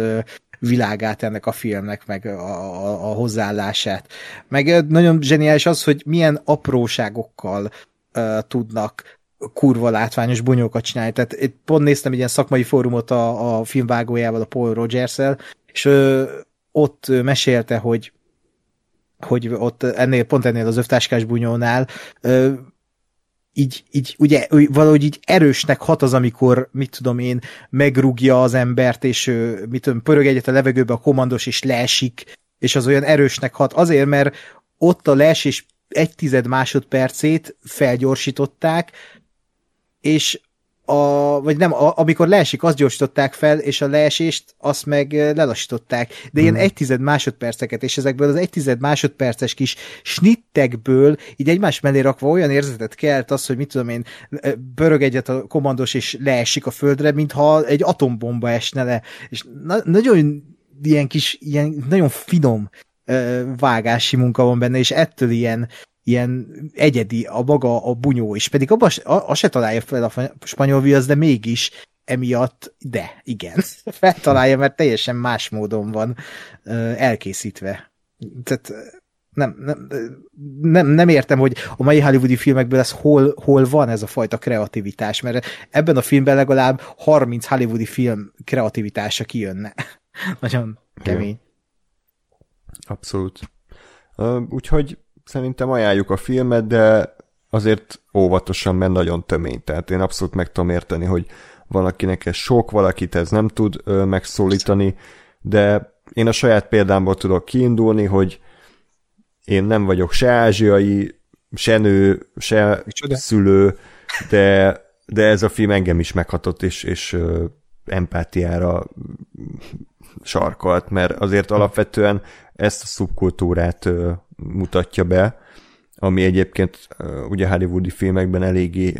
világát ennek a filmnek, meg a, a, a hozzáállását. Meg nagyon zseniális az, hogy milyen apróságokkal uh, tudnak kurva látványos bunyókat csinálni. Tehát itt pont néztem egy ilyen szakmai fórumot a, a filmvágójával, a Paul Rogers-el, és ö, ott mesélte, hogy hogy ott ennél, pont ennél az övtáskás bunyónál ö, így, így ugye valahogy így erősnek hat az, amikor, mit tudom én, megrúgja az embert, és mit tudom, pörög egyet a levegőbe a komandos, és leesik, és az olyan erősnek hat. Azért, mert ott a leesés egy tized másodpercét felgyorsították, és a, vagy nem, a, amikor leesik, azt gyorsították fel, és a leesést azt meg lelassították. De ilyen hmm. egy tized másodperceket, és ezekből az egy tized másodperces kis snittekből így egymás mellé rakva olyan érzetet kelt az, hogy mit tudom én, börög egyet a komandos, és leesik a földre, mintha egy atombomba esne le. És na, nagyon ilyen kis, ilyen nagyon finom vágási munka van benne, és ettől ilyen, ilyen egyedi a maga a bunyó is, pedig abban azt se találja fel a spanyol viasz, de mégis emiatt, de igen, feltalálja, mert teljesen más módon van elkészítve. Tehát nem, nem, nem, nem értem, hogy a mai hollywoodi filmekből ez hol, hol van ez a fajta kreativitás, mert ebben a filmben legalább 30 hollywoodi film kreativitása kijönne. Nagyon kemény. Abszolút. Uh, úgyhogy szerintem ajánljuk a filmet, de azért óvatosan, mert nagyon tömény. Tehát én abszolút meg tudom érteni, hogy valakinek ez sok, valakit ez nem tud ö, megszólítani, de én a saját példámból tudok kiindulni, hogy én nem vagyok se ázsiai se nő, se Micsoda? szülő, de, de ez a film engem is meghatott, és, és empátiára sarkalt, mert azért alapvetően ezt a szubkultúrát mutatja be, ami egyébként ugye hollywoodi filmekben eléggé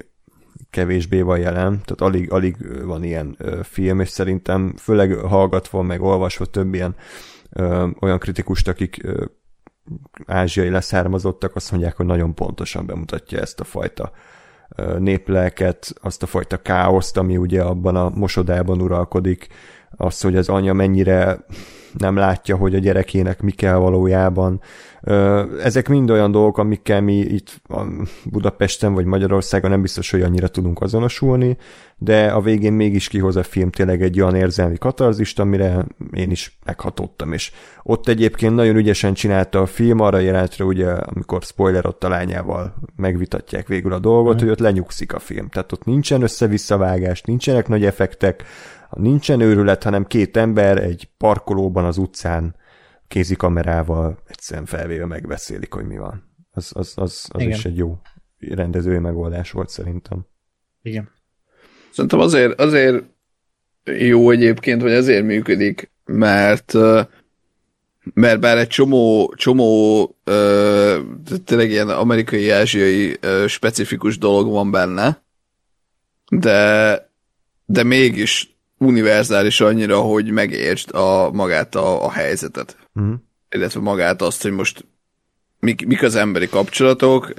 kevésbé van jelen, tehát alig, alig van ilyen film, és szerintem főleg hallgatva, meg olvasva több ilyen olyan kritikust, akik ázsiai leszármazottak, azt mondják, hogy nagyon pontosan bemutatja ezt a fajta néplelket, azt a fajta káoszt, ami ugye abban a mosodában uralkodik, az, hogy az anya mennyire nem látja, hogy a gyerekének mi kell valójában. Ezek mind olyan dolgok, amikkel mi itt Budapesten vagy Magyarországon nem biztos, hogy annyira tudunk azonosulni, de a végén mégis kihoz a film tényleg egy olyan érzelmi katarzist, amire én is meghatottam, és ott egyébként nagyon ügyesen csinálta a film, arra jelentre ugye, amikor spoiler ott a lányával megvitatják végül a dolgot, mm. hogy ott lenyugszik a film. Tehát ott nincsen össze-visszavágás, nincsenek nagy effektek, nincsen őrület, hanem két ember egy parkolóban az utcán kézikamerával egyszerűen felvéve megbeszélik, hogy mi van. Az, az, az, az is egy jó rendezői megoldás volt szerintem. Igen. Szerintem azért, azért jó egyébként, hogy ezért működik, mert mert bár egy csomó, csomó ö, tényleg ilyen amerikai, ázsiai ö, specifikus dolog van benne, de, de mégis univerzális annyira, hogy megértsd a, magát a, a helyzetet. Uh-huh. Illetve magát azt, hogy most mik, mik az emberi kapcsolatok,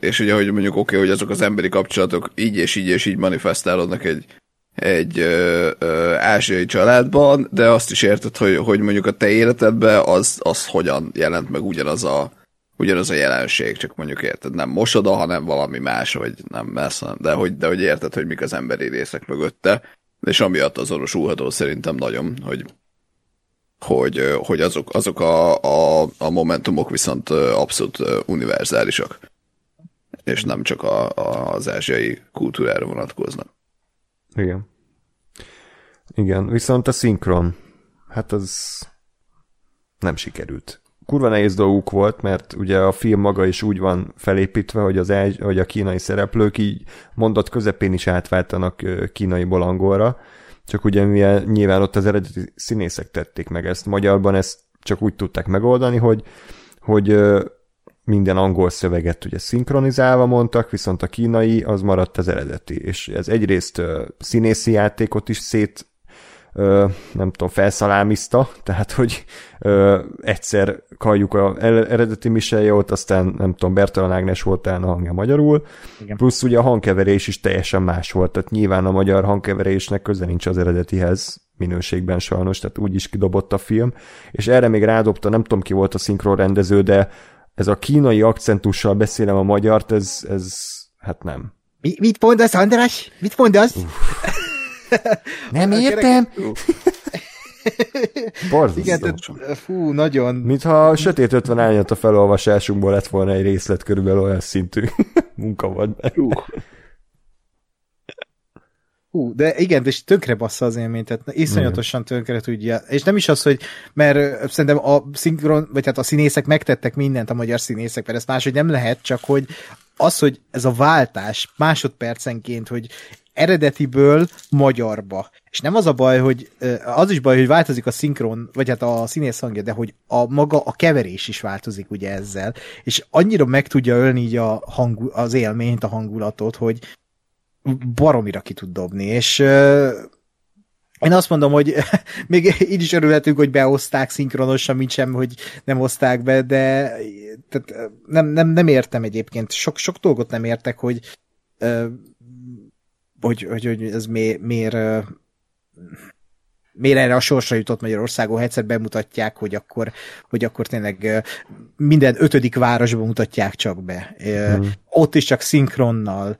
és ugye, hogy mondjuk oké, okay, hogy azok az emberi kapcsolatok így és így és így manifestálódnak egy, egy ö, ö, ázsiai családban, de azt is érted, hogy, hogy mondjuk a te életedben az, az hogyan jelent meg ugyanaz a, ugyanaz a jelenség, csak mondjuk érted, nem mosoda, hanem valami más, vagy nem messze, de hogy, de hogy érted, hogy mik az emberi részek mögötte, és amiatt azonosulható szerintem nagyon, hogy hogy, hogy azok, azok a, a, a momentumok viszont abszolút univerzálisak, és nem csak a, a, az ázsiai kultúrára vonatkoznak. Igen. Igen, viszont a szinkron, hát az nem sikerült. Kurva nehéz dolguk volt, mert ugye a film maga is úgy van felépítve, hogy, az, hogy a kínai szereplők így mondat közepén is átváltanak kínaiból angolra, csak ugye mivel nyilván ott az eredeti színészek tették meg ezt. Magyarban ezt csak úgy tudták megoldani, hogy, hogy minden angol szöveget ugye szinkronizálva mondtak, viszont a kínai az maradt az eredeti, és ez egyrészt színészi játékot is szét ö, nem tudom, felszalámizta, tehát hogy ö, egyszer kalljuk a eredeti Micheljót, aztán nem tudom, Bertalan Ágnes volt a hangja magyarul, Igen. plusz ugye a hangkeverés is teljesen más volt, tehát nyilván a magyar hangkeverésnek köze nincs az eredetihez, minőségben sajnos, tehát úgy is kidobott a film, és erre még rádobta, nem tudom ki volt a szinkron rendező, de ez a kínai akcentussal beszélem a magyart, ez, ez hát nem. Mi, mit mondasz, András? Mit mondasz? Nem értem. Borzasztó. Igen, tehát, fú, nagyon. Mintha a Sötét 50 árnyat a felolvasásunkból lett volna egy részlet körülbelül olyan szintű munka volt benne. Hú, de igen, és tönkre bassza az élményt, tehát iszonyatosan tönkre tudja. És nem is az, hogy, mert szerintem a szinkron, vagy hát a színészek megtettek mindent a magyar színészek, mert ezt máshogy nem lehet, csak hogy az, hogy ez a váltás másodpercenként, hogy eredetiből magyarba. És nem az a baj, hogy az is baj, hogy változik a szinkron, vagy hát a színész hangja, de hogy a maga a keverés is változik ugye ezzel, és annyira meg tudja ölni így a hang, az élményt, a hangulatot, hogy baromira ki tud dobni, és én azt mondom, hogy még így is örülhetünk, hogy beoszták szinkronosan, mint sem, hogy nem oszták be, de tehát nem, nem, nem értem egyébként. Sok, sok dolgot nem értek, hogy hogy, hogy, hogy ez mi, miért miért erre a sorsra jutott Magyarországon, ha egyszer bemutatják, hogy akkor, hogy akkor tényleg minden ötödik városban mutatják csak be. Mm. Ott is csak szinkronnal.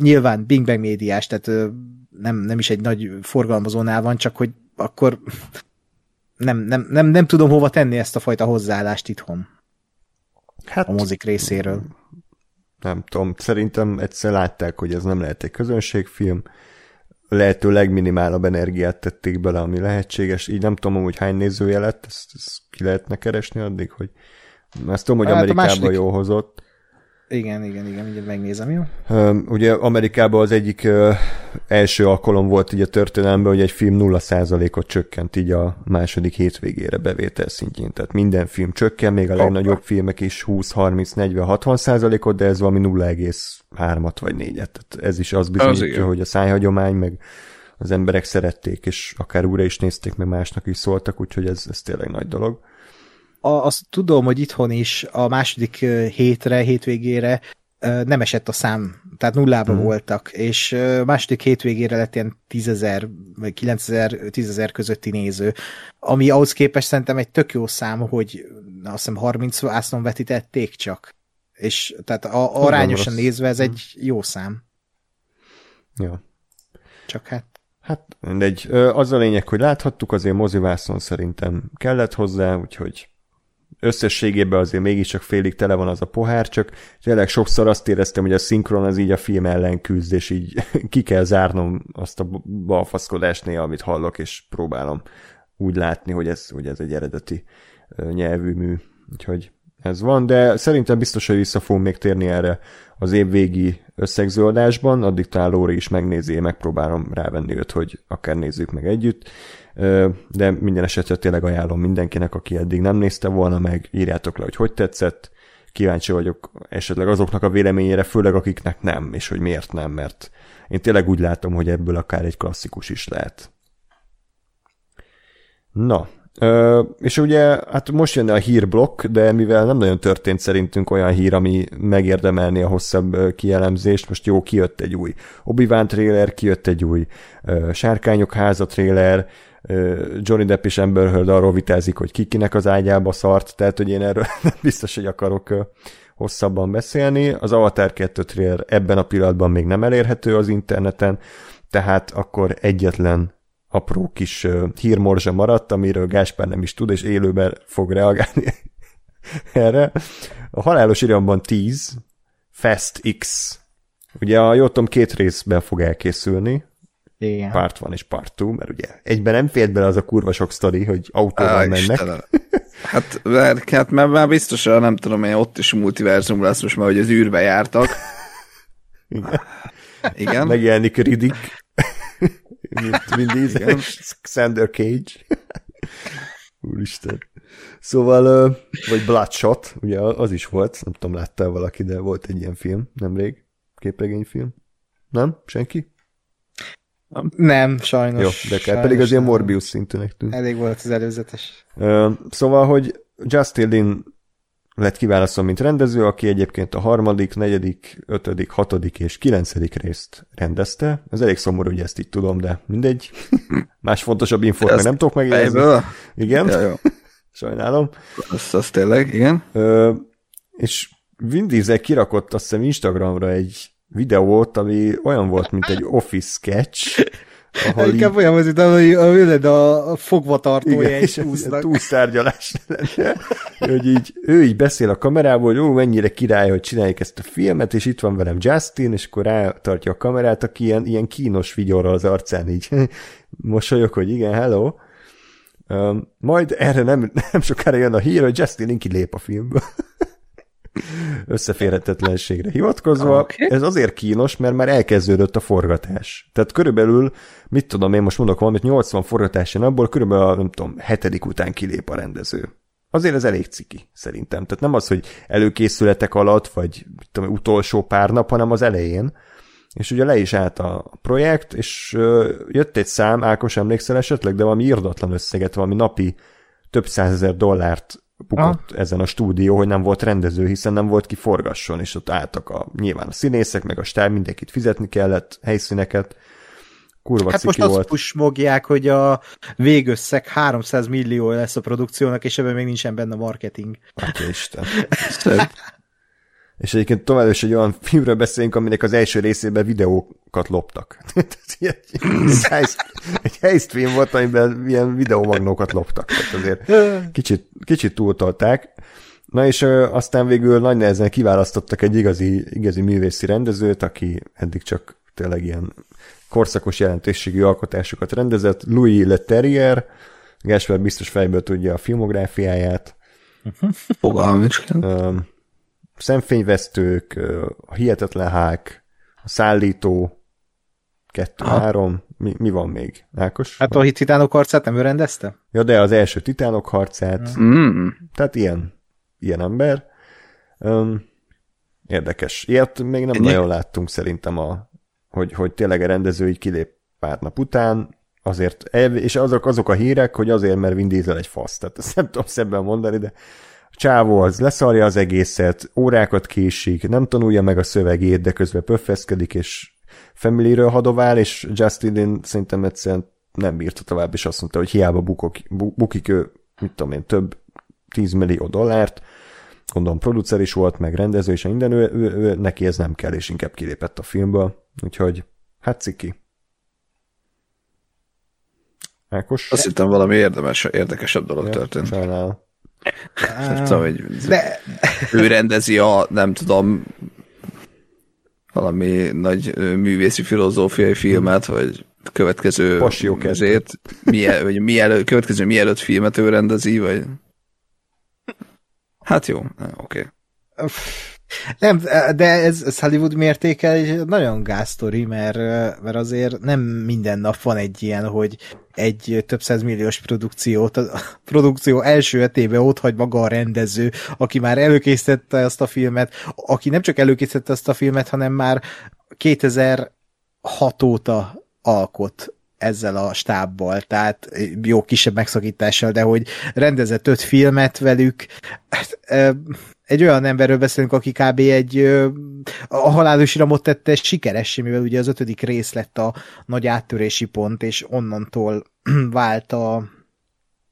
Nyilván Bing Bang médiás, tehát nem, nem is egy nagy forgalmazónál van, csak hogy akkor nem, nem, nem, nem tudom hova tenni ezt a fajta hozzáállást itthon. Hát, a mozik részéről nem tudom, szerintem egyszer látták, hogy ez nem lehet egy közönségfilm, lehető legminimálabb energiát tették bele, ami lehetséges. Így nem tudom, hogy hány nézője lett, ezt, ezt ki lehetne keresni addig, hogy ezt tudom, hogy hát Amerikában második... jó hozott. Igen, igen, igen, ugye megnézem, jó? Ugye Amerikában az egyik első alkalom volt így a történelemben, hogy egy film 0%-ot csökkent így a második hétvégére bevétel szintjén. Tehát minden film csökken, még a legnagyobb filmek is 20, 30, 40, 60 százalékot, de ez valami 0,3-at vagy 4-et. Tehát ez is az bizonyítja, az hogy a szájhagyomány, meg az emberek szerették, és akár újra is nézték, meg másnak is szóltak, úgyhogy ez, ez tényleg nagy dolog a, azt tudom, hogy itthon is a második hétre, hétvégére nem esett a szám, tehát nullában hmm. voltak, és második hétvégére lett ilyen 10.000 vagy 9.000, 10.000 közötti néző, ami ahhoz képest szerintem egy tök jó szám, hogy azt hiszem 30 vásznon vetítették csak, és tehát a, arányosan nézve ez egy jó szám. Ja. Csak hát Hát mindegy. Az a lényeg, hogy láthattuk, azért mozivászon szerintem kellett hozzá, úgyhogy összességében azért mégiscsak félig tele van az a pohár, csak tényleg sokszor azt éreztem, hogy a szinkron az így a film ellen küzd, és így ki kell zárnom azt a balfaszkodást néha, amit hallok, és próbálom úgy látni, hogy ez, hogy ez egy eredeti nyelvű mű. Úgyhogy ez van, de szerintem biztos, hogy vissza fogunk még térni erre az évvégi összegzöldásban, addig talán Lóri is megnézi, én megpróbálom rávenni őt, hogy akár nézzük meg együtt. De minden esetre tényleg ajánlom mindenkinek, aki eddig nem nézte volna meg, írjátok le, hogy hogy tetszett, kíváncsi vagyok esetleg azoknak a véleményére, főleg akiknek nem, és hogy miért nem, mert én tényleg úgy látom, hogy ebből akár egy klasszikus is lehet. Na, És ugye, hát most jönne a hírblokk, de mivel nem nagyon történt szerintünk olyan hír, ami megérdemelni a hosszabb kielemzést, most jó, kijött egy új Obi-Wan trailer, kijött egy új Sárkányok háza trailer, Johnny Depp és Amber Heard arról vitázik, hogy kikinek az ágyába szart, tehát hogy én erről nem biztos, hogy akarok hosszabban beszélni. Az Avatar 2 trailer ebben a pillanatban még nem elérhető az interneten, tehát akkor egyetlen apró kis hírmorzsa maradt, amiről Gáspár nem is tud, és élőben fog reagálni erre. A halálos iramban 10, Fast X. Ugye a Jótom két részben fog elkészülni, igen. Part van és part two, mert ugye egyben nem fért bele az a kurva sok sztori, hogy autóval Á, mennek. hát, mert, hát mert már biztos, nem tudom én, ott is multiverzum lesz most már, hogy az űrbe jártak. Igen. Igen. Megjelenik Riddick, mint Vin Diesel, Xander Cage. Úristen. Szóval, vagy Bloodshot, ugye az is volt, nem tudom, látta valaki, de volt egy ilyen film nemrég, képregényfilm. Nem? Senki? Nem, sajnos. Jó, de kell, pedig az ilyen Morbius szintűnek tűnt. Elég volt az előzetes. Szóval, hogy Justin Lin lett kiválasztva, mint rendező, aki egyébként a harmadik, negyedik, ötödik, hatodik és kilencedik részt rendezte. Ez elég szomorú, hogy ezt így tudom, de mindegy. Más fontosabb meg nem tudok megjegyezni. Igen. Ja, jó. Sajnálom. Azt, azt tényleg, igen. Ö, és Vin Diesel kirakott azt hiszem Instagramra egy videót, ami olyan volt, mint egy office sketch, ahol Inkább így... olyan az, hogy a, a fogvatartója Igen, és úsznak. Túlszárgyalás lenne, hogy így, ő így beszél a kamerából, hogy ó, mennyire király, hogy csinálják ezt a filmet, és itt van velem Justin, és akkor rátartja a kamerát, aki ilyen, ilyen kínos vigyorral az arcán így mosolyog, hogy igen, hello. Um, majd erre nem, nem sokára jön a hír, hogy Justin Linky lép a filmből összeférhetetlenségre hivatkozva. Okay. Ez azért kínos, mert már elkezdődött a forgatás. Tehát körülbelül, mit tudom én most mondok valamit, 80 forgatáson abból körülbelül a, nem tudom, hetedik után kilép a rendező. Azért ez elég ciki, szerintem. Tehát nem az, hogy előkészületek alatt, vagy tudom, utolsó pár nap, hanem az elején. És ugye le is állt a projekt, és jött egy szám, Ákos emlékszel esetleg, de valami írdatlan összeget, valami napi több százezer dollárt bukott ah. ezen a stúdió, hogy nem volt rendező, hiszen nem volt ki forgasson, és ott álltak a, nyilván a színészek, meg a stáb, mindenkit fizetni kellett, helyszíneket, kurva hát most volt. azt pusmogják, hogy a végösszeg 300 millió lesz a produkciónak, és ebben még nincsen benne marketing. Atya Isten. És egyébként tovább is egy olyan filmről beszélünk, aminek az első részében videókat loptak. egy, egy heist film volt, amiben ilyen videomagnókat loptak. Tehát azért kicsit, kicsit túltolták. Na és ö, aztán végül nagy nehezen kiválasztottak egy igazi, igazi művészi rendezőt, aki eddig csak tényleg ilyen korszakos jelentőségű alkotásokat rendezett, Louis Leterrier, Gásper biztos fejből tudja a filmográfiáját. Fogalmam szemfényvesztők, a hihetetlen hák, a szállító, kettő-három, mi, mi van még? Ákos? Hát a titánok harcát nem ő rendezte? Ja, de az első titánok harcát, mm. tehát ilyen, ilyen ember. Um, érdekes. Ilyet még nem Ennyi? nagyon láttunk szerintem, a, hogy, hogy tényleg a rendező így kilép pár nap után, azért, és azok, azok a hírek, hogy azért, mert Vin Diesel egy fasz, tehát ezt nem tudom szebben mondani, de csávó az leszarja az egészet, órákat késik, nem tanulja meg a szövegét, de közben pöffeszkedik, és family hadovál, és Justin Lin szerintem egyszerűen nem bírta tovább, és azt mondta, hogy hiába bukok, bukik ő, mit tudom én, több 10 millió dollárt, gondolom producer is volt, meg rendező, és minden, ő, ő, ő, neki ez nem kell, és inkább kilépett a filmből, úgyhogy hát ciki. Ákos? Azt hittem valami érdemes, érdekesebb dolog ja, történt. Sajnálom. Nem tudom, hogy De... ő rendezi a, nem tudom, valami nagy művészi filozófiai filmet, vagy következő ezért, milyen, vagy mielőtt, következő mielőtt filmet ő rendezi, vagy hát jó, oké. Okay. Nem, de ez, ez Hollywood mértéke egy nagyon gáztori, mert, mert azért nem minden nap van egy ilyen, hogy egy több milliós produkciót, a produkció első etében ott hagy maga a rendező, aki már előkészítette ezt a filmet, aki nem csak előkészítette ezt a filmet, hanem már 2006 óta alkot ezzel a stábbal, tehát jó kisebb megszakítással, de hogy rendezett öt filmet velük, hát, egy olyan emberről beszélünk, aki kb. egy a halálos iramot tette sikeressé, mivel ugye az ötödik rész lett a nagy áttörési pont, és onnantól vált a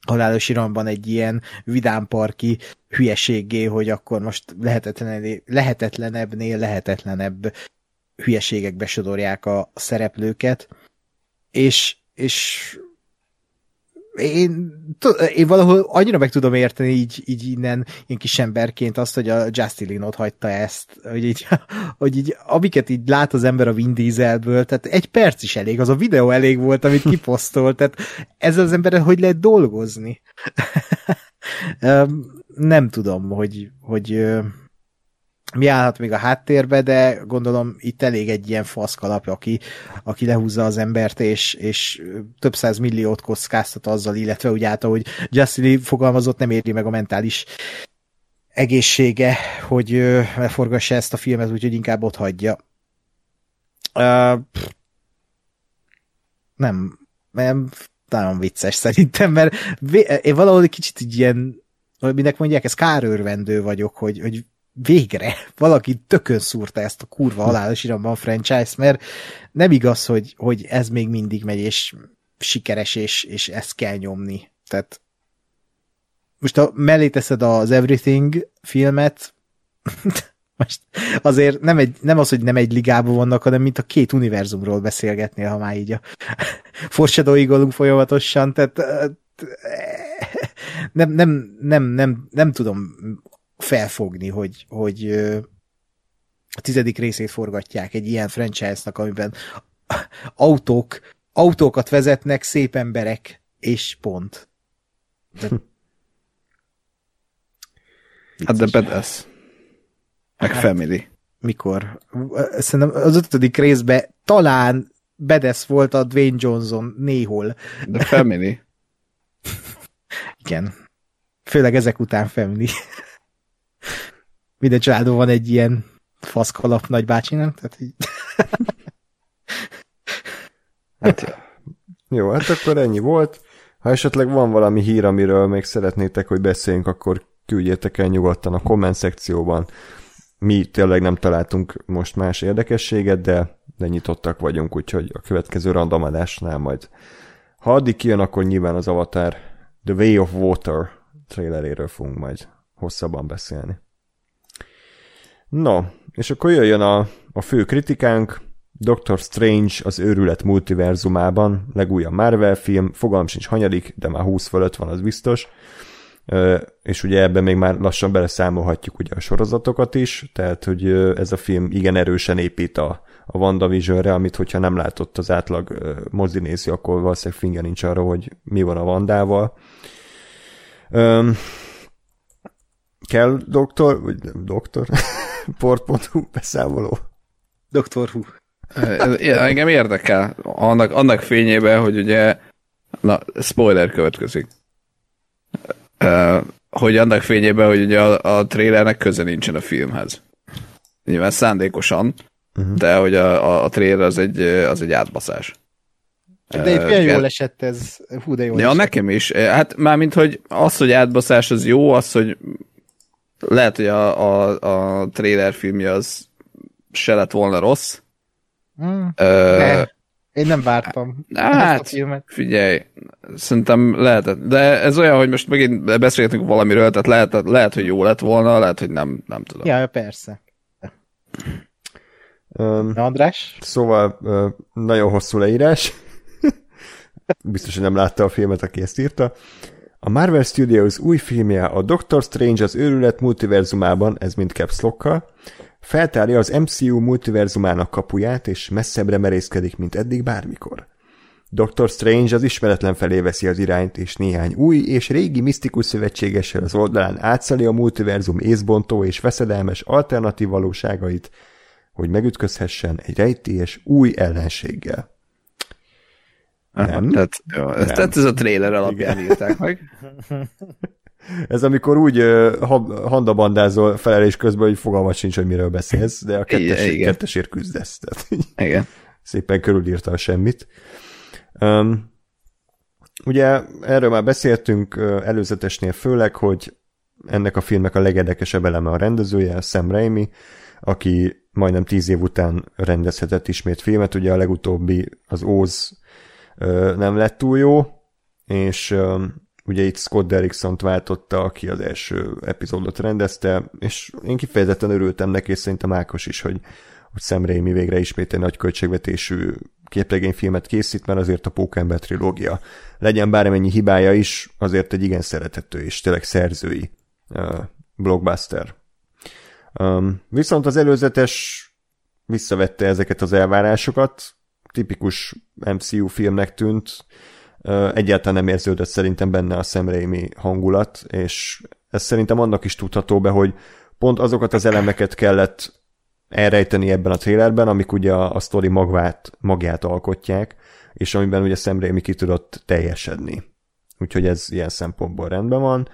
halálos iramban egy ilyen vidámparki hülyeségé, hogy akkor most lehetetlen, lehetetlenebbnél lehetetlenebb hülyeségekbe sodorják a szereplőket, és, és én, én valahol annyira meg tudom érteni így, így innen, ilyen kis emberként azt, hogy a Justin ott hagyta ezt, hogy így, hogy így, amiket így lát az ember a Vin Dieselből, tehát egy perc is elég, az a videó elég volt, amit kiposztolt, tehát ezzel az emberrel hogy lehet dolgozni? Nem tudom, hogy, hogy mi állhat még a háttérbe, de gondolom itt elég egy ilyen faszkalap, aki, aki lehúzza az embert, és, és több száz milliót kockáztat azzal, illetve úgy által, hogy Justin Lee fogalmazott, nem éri meg a mentális egészsége, hogy leforgassa ezt a filmet, úgyhogy inkább ott hagyja. Uh, nem, nem, nagyon vicces szerintem, mert én valahol kicsit így ilyen, minek mondják, ez kárőrvendő vagyok, hogy, hogy végre valaki tökön szúrta ezt a kurva halálos iramban franchise, mert nem igaz, hogy, hogy ez még mindig megy, és sikeres, és, és ezt kell nyomni. Tehát most a, mellé teszed az Everything filmet, most azért nem, egy, nem az, hogy nem egy ligában vannak, hanem mint a két univerzumról beszélgetnél, ha már így a foreshadowing folyamatosan, tehát nem, nem, nem, nem, nem tudom felfogni, hogy, hogy a tizedik részét forgatják egy ilyen franchise-nak, amiben autók, autókat vezetnek szép emberek, és pont. De... hát de badass. Meg hát, family. Mikor? Szerintem az ötödik részben talán Bedes volt a Dwayne Johnson néhol. De family. Igen. Főleg ezek után family. Minden családon van egy ilyen faszkalap nagybácsi, nem? Tehát így... hát, jó, hát akkor ennyi volt. Ha esetleg van valami hír, amiről még szeretnétek, hogy beszéljünk, akkor küldjétek el nyugodtan a komment szekcióban. Mi tényleg nem találtunk most más érdekességet, de, de nyitottak vagyunk, úgyhogy a következő randomadásnál majd. Ha addig kijön, akkor nyilván az Avatar The Way of Water traileréről fogunk majd hosszabban beszélni. No, és akkor jöjjön a, a fő kritikánk, Doctor Strange az őrület multiverzumában, legújabb Marvel film, fogalm sincs hanyadik, de már 20 fölött van, az biztos. És ugye ebben még már lassan beleszámolhatjuk ugye a sorozatokat is, tehát hogy ez a film igen erősen épít a, a WandaVision-re, amit hogyha nem látott az átlag mozinézi, akkor valószínűleg finger nincs arra, hogy mi van a Vandával. Kell doktor, vagy nem doktor, port.hu beszámoló? Doktor Hu. Engem érdekel annak, annak fényében, hogy ugye na, spoiler következik. Uh, hogy annak fényében, hogy ugye a, a trailernek köze nincsen a filmhez. Nyilván szándékosan, uh-huh. de hogy a, a, a trailer az egy, az egy átbaszás. De itt milyen jól esett ez, hú de jól Ja, esett. nekem is. Hát mármint, hogy az, hogy átbaszás az jó, az, hogy lehet, hogy a, a, a trailer filmje az se lett volna rossz. Mm, uh, Én nem vártam. Hát, a filmet. figyelj, szerintem lehetett. De ez olyan, hogy most megint beszélgetünk valamiről, tehát lehet, lehet, hogy jó lett volna, lehet, hogy nem, nem tudom. Ja, persze. Um, András? Szóval uh, nagyon hosszú leírás. Biztos, hogy nem látta a filmet, aki ezt írta. A Marvel Studios új filmje a Doctor Strange az őrület multiverzumában, ez mind caps feltárja az MCU multiverzumának kapuját, és messzebbre merészkedik, mint eddig bármikor. Doctor Strange az ismeretlen felé veszi az irányt, és néhány új és régi misztikus szövetségessel az oldalán átszali a multiverzum észbontó és veszedelmes alternatív valóságait, hogy megütközhessen egy rejtélyes új ellenséggel. Nem. Tehát, jó, nem. tehát ez a trailer alapján Igen. írták meg. Ez amikor úgy uh, handabandázol felelés közben, hogy fogalmat sincs, hogy miről beszélsz, de a kettes, Igen. kettesért küzdesz. Tehát, Igen. Szépen körülírta a semmit. Um, ugye erről már beszéltünk előzetesnél főleg, hogy ennek a filmnek a legérdekesebb eleme a rendezője, Sam Raimi, aki majdnem tíz év után rendezhetett ismét filmet, ugye a legutóbbi az Óz nem lett túl jó, és ugye itt Scott derrickson váltotta, aki az első epizódot rendezte, és én kifejezetten örültem neki, és szerintem Ákos is, hogy, hogy Sam Raimi végre ismét egy nagy költségvetésű képregényfilmet készít, mert azért a Pókember trilógia legyen bármennyi hibája is, azért egy igen szerethető és tényleg szerzői blockbuster. Viszont az előzetes visszavette ezeket az elvárásokat, tipikus MCU filmnek tűnt, egyáltalán nem érződött szerintem benne a Sam Raimi hangulat, és ez szerintem annak is tudható be, hogy pont azokat az elemeket kellett elrejteni ebben a trailerben, amik ugye a, a sztori magvát, magját alkotják, és amiben ugye Sam Raimi ki tudott teljesedni. Úgyhogy ez ilyen szempontból rendben van.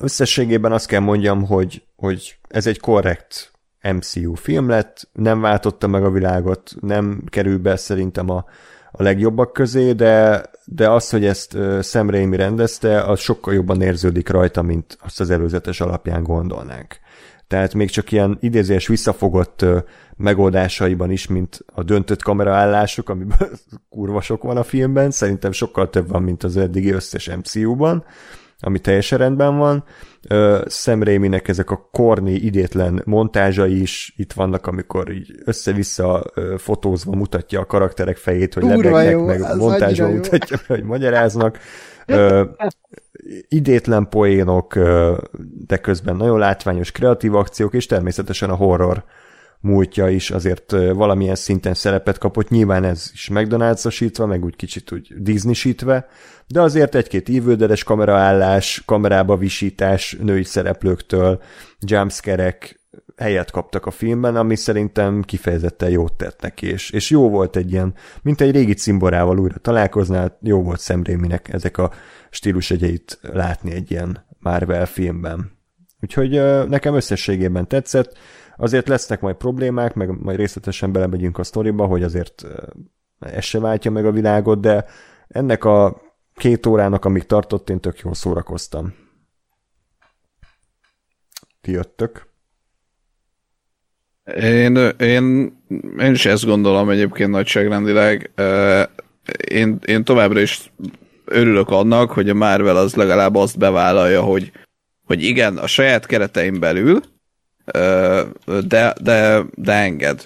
Összességében azt kell mondjam, hogy, hogy ez egy korrekt MCU film lett, nem váltotta meg a világot, nem kerül be szerintem a, a legjobbak közé, de, de az, hogy ezt Sam Raimi rendezte, az sokkal jobban érződik rajta, mint azt az előzetes alapján gondolnánk. Tehát még csak ilyen idézés visszafogott megoldásaiban is, mint a döntött kameraállások, amiben kurva sok van a filmben, szerintem sokkal több van, mint az eddigi összes MCU-ban, ami teljesen rendben van. Sam Raimi-nek ezek a korni, idétlen montázsai is itt vannak, amikor így össze-vissza fotózva mutatja a karakterek fejét, hogy lebegnek, meg montázsba mutatja, hogy magyaráznak. Ö, idétlen poénok, de közben nagyon látványos kreatív akciók, és természetesen a horror múltja is azért valamilyen szinten szerepet kapott, nyilván ez is McDonald's-osítva, meg úgy kicsit úgy Disney-sítve, de azért egy-két ívődeles kameraállás, kamerába visítás női szereplőktől, jumpscare helyet kaptak a filmben, ami szerintem kifejezetten jót tett neki, és, és jó volt egy ilyen, mint egy régi cimborával újra találkoznál, jó volt szemréminek ezek a stílusegyeit látni egy ilyen Marvel filmben. Úgyhogy nekem összességében tetszett, Azért lesznek majd problémák, meg majd részletesen belemegyünk a sztoriba, hogy azért ez se váltja meg a világot, de ennek a két órának, amíg tartott, én tök jól szórakoztam. Ti jöttök? Én, én, én is ezt gondolom egyébként nagyságrendileg. Én, én továbbra is örülök annak, hogy a Marvel az legalább azt bevállalja, hogy, hogy igen, a saját keretein belül, de, de, de enged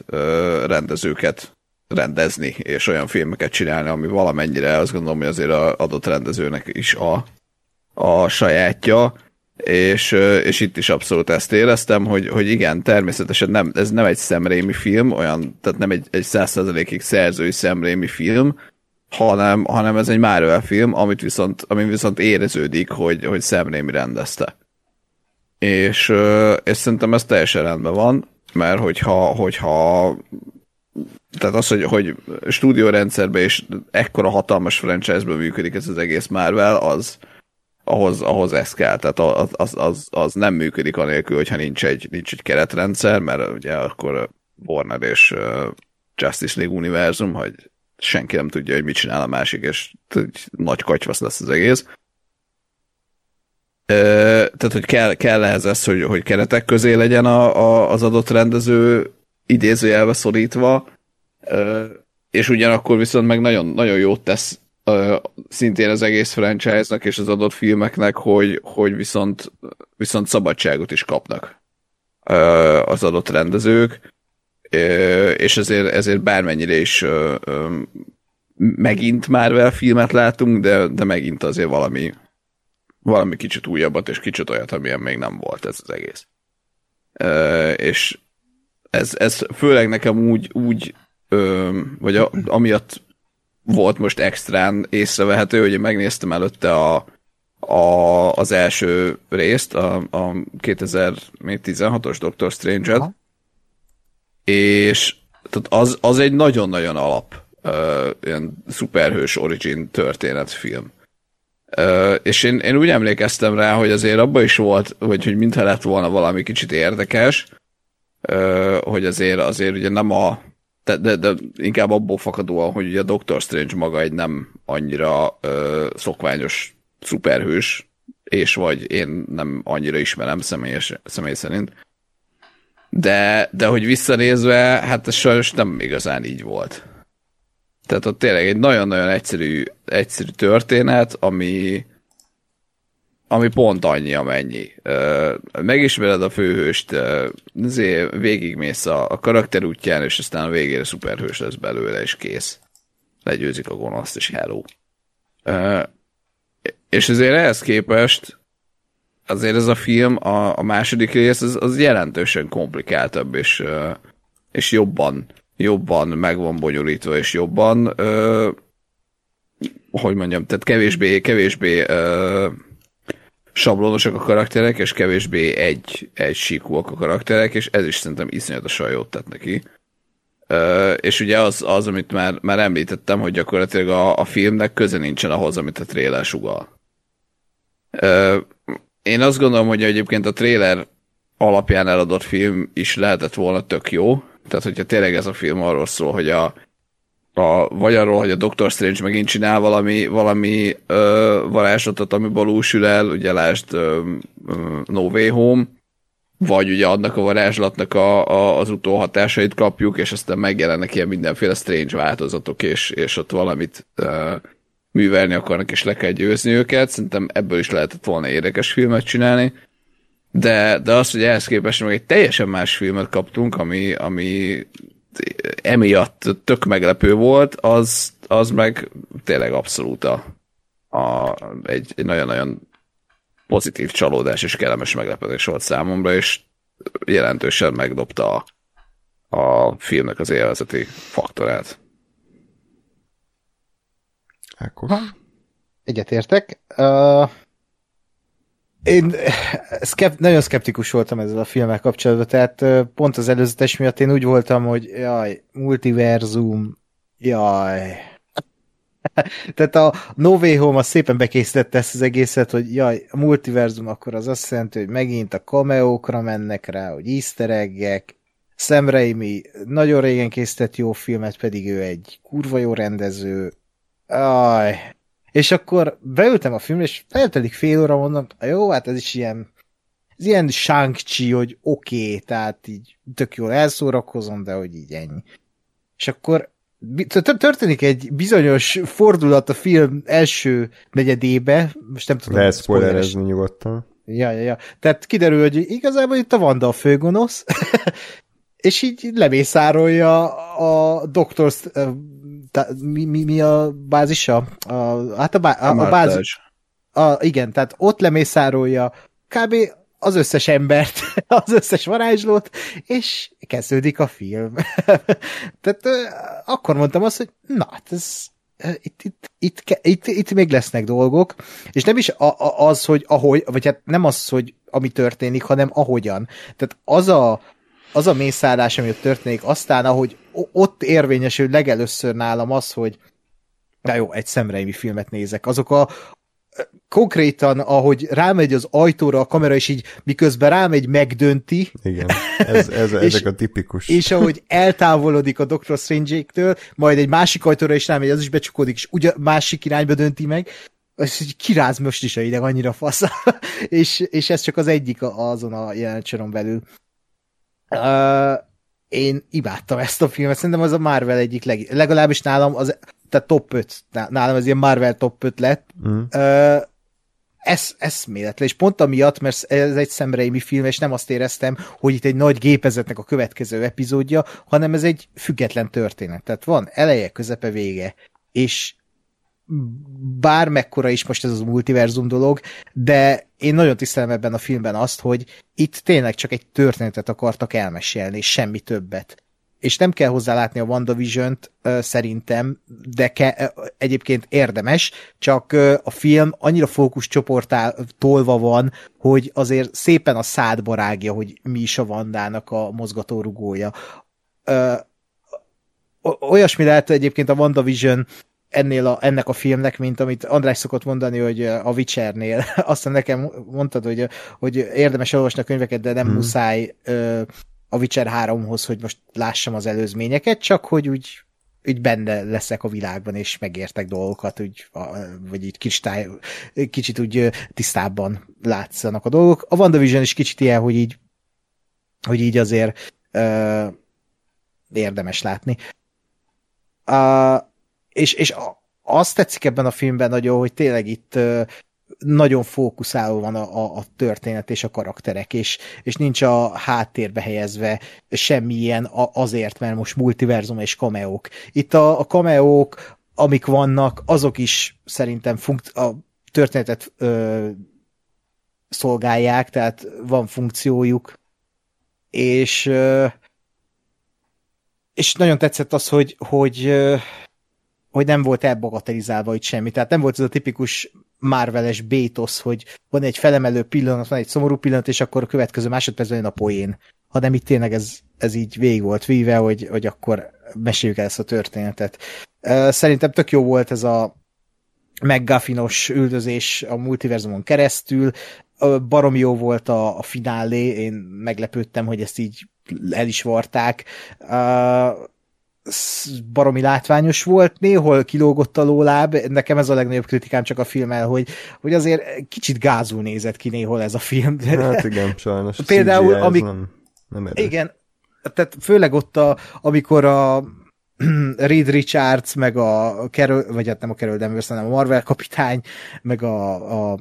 rendezőket rendezni, és olyan filmeket csinálni, ami valamennyire azt gondolom, hogy azért az adott rendezőnek is a, a sajátja, és, és itt is abszolút ezt éreztem, hogy, hogy igen, természetesen nem, ez nem egy szemrémi film, olyan, tehát nem egy, egy százszerzelékig szerzői szemrémi film, hanem, hanem ez egy Marvel film, amit viszont, amin viszont éreződik, hogy, hogy szemrémi rendezte. És, és szerintem ez teljesen rendben van, mert hogyha, hogyha tehát az, hogy, hogy stúdiórendszerben és ekkora hatalmas franchise-ben működik ez az egész Marvel, az ahhoz, ahhoz ez kell. Tehát az, az, az, az nem működik anélkül, hogyha nincs egy, nincs egy keretrendszer, mert ugye akkor Warner és Justice League univerzum, hogy senki nem tudja, hogy mit csinál a másik, és nagy katyvasz lesz az egész. Tehát, hogy kell, kell ehhez ez, hogy, hogy keretek közé legyen a, a, az adott rendező idézőjelbe szorítva, és ugyanakkor viszont meg nagyon, nagyon jót tesz szintén az egész franchise-nak és az adott filmeknek, hogy, hogy viszont, viszont szabadságot is kapnak az adott rendezők, és ezért, ezért bármennyire is megint Marvel filmet látunk, de, de megint azért valami, valami kicsit újabbat, és kicsit olyat, amilyen még nem volt ez az egész. És ez, ez főleg nekem úgy, úgy vagy a, amiatt volt most extrán észrevehető, hogy én megnéztem előtte a, a, az első részt, a, a 2016-os Doctor Strange-et, és tehát az, az egy nagyon-nagyon alap uh, ilyen szuperhős origin történetfilm. És én, én úgy emlékeztem rá, hogy azért abban is volt, vagy hogy mintha lett volna valami kicsit érdekes, uh, hogy azért, azért ugye nem a de, de, de inkább abból fakadóan, hogy ugye a Doctor Strange maga egy nem annyira uh, szokványos szuperhős, és vagy én nem annyira ismerem személyes, személy szerint. De, de hogy visszanézve, hát ez sajnos nem igazán így volt. Tehát ott tényleg egy nagyon-nagyon egyszerű, egyszerű történet, ami, ami pont annyi, amennyi. Megismered a főhőst, azért végigmész a, a karakter útján, és aztán a végére szuperhős lesz belőle, és kész. Legyőzik a gonoszt, és hello. És azért ehhez képest azért ez a film, a, a második rész, az, az jelentősen komplikáltabb, és, és jobban, jobban meg van bonyolítva, és jobban, ö, hogy mondjam, tehát kevésbé, kevésbé ö, sablonosak a karakterek, és kevésbé egy, egy síkúak a karakterek, és ez is szerintem iszonyatosan jót tett neki. Uh, és ugye az, az amit már, már említettem, hogy gyakorlatilag a, a filmnek köze nincsen ahhoz, amit a trailer sugal. Uh, én azt gondolom, hogy egyébként a trailer alapján eladott film is lehetett volna tök jó. Tehát, hogyha tényleg ez a film arról szól, hogy a, a, vagy arról, hogy a Doctor Strange megint csinál valami, valami ö, varázslatot, ami balúsül el, ugye lásd ö, ö, No Way Home, vagy ugye annak a varázslatnak a, a, az utóhatásait kapjuk, és aztán megjelennek ilyen mindenféle strange változatok, és, és ott valamit ö, művelni akarnak, és le kell győzni őket. Szerintem ebből is lehetett volna érdekes filmet csinálni. De, de az, hogy ehhez képest meg egy teljesen más filmet kaptunk, ami, ami emiatt tök meglepő volt, az, az meg tényleg abszolút a, a, egy, egy nagyon-nagyon pozitív csalódás és kellemes meglepetés volt számomra, és jelentősen megdobta a, a filmnek az élvezeti faktorát. Akkor. Egyetértek. Uh, én szkept, nagyon szkeptikus voltam ezzel a filmmel kapcsolatban, tehát pont az előzetes miatt én úgy voltam, hogy jaj, multiverzum, jaj. tehát a No Way Home az szépen bekészítette ezt az egészet, hogy jaj, a multiverzum akkor az azt jelenti, hogy megint a cameókra mennek rá, hogy easter egg-ek, Sam Raimi nagyon régen készített jó filmet, pedig ő egy kurva jó rendező, Aj. És akkor beültem a filmre, és eltelik fél óra, mondom, jó, hát ez is ilyen ez ilyen shang hogy oké, okay, tehát így tök jól elszórakozom, de hogy így ennyi. És akkor történik egy bizonyos fordulat a film első negyedébe, most nem tudom. Lehet spoilerezni nyugodtan. Ja, ja, ja. Tehát kiderül, hogy igazából itt a Vanda a főgonosz, és így lemészárolja a Doctor mi, mi, mi a bázisa? A, hát a, bá, a, a, a bázis. A, igen, tehát ott lemészárolja kb. az összes embert, az összes varázslót, és kezdődik a film. tehát akkor mondtam azt, hogy na, hát ez itt, itt, itt, itt, itt még lesznek dolgok, és nem is a, a, az, hogy ahogy, vagy hát nem az, hogy ami történik, hanem ahogyan. Tehát az a, az a mészállás, ami ott történik, aztán ahogy ott érvényesül legelőször nálam az, hogy de jó, egy szemreimi filmet nézek. Azok a, konkrétan, ahogy rámegy az ajtóra a kamera, és így miközben rámegy, megdönti. Igen, ez, ez, és, ezek a tipikus. És ahogy eltávolodik a Dr. Strange-től, majd egy másik ajtóra is rámegy, az is becsukódik, és ugye másik irányba dönti meg, és így kiráz most is a ideg, annyira fasz. és, és ez csak az egyik azon a jelenetsoron belül. Uh, én imádtam ezt a filmet, szerintem az a Marvel egyik leg, legalábbis nálam az tehát top 5, nálam ez ilyen Marvel top 5 lett. Mm. Uh, ez eszméletlen, és pont amiatt, mert ez egy szemreimi film, és nem azt éreztem, hogy itt egy nagy gépezetnek a következő epizódja, hanem ez egy független történet. Tehát van eleje, közepe, vége. És bármekkora is most ez az multiverzum dolog, de én nagyon tisztelem ebben a filmben azt, hogy itt tényleg csak egy történetet akartak elmesélni, és semmi többet és nem kell hozzá látni a WandaVision-t szerintem, de ke, egyébként érdemes, csak a film annyira fókuszcsoportál tolva van, hogy azért szépen a szádba rágja, hogy mi is a Vandának a mozgatórugója. Olyasmi lehet egyébként a WandaVision ennél a, ennek a filmnek, mint amit András szokott mondani, hogy a Witchernél. Aztán nekem mondtad, hogy, hogy érdemes olvasni a könyveket, de nem hmm. muszáj a Witcher 3-hoz, hogy most lássam az előzményeket, csak hogy úgy, úgy benne leszek a világban, és megértek dolgokat, úgy, vagy így kistály, kicsit úgy tisztábban látszanak a dolgok. A WandaVision is kicsit ilyen, hogy így, hogy így azért uh, érdemes látni. Uh, és, és azt tetszik ebben a filmben nagyon, hogy tényleg itt nagyon fókuszálva van a, a, a történet és a karakterek, és, és nincs a háttérbe helyezve semmilyen azért, mert most multiverzum és kameók. Itt a, a kameók, amik vannak, azok is szerintem funkt, a történetet ö, szolgálják, tehát van funkciójuk, és ö, és nagyon tetszett az, hogy, hogy, hogy nem volt elbagatelizálva itt semmi. Tehát nem volt ez a tipikus Marveles bétosz, hogy van egy felemelő pillanat, van egy szomorú pillanat, és akkor a következő másodpercben jön a poén. Hanem itt tényleg ez, ez így végig volt víve, hogy, hogy akkor meséljük el ezt a történetet. Szerintem tök jó volt ez a meggaffinos üldözés a multiverzumon keresztül, barom jó volt a, a finálé, én meglepődtem, hogy ezt így el is varták baromi látványos volt, néhol kilógott a lóláb, nekem ez a legnagyobb kritikám csak a filmmel, hogy, hogy azért kicsit gázul nézett ki néhol ez a film. Hát igen, sajnos. Például, amik... nem, nem erős. Igen, tehát főleg ott, a, amikor a Reed Richards, meg a Carol, vagy hát nem a Carol Danvers, hanem a Marvel kapitány, meg a, a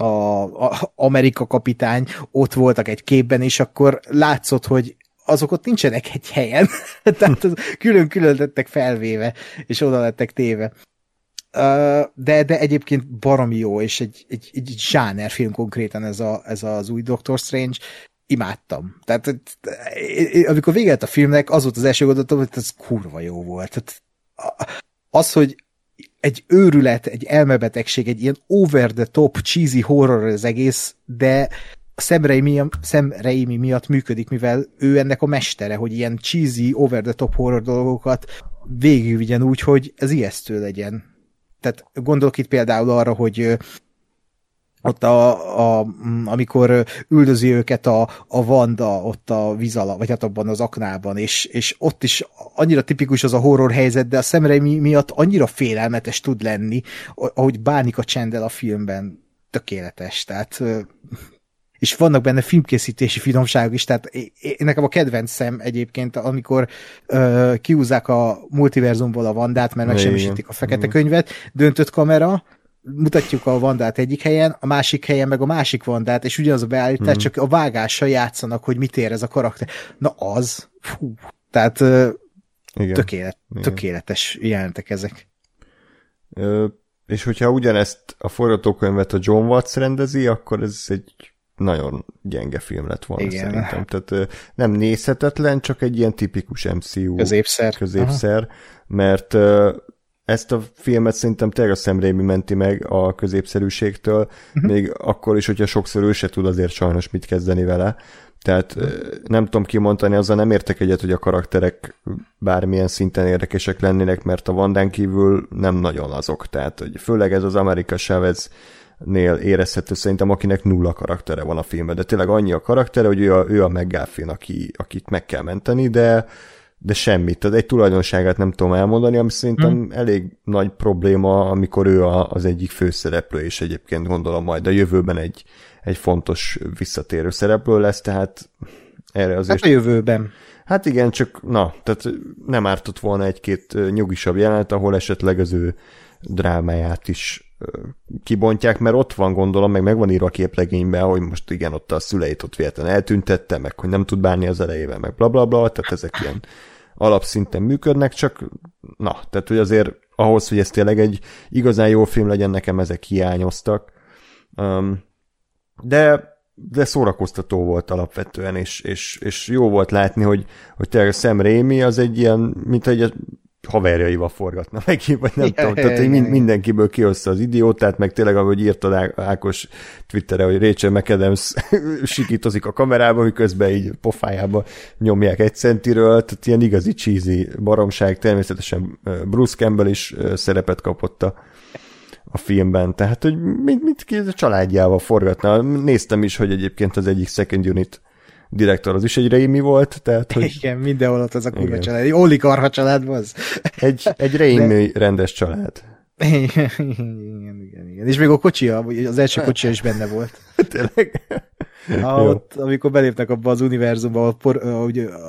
a, a Amerika kapitány ott voltak egy képben, és akkor látszott, hogy azok ott nincsenek egy helyen, tehát külön-külön lettek felvéve, és oda lettek téve. De, de egyébként baromi jó, és egy, egy, egy film konkrétan ez, a, ez az új Doctor Strange, imádtam. Tehát amikor véget a filmnek, az volt az első gondolatom, hogy ez kurva jó volt. Tehát, az, hogy egy őrület, egy elmebetegség, egy ilyen over the top cheesy horror az egész, de a Sam Raimi, Sam miatt működik, mivel ő ennek a mestere, hogy ilyen cheesy, over the top horror dolgokat végigvigyen úgy, hogy ez ijesztő legyen. Tehát gondolok itt például arra, hogy ott a, a, amikor üldözi őket a, a Vanda ott a víz vagy hát abban az aknában, és, és ott is annyira tipikus az a horror helyzet, de a szemre miatt annyira félelmetes tud lenni, ahogy bánik a csendel a filmben, tökéletes, tehát és vannak benne filmkészítési finomságok is, tehát én, nekem a kedvencem egyébként, amikor ö, kiúzzák a multiverzumból a Vandát, mert megsemmisítik a fekete könyvet, döntött kamera, mutatjuk a Vandát egyik helyen, a másik helyen meg a másik Vandát, és ugyanaz a beállítás, mm. csak a vágással játszanak, hogy mit ér ez a karakter. Na az, fú, tehát Igen. Tökélet, Igen. tökéletes jelentek ezek. Ö, és hogyha ugyanezt a forgatókönyvet a John Watts rendezi, akkor ez egy nagyon gyenge film lett volna Igen. szerintem. Tehát nem nézhetetlen, csak egy ilyen tipikus MCU középszer, középszer mert ezt a filmet szerintem tényleg a Sam Raimi menti meg a középszerűségtől, uh-huh. még akkor is, hogyha sokszor ő se tud azért sajnos mit kezdeni vele. Tehát nem tudom kimondani, azzal nem értek egyet, hogy a karakterek bármilyen szinten érdekesek lennének, mert a Vandán kívül nem nagyon azok. Tehát, hogy főleg ez az Amerika Chavez nél érezhető szerintem, akinek nulla karaktere van a filmben, de tényleg annyi a karaktere, hogy ő a, ő a McGuffin, aki, akit meg kell menteni, de de semmit. Tehát egy tulajdonságát nem tudom elmondani, ami szerintem hmm. elég nagy probléma, amikor ő a, az egyik főszereplő, és egyébként gondolom majd a jövőben egy, egy fontos visszatérő szereplő lesz, tehát erre azért... Hát a jövőben. Hát igen, csak na, tehát nem ártott volna egy-két nyugisabb jelenet, ahol esetleg az ő drámáját is kibontják, mert ott van gondolom, meg megvan írva a képlegényben, hogy most igen, ott a szüleit ott véletlenül eltüntette, meg hogy nem tud bánni az elejével, meg bla bla bla, tehát ezek ilyen alapszinten működnek, csak na, tehát hogy azért ahhoz, hogy ez tényleg egy igazán jó film legyen, nekem ezek hiányoztak. Um, de de szórakoztató volt alapvetően, és, és, és jó volt látni, hogy, hogy tényleg Sam Raimi az egy ilyen, mint egy haverjaival forgatna meg, vagy nem ja, tudom, tehát ja, mind, mindenkiből kihozta az idiótát, meg tényleg, ahogy írta Ákos Twitterre, hogy Rachel McAdams sikítozik a kamerába, hogy közben így pofájába nyomják egy centiről, tehát ilyen igazi cheesy baromság, természetesen Bruce Campbell is szerepet kapott a, a filmben, tehát hogy mit, mit a családjával forgatna. Néztem is, hogy egyébként az egyik second unit direktor az is egy Rémi volt, tehát hogy... Igen, mindenhol ott az a kurva család. Egy oligarha család az. Egy, egy Rémi De... rendes család. Igen, igen, igen. És még a kocsia, az első kocsia is benne volt. Tényleg? Ah, ott, amikor beléptek abba az univerzumba, ahol, por,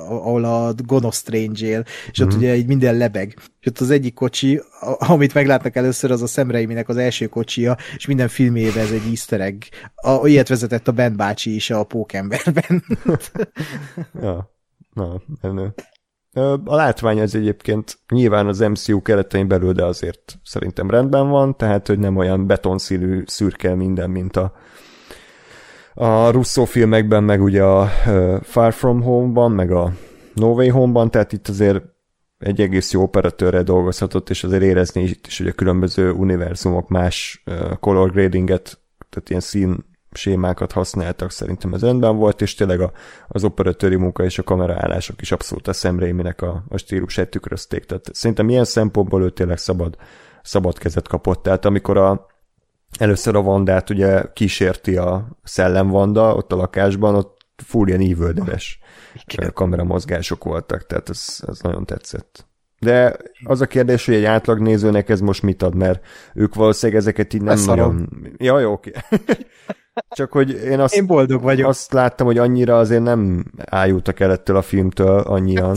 ahol a gonosz Strange él, és ott mm-hmm. ugye így minden lebeg. És ott az egyik kocsi, amit meglátnak először, az a Sam Raimi-nek az első kocsia, és minden filmében ez egy easter egg. A, ilyet vezetett a Ben bácsi is a Pókemberben. ja, na, ennő. A látvány az egyébként nyilván az MCU keretein belül, de azért szerintem rendben van, tehát hogy nem olyan betonszínű szürke minden, mint a, a Russo filmekben, meg ugye a Far From Home-ban, meg a No Way Home-ban, tehát itt azért egy egész jó operatőrrel dolgozhatott, és azért érezni itt is, hogy a különböző univerzumok más color gradinget, tehát ilyen szín sémákat használtak, szerintem ez rendben volt, és tényleg a, az operatőri munka és a kameraállások is abszolút a Sam a, a stílusát tükrözték. Tehát szerintem ilyen szempontból ő tényleg szabad, szabad kezet kapott. Tehát amikor a, először a Vandát ugye kísérti a szellemvanda ott a lakásban, ott full ilyen ívöldeles kameramozgások voltak, tehát ez, ez nagyon tetszett. De az a kérdés, hogy egy átlag nézőnek ez most mit ad, mert ők valószínűleg ezeket így nem Ezt nagyon... Ja, jó, oké. Csak hogy én azt, én boldog vagyok. azt láttam, hogy annyira azért nem ájultak el ettől a filmtől annyian.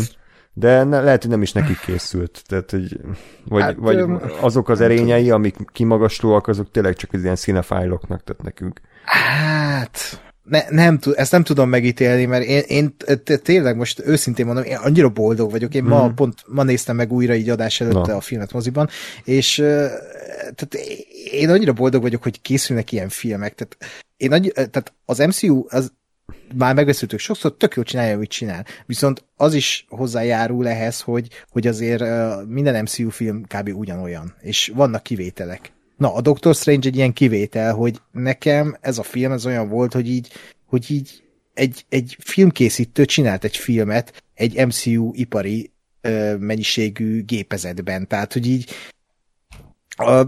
De ne, lehet, hogy nem is nekik készült. Tehát, hogy, vagy, hát, vagy öm, azok az erényei, amik kimagaslóak, azok tényleg csak az ilyen színefájloknak tett nekünk. Hát, ne, nem, ezt nem tudom megítélni, mert én, én tényleg most őszintén mondom, én annyira boldog vagyok. Én mm. ma mhm. pont ma néztem meg újra így adás előtt no. a filmet moziban, és tehát én annyira boldog vagyok, hogy készülnek ilyen filmek. Tehát, én annyi, tehát az MCU az már megbeszéltük sokszor, tök jól csinálja, amit csinál. Viszont az is hozzájárul ehhez, hogy, hogy azért minden MCU film kb. ugyanolyan, és vannak kivételek. Na, a Doctor Strange egy ilyen kivétel, hogy nekem ez a film ez olyan volt, hogy így, hogy így egy, egy filmkészítő csinált egy filmet egy MCU ipari ö, mennyiségű gépezetben. Tehát, hogy így a,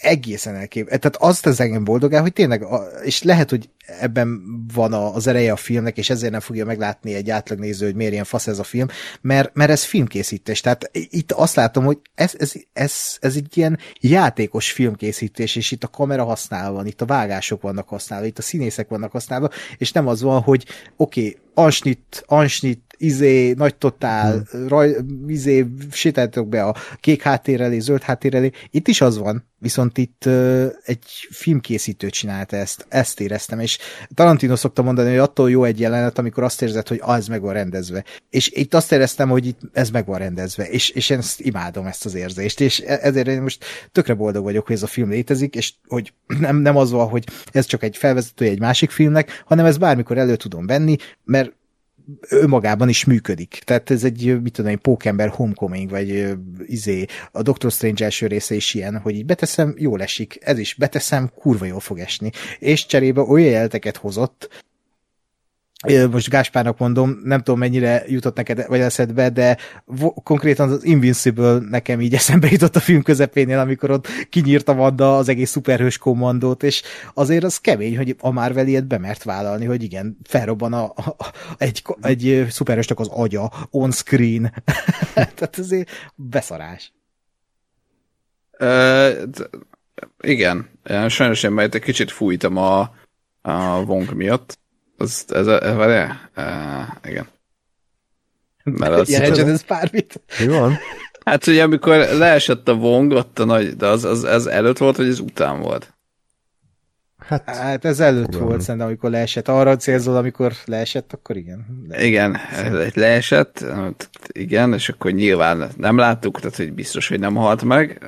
egészen elkép. Tehát azt az engem boldogál, hogy tényleg, és lehet, hogy ebben van az ereje a filmnek, és ezért nem fogja meglátni egy átlagnéző, hogy miért ilyen fasz ez a film, mert, mert ez filmkészítés. Tehát itt azt látom, hogy ez, ez, ez, ez egy ilyen játékos filmkészítés, és itt a kamera használva van, itt a vágások vannak használva, itt a színészek vannak használva, és nem az van, hogy oké, okay, ansnit, ansnit, izé, nagy totál, hmm. raj, izé, sétáltok be a kék háttér elé, zöld háttér elé. Itt is az van, viszont itt uh, egy filmkészítő csinálta ezt, ezt éreztem, és Tarantino szokta mondani, hogy attól jó egy jelenet, amikor azt érzed, hogy az meg van rendezve. És itt azt éreztem, hogy itt ez meg van rendezve, és, és én ezt imádom, ezt az érzést, és e, ezért én most tökre boldog vagyok, hogy ez a film létezik, és hogy nem, nem az van, hogy ez csak egy felvezető egy másik filmnek, hanem ez bármikor elő tudom venni, mert önmagában is működik. Tehát ez egy, mit tudom én, Pókember Homecoming, vagy izé, a Doctor Strange első része is ilyen, hogy így beteszem, jól esik, ez is beteszem, kurva jól fog esni. És cserébe olyan jelteket hozott, most Gáspárnak mondom, nem tudom mennyire jutott neked vagy eszedbe, de konkrétan az Invincible nekem így eszembe jutott a film közepénél, amikor ott kinyírta Wanda az egész szuperhős kommandót, és azért az kemény, hogy a Marvel ilyet bemert vállalni, hogy igen, felrobban a, a, egy, egy szuperhősnek az agya on screen. Tehát azért beszarás. Uh, igen, sajnos én egy kicsit fújtam a, a Wong miatt, az, ez, a, ez, uh, igen. Mert az, Jelentsen ez bármit. Mi van? Hát ugye amikor leesett a vong, ott a nagy, de az, az, az előtt volt, vagy ez után volt? Hát, hát ez előtt igen. volt szerintem, amikor leesett. Arra célzol, amikor leesett, akkor igen. De igen, ez leesett, igen, és akkor nyilván nem láttuk, tehát hogy biztos, hogy nem halt meg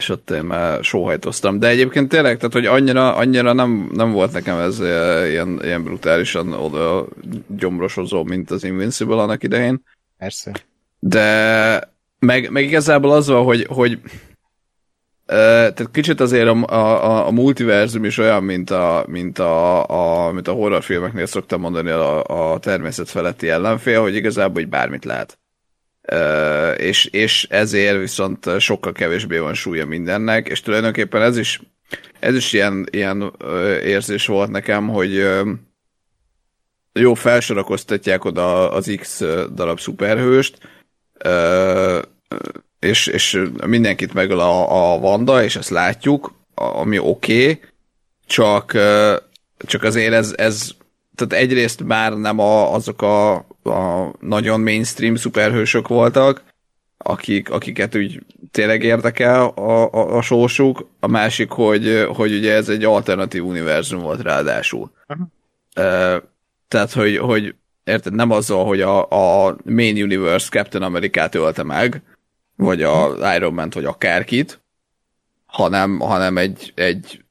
és ott én már sóhajtoztam. De egyébként tényleg, tehát hogy annyira, annyira nem, nem volt nekem ez ilyen, ilyen brutálisan oda gyomrosozó, mint az Invincible annak idején. Persze. De meg, meg igazából az van, hogy, hogy tehát kicsit azért a, a, a multiverzum is olyan, mint a, mint a, a, mint a horrorfilmeknél szoktam mondani a, a természet feletti ellenfél, hogy igazából hogy bármit lehet és, és ezért viszont sokkal kevésbé van súlya mindennek, és tulajdonképpen ez is, ez is ilyen, ilyen érzés volt nekem, hogy jó, felsorakoztatják oda az X darab szuperhőst, és, és mindenkit megöl a, a Vanda, és ezt látjuk, ami oké, okay, csak, csak azért ez, ez tehát egyrészt már nem a, azok a, a nagyon mainstream szuperhősök voltak, akik, akiket úgy tényleg érdekel a, a, a sósuk, a másik, hogy, hogy ugye ez egy alternatív univerzum volt ráadásul. Uh-huh. Uh, tehát, hogy, hogy érted, nem azzal, hogy a, a main universe Captain Amerikát ölte meg, vagy a Iron Man-t, vagy akárkit, hanem, hanem egy, egy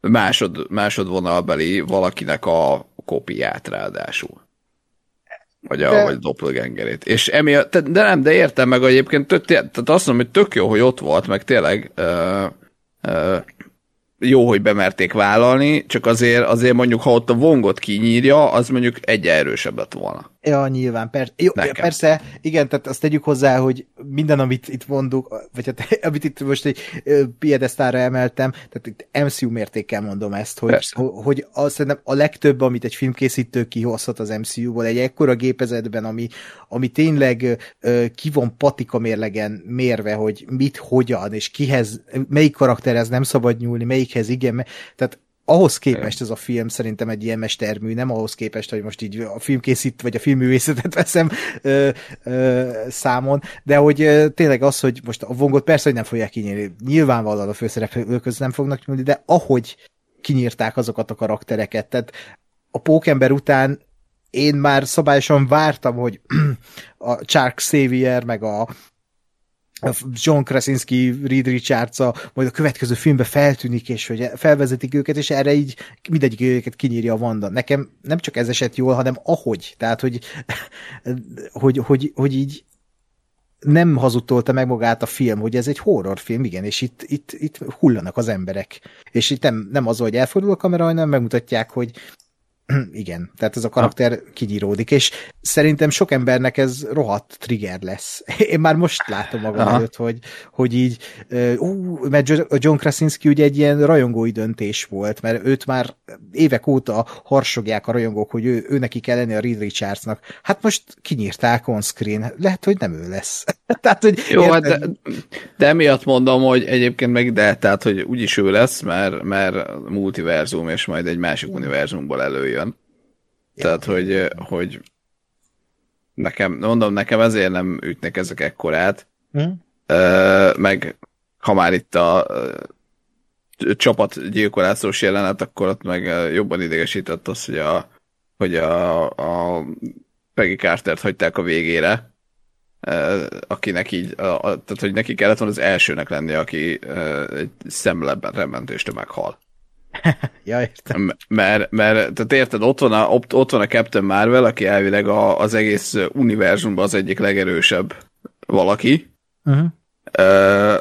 másod, másodvonalbeli valakinek a kopiát ráadásul. Vagy a, de... vagy doppelgangerét. És emiatt, de nem, de értem meg egyébként, tehát azt mondom, hogy tök jó, hogy ott volt, meg tényleg uh, uh, jó, hogy bemerték vállalni, csak azért, azért mondjuk, ha ott a vongot kinyírja, az mondjuk egy erősebb lett volna. Ja, nyilván, per- jó, persze, igen, tehát azt tegyük hozzá, hogy minden, amit itt mondunk, vagy hát, amit itt most egy piedesztára emeltem, tehát itt MCU mértékkel mondom ezt, hogy, hogy, hogy azt szerintem a legtöbb, amit egy filmkészítő kihozhat az MCU-ból, egy ekkora gépezetben, ami, ami tényleg ki van patika mérlegen mérve, hogy mit, hogyan, és kihez, melyik karakterhez nem szabad nyúlni, melyikhez igen, tehát ahhoz képest ez a film szerintem egy ilyen mestermű, nem ahhoz képest, hogy most így a filmkészít, vagy a filmművészetet veszem ö, ö, számon, de hogy ö, tényleg az, hogy most a vongot persze, hogy nem fogják kinyírni, nyilvánvalóan a főszereplők között nem fognak nyúlni, de ahogy kinyírták azokat a karaktereket, tehát a pókember után én már szabályosan vártam, hogy a Chark Xavier, meg a John Krasinski, Reed richards majd a következő filmbe feltűnik, és hogy felvezetik őket, és erre így mindegyik őket kinyírja a Vanda. Nekem nem csak ez esett jól, hanem ahogy. Tehát, hogy, hogy, hogy, hogy így nem hazudtolta meg magát a film, hogy ez egy horrorfilm, igen, és itt, itt, itt hullanak az emberek. És itt nem, nem az, hogy elfordul a kamera, hanem megmutatják, hogy Igen, tehát ez a karakter kinyíródik, és szerintem sok embernek ez rohadt trigger lesz. Én már most látom magam Aha. előtt, hogy, hogy így, ú, mert John Krasinski ugye egy ilyen rajongói döntés volt, mert őt már évek óta harsogják a rajongók, hogy ő, ő neki kell lenni a Reed Richardsnak. Hát most kinyírták on screen, lehet, hogy nem ő lesz. tehát, hogy Jó, hát de, de emiatt mondom, hogy egyébként meg de, tehát, hogy úgyis ő lesz, mert, mert multiverzum, és majd egy másik univerzumból előjön tehát, hogy, hogy nekem, mondom, nekem ezért nem ütnek ezek ekkorát. Hm? meg ha már itt a csapatgyilkolászós jelenet, akkor ott meg jobban idegesített az, hogy a, hogy a, a Peggy Cartert hagyták a végére, akinek így, a, a, tehát hogy neki kellett volna az elsőnek lenni, aki egy szemlebben rementéstől meghal. ja, értem. Mert, mert tehát érted, ott van, a, ott van a Captain Marvel, aki elvileg a, az egész univerzumban az egyik legerősebb valaki. Uh-huh. Uh,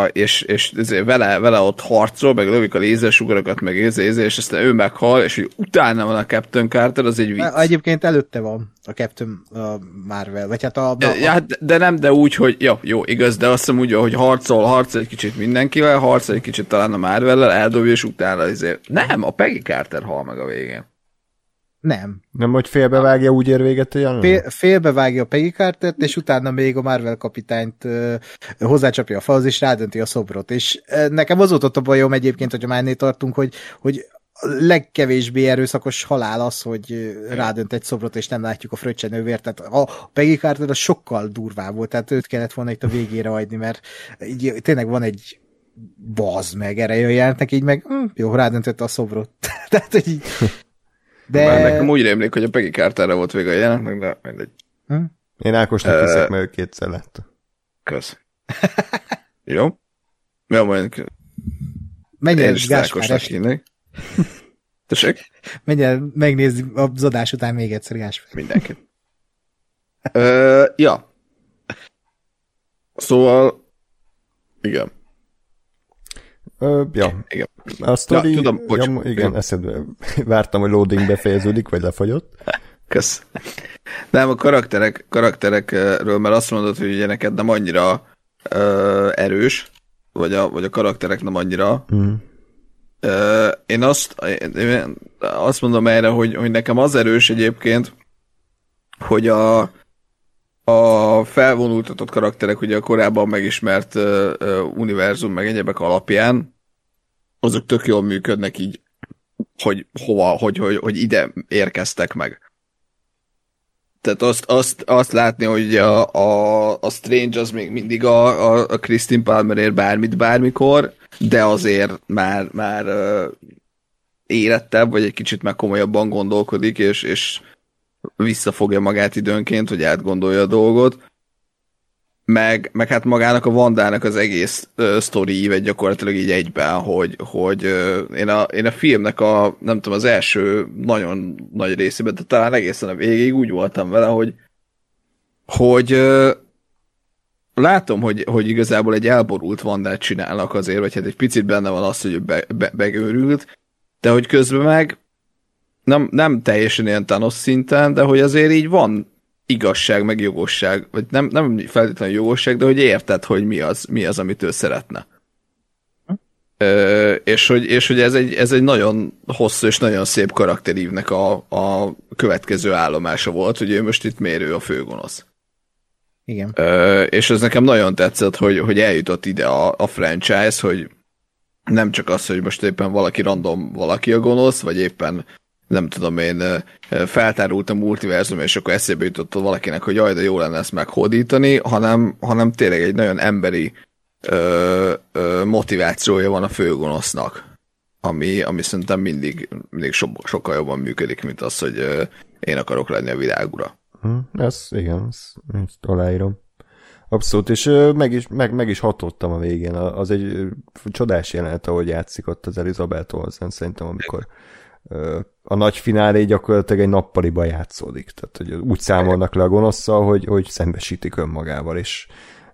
a, és, és vele, vele ott harcol, meg lövik a lézersugarakat, meg éze, éze, és aztán ő meghal, és hogy utána van a Captain Carter, az egy vicc. Egyébként előtte van a Captain uh, Marvel, vagy hát a... a, a... Ja, de nem, de úgy, hogy jó, jó, igaz, de azt hiszem úgy, hogy harcol, harcol egy kicsit mindenkivel, harcol egy kicsit talán a Marvel-lel, eldobja, és utána azért. Nem, a Peggy Carter hal meg a végén. Nem. Nem, hogy félbevágja, úgy ér véget a jelenet? Fél, félbevágja a Peggy Cartert, és utána még a Marvel kapitányt uh, hozzácsapja a falhoz, és rádönti a szobrot. És uh, nekem az volt a bajom egyébként, hogy már ennél tartunk, hogy, hogy a legkevésbé erőszakos halál az, hogy rádönt egy szobrot, és nem látjuk a fröccsenővért. Tehát a Peggy Carter az sokkal durvább volt, tehát őt kellett volna itt a végére hagyni, mert így tényleg van egy bazd meg, erre jelentnek, így meg hm, jó, rádöntötte a szobrot. tehát, hogy így de... Már nekem úgy rémlik, hogy a Peggy Carterre volt vége a jelenetnek, de mindegy. Hm? Én Ákosnak uh, hiszek, mert ő kétszer lett. Kösz. Jó? Jó, majd... Menj el, Gáspár. Tessék? Menj el, megnézni az adás után még egyszer, Gáspár. Mindenki. uh, ja. Szóval, igen. Ö, ja. Igen. A sztori... Ja, tudom, bocs. Ja, igen, eszedbe. Vártam, hogy loading befejeződik, vagy lefagyott. Kösz. Nem, a karakterek, karakterekről, mert azt mondod, hogy ugye neked nem annyira ö, erős, vagy a, vagy a karakterek nem annyira. Mm. Ö, én azt, én azt mondom erre, hogy, hogy nekem az erős egyébként, hogy a, a felvonultatott karakterek ugye a korábban megismert uh, univerzum meg egyebek alapján azok tök jól működnek így, hogy hova, hogy, hogy, hogy ide érkeztek meg. Tehát azt, azt, azt látni, hogy a, a, a Strange az még mindig a, a, a Christine Palmer ér bármit bármikor, de azért már, már uh, érettebb, vagy egy kicsit már komolyabban gondolkodik, és, és visszafogja magát időnként, hogy átgondolja a dolgot. Meg, meg hát magának a Vandának az egész uh, sztori íve gyakorlatilag így egyben, hogy, hogy uh, én, a, én a filmnek a, nem tudom, az első nagyon nagy részében, de talán egészen a végig úgy voltam vele, hogy hogy uh, látom, hogy, hogy igazából egy elborult Vandát csinálnak azért, vagy hát egy picit benne van az, hogy be, be, begőrült, de hogy közben meg nem, nem teljesen ilyen Thanos szinten, de hogy azért így van igazság, meg jogosság, vagy nem, nem feltétlenül jogosság, de hogy érted, hogy mi az, mi az amit ő szeretne. Ö, és, hogy, és hogy ez egy, ez egy nagyon hosszú és nagyon szép karakterívnek a, a következő állomása volt, hogy ő most itt mérő a főgonosz. Igen. Ö, és ez nekem nagyon tetszett, hogy, hogy eljutott ide a, a franchise, hogy nem csak az, hogy most éppen valaki random valaki a gonosz, vagy éppen nem tudom én, feltárult a multiverzum, és akkor eszébe jutott valakinek, hogy jaj, de jó lenne ezt meghódítani, hanem, hanem tényleg egy nagyon emberi ö, ö, motivációja van a főgonosznak, ami, ami szerintem mindig, mindig so, sokkal jobban működik, mint az, hogy ö, én akarok lenni a világura. Hm, ez, igen, ezt, ezt aláírom. Abszolút, és meg is, meg, meg is hatottam a végén. Az egy csodás jelenet, ahogy játszik ott az Elizabeth Olsen, szerintem, amikor a nagy finálé gyakorlatilag egy nappaliba játszódik. Tehát, hogy úgy számolnak le a gonoszszal, hogy, hogy szembesítik önmagával, és,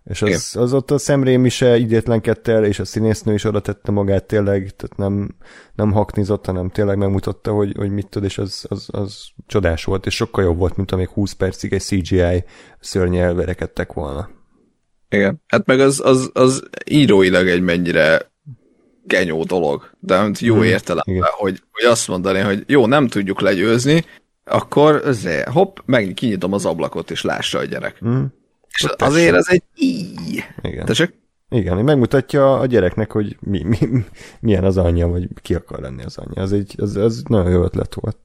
és az, az ott a szemrém se idétlenkedte el, és a színésznő is oda tette magát tényleg, tehát nem, nem haknizott, hanem tényleg megmutatta, hogy, hogy mit tud, és az, az, az csodás volt, és sokkal jobb volt, mint amíg 20 percig egy CGI szörnyel verekedtek volna. Igen, hát meg az, az, az íróilag egy mennyire genyó dolog, de jó hmm, értelemben, hogy, hogy azt mondani, hogy jó, nem tudjuk legyőzni, akkor azért, hopp, meg kinyitom az ablakot, és lássa a gyerek. Hmm. És Persze. azért ez egy így. Igen. Tessék? Igen, megmutatja a gyereknek, hogy mi, mi, milyen az anyja, vagy ki akar lenni az anyja. Az, egy, az, az nagyon jó ötlet volt.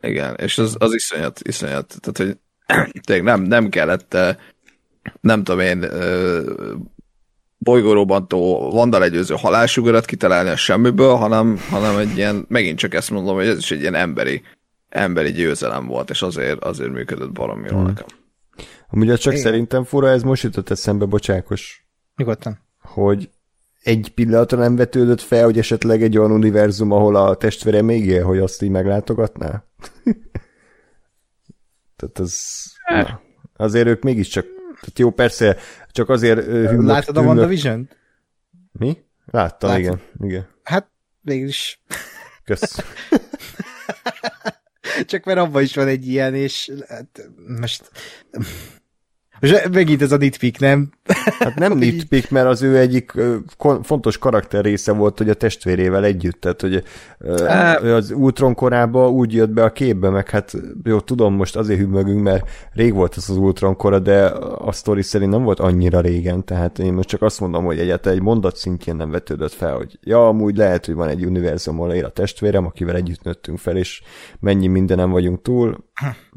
Igen, és az, az iszonyat, iszonyat, tehát hogy tényleg nem, nem kellett nem tudom én bolygórobbantó vandalegyőző halálsugarat kitalálni a semmiből, hanem, hanem egy ilyen, megint csak ezt mondom, hogy ez is egy ilyen emberi, emberi győzelem volt, és azért, azért működött baromi jól hmm. nekem. Amúgy csak Igen. szerintem fura, ez most jutott eszembe, bocsákos. Nyugodtan. Hogy egy pillanatra nem vetődött fel, hogy esetleg egy olyan univerzum, ahol a testvére még él, hogy azt így meglátogatná? Tehát az... Na, azért ők mégiscsak... Tehát jó, persze, csak azért hümmög, Látod a WandaVision? Mi? Láttam, Látod? igen. igen. Hát, mégis. Kösz. Csak mert abban is van egy ilyen, és hát, most most megint ez a nitpick, nem? Hát nem nitpick, mert az ő egyik fontos karakter része volt, hogy a testvérével együtt, tehát hogy az Ultron korában úgy jött be a képbe, meg hát jó, tudom, most azért hümmögünk, mert rég volt ez az Ultron kora, de a sztori szerint nem volt annyira régen, tehát én most csak azt mondom, hogy egyáltalán egy mondat szintjén nem vetődött fel, hogy ja, amúgy lehet, hogy van egy univerzum, ahol él a testvérem, akivel együtt nőttünk fel, és mennyi mindenem vagyunk túl,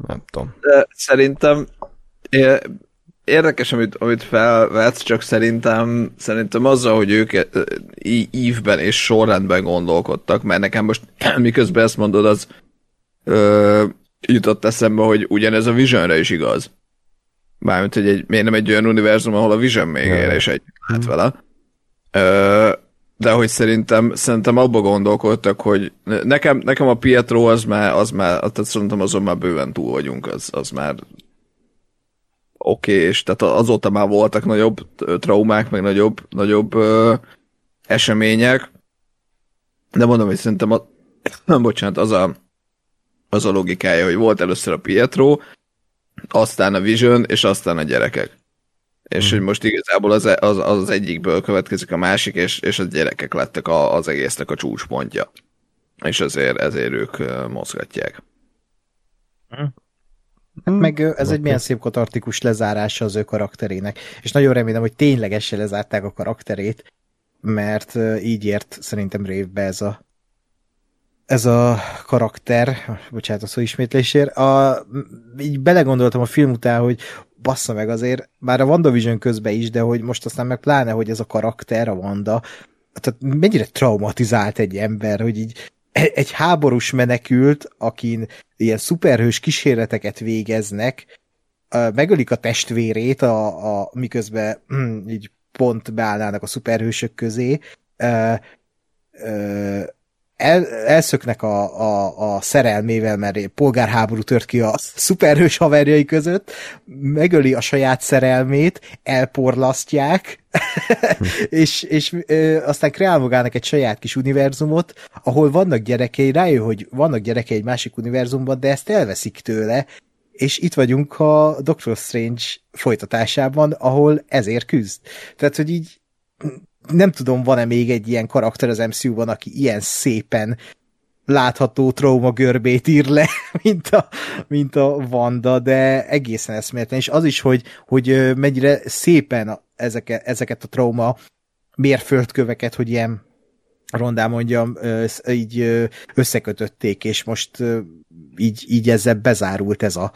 nem tudom. De szerintem érdekes, amit, amit felvetsz, csak szerintem, szerintem azzal, hogy ők ívben és sorrendben gondolkodtak, mert nekem most miközben ezt mondod, az ö, jutott eszembe, hogy ugyanez a Visionre is igaz. Mármint, hogy egy, miért nem egy olyan univerzum, ahol a Vision még él, és egy lehet vele. Ö, de hogy szerintem, szerintem abba gondolkodtak, hogy nekem, nekem a Pietro az már, az már, tehát szerintem azon már bőven túl vagyunk, az, az már oké, okay, és tehát azóta már voltak nagyobb traumák, meg nagyobb, nagyobb ö, események, de mondom, hogy szerintem a, nem bocsánat, az a, az a logikája, hogy volt először a Pietro, aztán a Vision, és aztán a gyerekek. És hmm. hogy most igazából az, az, az egyikből következik a másik, és, és a gyerekek lettek a, az egésznek a csúcspontja. És ezért, ezért ők mozgatják. Hmm. Hát meg ez okay. egy milyen szép katartikus lezárása az ő karakterének. És nagyon remélem, hogy ténylegesen lezárták a karakterét, mert így ért szerintem révbe ez a ez a karakter, bocsánat a szó ismétlésért, a, így belegondoltam a film után, hogy bassza meg azért, már a WandaVision közben is, de hogy most aztán meg pláne, hogy ez a karakter, a Wanda, tehát mennyire traumatizált egy ember, hogy így egy háborús menekült, akin ilyen szuperhős kísérleteket végeznek, megölik a testvérét, a, a, miközben így pont beállnának a szuperhősök közé, el, elszöknek a, a, a szerelmével, mert polgárháború tört ki a szuperhős haverjai között, megöli a saját szerelmét, elporlasztják, és, és ö, aztán kreál magának egy saját kis univerzumot, ahol vannak gyerekei, rájön, hogy vannak gyerekei egy másik univerzumban, de ezt elveszik tőle, és itt vagyunk a Doctor Strange folytatásában, ahol ezért küzd. Tehát, hogy így nem tudom, van-e még egy ilyen karakter az MCU-ban, aki ilyen szépen látható trauma görbét ír le, mint a, mint a Vanda, de egészen eszméletlen. És az is, hogy, hogy mennyire szépen ezeket, ezeket a trauma mérföldköveket, hogy ilyen rondán mondjam, így összekötötték, és most így, így ezzel bezárult ez a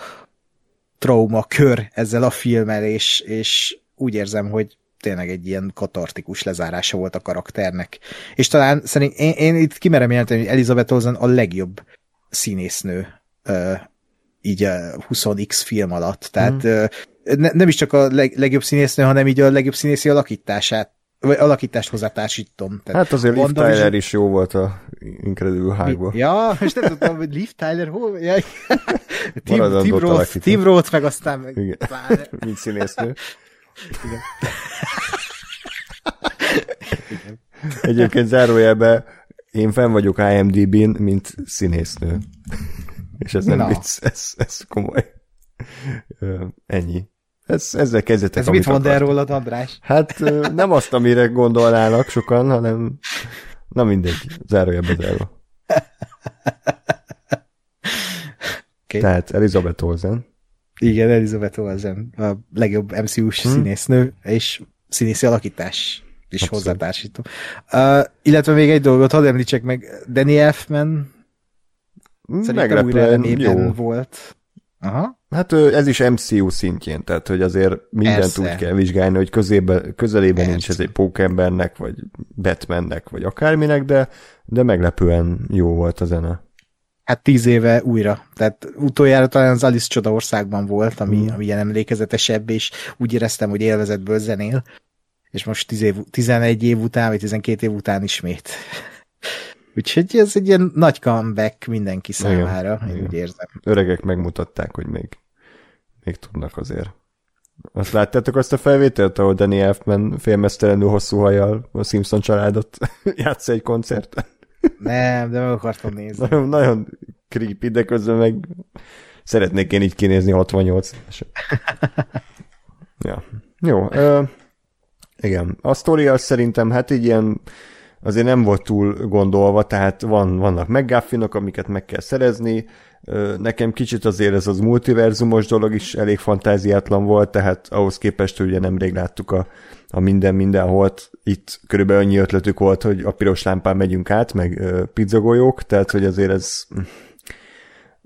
trauma kör ezzel a filmmel, és, és úgy érzem, hogy tényleg egy ilyen katartikus lezárása volt a karakternek. És talán szerint én, én itt kimerem jelenteni, hogy Elizabeth Olsen a legjobb színésznő uh, így a 20x film alatt. Tehát mm. ne, nem is csak a leg, legjobb színésznő, hanem így a legjobb színészi alakítását vagy alakítást hozzátársítom. Tehát hát azért Liv Tyler is jó volt a Incredible hulk Ja, és nem tudtam, hogy Liv Tyler hol... Ja, Tim, Tim, Roth, Tim Roth, meg aztán meg... Mint színésznő. Igen. Igen. Egyébként zárójelben én fenn vagyok IMDb-n, mint színésznő. És ez nem no. vicc, ez, ez komoly. Ennyi. Ez, ezzel kezdetek. Ez mit mond el rólad, András? Hát nem azt, amire gondolnának sokan, hanem na mindegy, zárójelben zárva. Okay. Tehát Elizabeth Olsen. Igen, Elizabeth Olsen, a legjobb MCU-s hmm. színésznő, és színészi alakítás is hozzátársítom. Uh, illetve még egy dolgot, hadd említsek meg, Danny Elfman szerintem újra jó. volt. Aha. Hát ez is MCU szintjén, tehát hogy azért mindent Persze. úgy kell vizsgálni, hogy közébe, közelében Persze. nincs ez egy pókembernek, vagy Batmannek, vagy akárminek, de, de meglepően jó volt a zene hát tíz éve újra. Tehát utoljára talán az Alice Csoda országban volt, ami, mm. ami ilyen emlékezetesebb, és úgy éreztem, hogy élvezetből zenél. és most 10 év, 11 év után, vagy 12 év után ismét. Úgyhogy ez egy ilyen nagy comeback mindenki számára, igen, én igen. úgy érzem. Öregek megmutatták, hogy még, még tudnak azért. Azt láttátok azt a felvételt, ahol Danny Elfman félmeztelenül hosszú hajjal a Simpson családot játsza egy koncerten? Nem, de meg akartam nézni. Nagyon, nagyon creepy, de közben meg szeretnék én így kinézni 68 Ja. Jó. Ö, igen. A sztori az szerintem hát így ilyen azért nem volt túl gondolva, tehát van, vannak meggaffinok, amiket meg kell szerezni, Nekem kicsit azért ez az multiverzumos dolog is elég fantáziátlan volt, tehát ahhoz képest, hogy ugye nemrég láttuk a, a minden mindenhol, itt körülbelül annyi ötletük volt, hogy a piros lámpán megyünk át, meg pizzagolyók, tehát hogy azért ez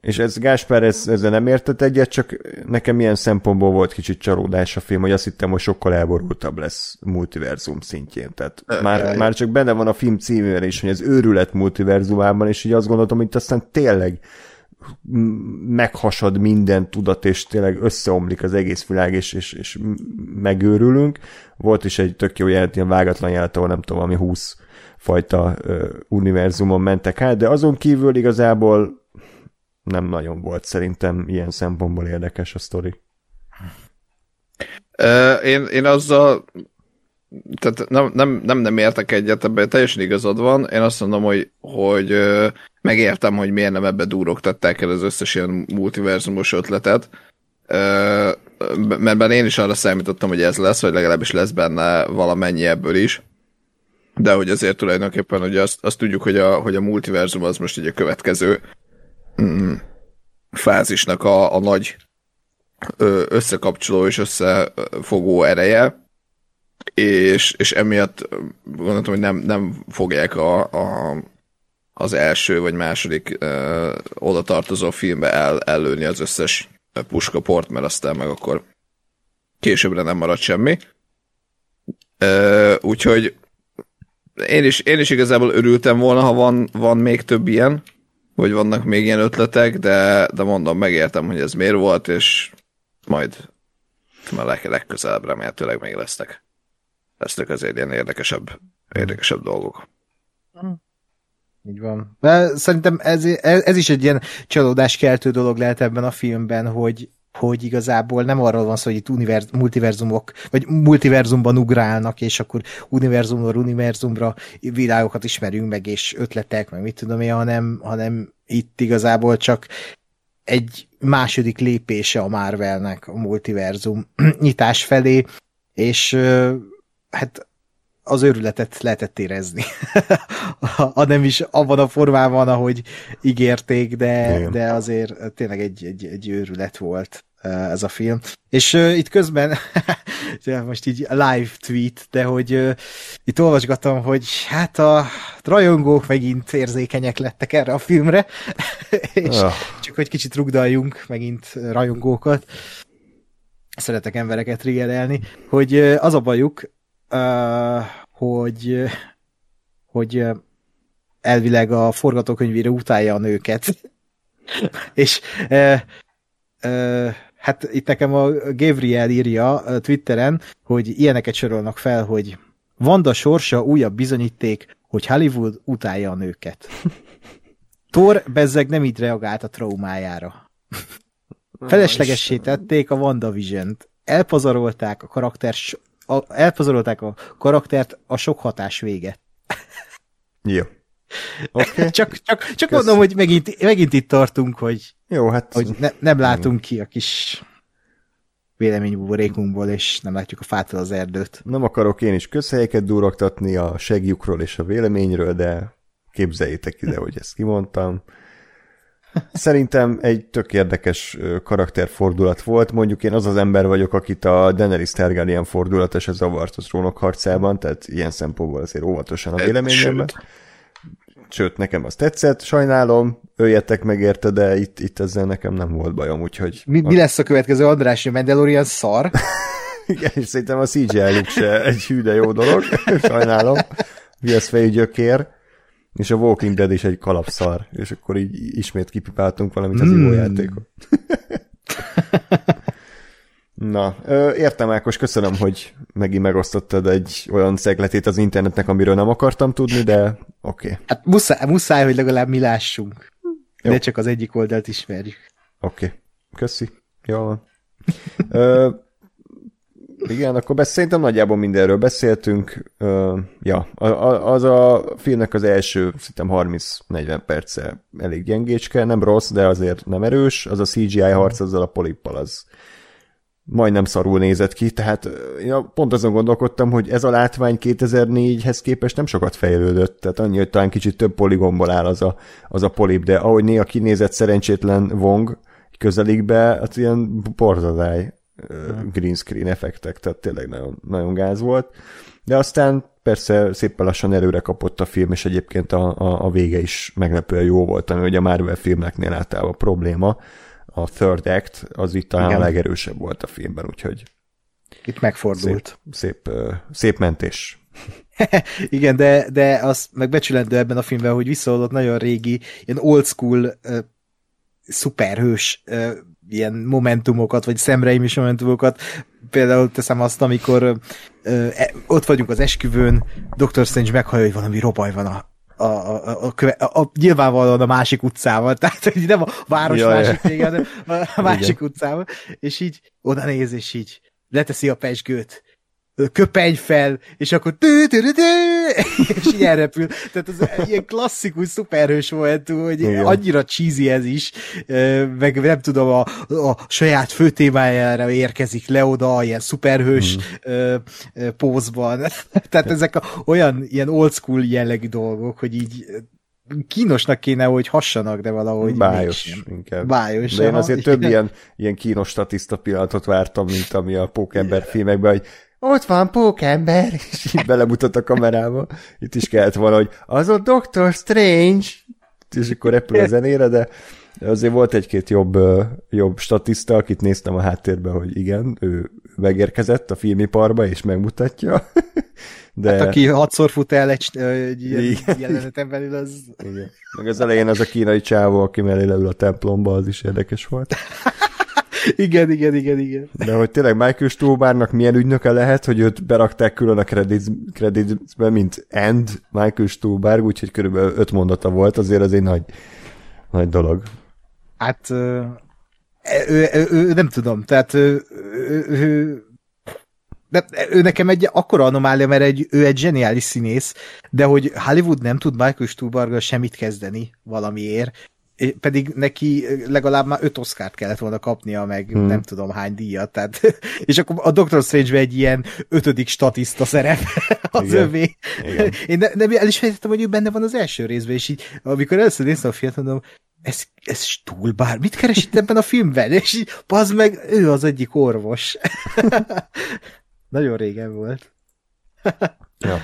és ez Gáspár ez, ezzel nem értett egyet, csak nekem ilyen szempontból volt kicsit csalódás a film, hogy azt hittem, hogy sokkal elborultabb lesz multiverzum szintjén. Tehát már, már csak benne van a film címében is, hogy ez őrület multiverzumában, és így azt gondoltam, hogy aztán tényleg meghasad minden tudat, és tényleg összeomlik az egész világ, és, és, és megőrülünk. Volt is egy tök jó jelent, ilyen vágatlan jelent, ahol nem tudom, ami 20 fajta uh, univerzumon mentek át, de azon kívül igazából nem nagyon volt szerintem ilyen szempontból érdekes a sztori. Én, én azzal tehát nem, nem, nem, nem értek egyet, ebben teljesen igazad van. Én azt mondom, hogy, hogy megértem, hogy miért nem ebbe durogtatták el az összes ilyen multiverzumos ötletet, mert én is arra számítottam, hogy ez lesz, vagy legalábbis lesz benne valamennyi ebből is. De hogy azért tulajdonképpen hogy azt, azt tudjuk, hogy a, hogy a multiverzum az most így a következő mm, fázisnak a, a nagy összekapcsoló és összefogó ereje, és, és emiatt gondoltam, hogy nem, nem fogják a, a, az első vagy második uh, oda tartozó filmbe el, ellőni az összes puskaport, mert aztán meg akkor későbbre nem marad semmi. Uh, úgyhogy én is, én is igazából örültem volna, ha van, van még több ilyen, vagy vannak még ilyen ötletek, de, de mondom, megértem, hogy ez miért volt, és majd már legközelebb remélhetőleg még lesznek lesznek azért ilyen érdekesebb, érdekesebb dolgok. Így van. De szerintem ez, ez is egy ilyen csalódáskeltő dolog lehet ebben a filmben, hogy, hogy igazából nem arról van szó, hogy itt univerz, multiverzumok, vagy multiverzumban ugrálnak, és akkor univerzumról univerzumra világokat ismerünk meg, és ötletek, meg mit tudom én, hanem, hanem itt igazából csak egy második lépése a Marvelnek a multiverzum nyitás felé, és hát az őrületet lehetett érezni. ha nem is abban a formában, ahogy ígérték, de, de azért tényleg egy, egy, egy őrület volt ez a film. És uh, itt közben, most így live tweet, de hogy uh, itt olvasgatom, hogy hát a rajongók megint érzékenyek lettek erre a filmre, és oh. csak hogy kicsit rugdaljunk megint rajongókat, szeretek embereket triggerelni, hogy az a bajuk, hogy, hogy elvileg a forgatókönyvére utálja a nőket. És uh, uh, hát itt nekem a Gabriel írja Twitteren, hogy ilyeneket sorolnak fel, hogy Vanda sorsa újabb bizonyíték, hogy Hollywood utálja a nőket. Thor bezzeg nem így reagált a traumájára. Feleslegessé tették a WandaVision-t. Elpazarolták a karakter a, elpazarolták a karaktert, a sok hatás vége. Jó. Okay. csak csak, csak mondom, hogy megint, megint itt tartunk, hogy, Jó, hát... hogy ne, nem látunk ki a kis véleménybuborékunkból, és nem látjuk a fától az erdőt. Nem akarok én is közhelyeket durogtatni a segjukról és a véleményről, de képzeljétek ide, hogy ezt kimondtam. Szerintem egy tök érdekes karakterfordulat volt. Mondjuk én az az ember vagyok, akit a Daenerys Targaryen fordulat és a zavart a trónok harcában, tehát ilyen szempontból azért óvatosan a véleményemben. Sőt. Sőt, nekem az tetszett, sajnálom, öljetek meg érte, de itt, itt ezzel nekem nem volt bajom, úgyhogy... Mi, mi lesz a következő András, a Mandalorian szar? Igen, és szerintem a CGI se egy hű, de jó dolog, sajnálom. Viaszfejű gyökér és a Walking Dead is egy kalapszar, és akkor így ismét kipipáltunk valamit az mm. játékot. Na, értem Ákos, köszönöm, hogy megint megosztottad egy olyan szegletét az internetnek, amiről nem akartam tudni, de oké. Okay. Hát muszáj, muszáj, hogy legalább mi lássunk. Jó. Ne csak az egyik oldalt ismerjük. Oké, okay. köszi. Jó van. Ö, igen, akkor besz- szerintem nagyjából mindenről beszéltünk. Ö, ja, az a filmnek az első, szerintem 30-40 perce elég gyengécske, nem rossz, de azért nem erős. Az a CGI harc azzal a polippal az majdnem szarul nézett ki, tehát ja, pont azon gondolkodtam, hogy ez a látvány 2004-hez képest nem sokat fejlődött, tehát annyi, hogy talán kicsit több poligomból áll az a, az a polip, de ahogy néha kinézett szerencsétlen Wong közelik be, az ilyen borzadály green screen effektek, tehát tényleg nagyon, nagyon gáz volt. De aztán persze szépen lassan erőre kapott a film, és egyébként a, a, a vége is meglepően jó volt, ami ugye a Marvel filmeknél általában probléma. A third act az itt talán Igen. a legerősebb volt a filmben, úgyhogy itt megfordult. Szép, szép, szép mentés. Igen, de, de az megbecsülendő ebben a filmben, hogy visszaadott nagyon régi, ilyen old school szuperhős ilyen momentumokat, vagy szemreim is momentumokat. Például teszem azt, amikor uh, ott vagyunk az esküvőn, Dr. Strange meghallja, hogy valami robaj van a, a, a, a, a, a, nyilvánvalóan a másik utcával, tehát hogy nem a város Jaj, másik vége, hanem a másik Igen. utcával, és így oda néz, és így leteszi a pesgőt, köpeny fel, és akkor tű, tű, tű, és így elrepül. Tehát az ilyen klasszikus szuperhős volt, hogy Igen. annyira cheesy ez is, meg nem tudom, a, a saját főtémájára érkezik le oda, ilyen szuperhős mm. pózban. Tehát ezek a, olyan ilyen old school jellegű dolgok, hogy így kínosnak kéne, hogy hassanak, de valahogy Bájos mégsem. inkább. Bájos. De én azért több ilyen, ilyen kínos statiszta pillanatot vártam, mint ami a Pókember filmekben, hogy ott van pókember, és így belemutat a kamerába. Itt is kellett volna, hogy az a Doctor Strange, és akkor repül a zenére, de azért volt egy-két jobb, jobb statiszta, akit néztem a háttérben, hogy igen, ő megérkezett a filmiparba, és megmutatja. De... Hát aki hatszor fut el egy, egy ilyen jeleneten belül, az... Igen. Meg az elején az a kínai csávó, aki mellé leül a templomba, az is érdekes volt. igen, igen, igen, igen. De hogy tényleg Michael Stubárnak milyen ügynöke lehet, hogy őt berakták külön a creditsbe, mint End Michael Stubár, úgyhogy körülbelül öt mondata volt, azért az egy nagy, nagy dolog. Hát ő, ő, ő, ő nem tudom, tehát ő, ő, ő de ő nekem egy akkora anomália, mert egy, ő egy zseniális színész, de hogy Hollywood nem tud Michael Stuhlbarggal semmit kezdeni valamiért, pedig neki legalább már öt oszkárt kellett volna kapnia, meg hmm. nem tudom hány díjat, tehát, és akkor a Doctor strange egy ilyen ötödik statiszta szerep az Igen. övé. Igen. Én ne, nem, el is fejtettem, hogy ő benne van az első részben, és így, amikor először néztem a filmet, mondom, ez, ez túl bár, mit keres itt ebben a filmben? És így, az meg, ő az egyik orvos. Nagyon régen volt. ja.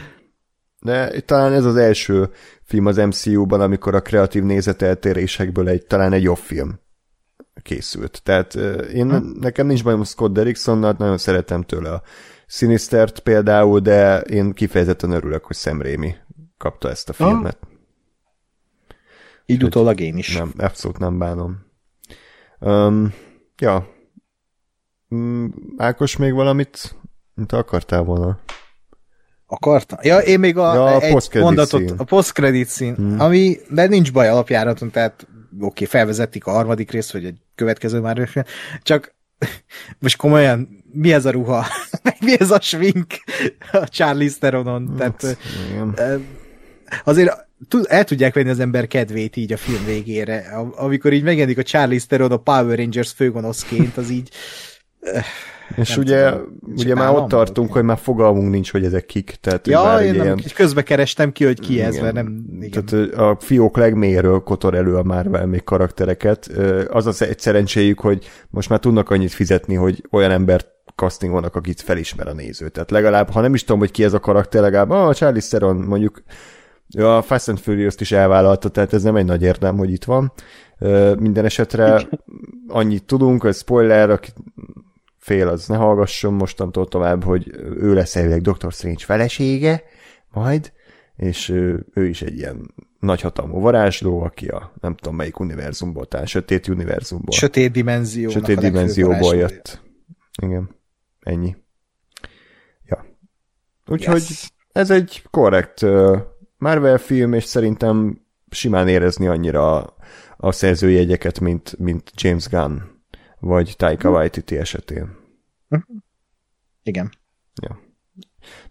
De talán ez az első film az MCU-ban, amikor a kreatív nézeteltérésekből egy, talán egy jobb film készült. Tehát én, hm. nekem nincs bajom Scott Derricksonnal, nagyon szeretem tőle a Sinistert például, de én kifejezetten örülök, hogy Sam Raimi kapta ezt a filmet. Ha? Így utólag én is. Nem, abszolút nem bánom. Um, ja. Um, Ákos még valamit, mint akartál volna? Akartam? Ja, én még a, ja, a egy mondatot, szín. a post-credit szín, hmm. ami, de nincs baj alapjáraton, tehát oké, okay, felvezetik a harmadik részt, vagy egy következő már csak most komolyan, mi ez a ruha? mi ez a svink a Charlie Theronon? Hát, tehát, azért el tudják venni az ember kedvét így a film végére. Amikor így megjelenik a Charlie Theron a Power Rangers főgonoszként, az így és ugye, tudom, ugye már ott tartunk, okay. hogy már fogalmunk nincs, hogy ezek kik. Tehát ja, én nem, ilyen... közbe kerestem ki, hogy ki igen. ez, mert nem... Igen. Tehát a fiók legmélyéről kotor elő a Marvel még karaktereket. Az az egy szerencséjük, hogy most már tudnak annyit fizetni, hogy olyan embert castingolnak, akit felismer a néző. Tehát legalább, ha nem is tudom, hogy ki ez a karakter, legalább, ah, Charlie Theron mondjuk a Fast and Furious-t is elvállalta, tehát ez nem egy nagy érdem, hogy itt van. Minden esetre annyit tudunk, hogy spoiler, akit fél az ne hallgasson mostantól tovább, hogy ő lesz elvileg Dr. Strange felesége, majd, és ő, ő is egy ilyen nagyhatalmú varázsló, aki a nem tudom melyik univerzumból, tehát sötét univerzumból. Sötét dimenzió. Sötét dimenzióból jött. Igen. Ennyi. Ja. Úgyhogy yes. ez egy korrekt Marvel film, és szerintem simán érezni annyira a, a szerzőjegyeket, mint, mint James Gunn, vagy Taika hm. Waititi esetén. Hm. Igen. Ja.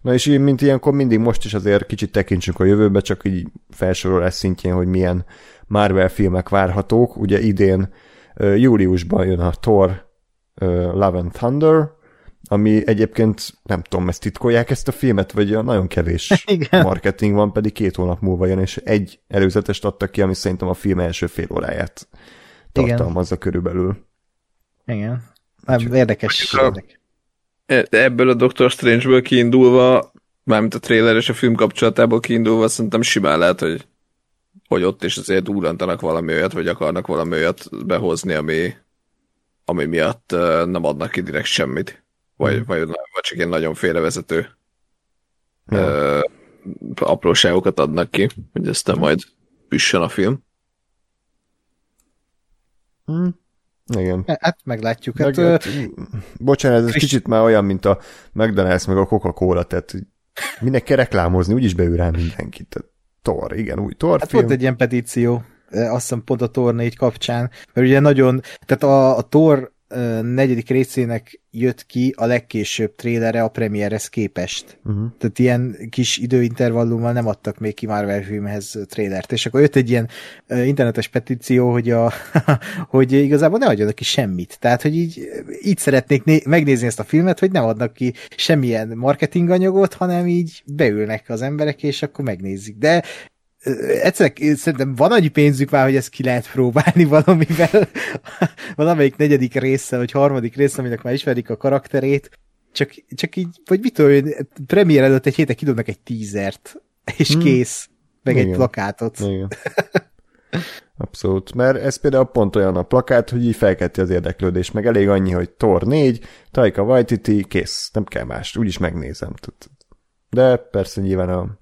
Na és így, mint ilyenkor mindig most is azért kicsit tekintsünk a jövőbe, csak így felsorolás szintjén, hogy milyen Marvel filmek várhatók. Ugye idén júliusban jön a Thor Love and Thunder, ami egyébként, nem tudom, ezt titkolják ezt a filmet, vagy nagyon kevés Igen. marketing van, pedig két hónap múlva jön, és egy előzetest adtak ki, ami szerintem a film első fél óráját tartalmazza Igen. körülbelül. Igen. Érdekes. érdekes. E, ebből a Doctor Strange-ből kiindulva, mármint a trailer és a film kapcsolatából kiindulva, szerintem simán lehet, hogy, hogy ott is azért úrantanak valami olyat, vagy akarnak valami olyat behozni, ami, ami miatt nem adnak ki direkt semmit. Vagy, mm. vagy, vagy csak ilyen nagyon félrevezető ja. ö, apróságokat adnak ki, hogy aztán majd püssön a film. Mm. Igen. Hát meglátjuk. Hát, meg, hát, bocsánat, ez kicsit már olyan, mint a McDonald's meg a Coca-Cola, tehát minek kell reklámozni, úgyis beül rá mindenkit. Tehát, Tor, igen, új Tor hát film. volt egy ilyen petíció, azt hiszem pont a Tor 4 kapcsán, mert ugye nagyon, tehát a, a Tor negyedik részének jött ki a legkésőbb trélere a premierhez képest. Uh-huh. Tehát ilyen kis időintervallummal nem adtak még ki Marvel filmhez trélert. És akkor jött egy ilyen internetes petíció, hogy, a, hogy igazából ne adjanak ki semmit. Tehát, hogy így, így szeretnék né- megnézni ezt a filmet, hogy nem adnak ki semmilyen marketinganyagot, hanem így beülnek az emberek, és akkor megnézik. De egyszer szerintem van annyi pénzük már, hogy ezt ki lehet próbálni valamivel, valamelyik negyedik része, vagy harmadik része, aminek már ismerik a karakterét, csak, csak így, vagy mit tudom, premier előtt egy héten kidobnak egy tízert, és hmm. kész, meg Igen. egy plakátot. Igen. Abszolút, mert ez például pont olyan a plakát, hogy így felkelti az érdeklődés, meg elég annyi, hogy Thor 4, Taika Waititi, kész, nem kell más, úgyis megnézem. De persze nyilván a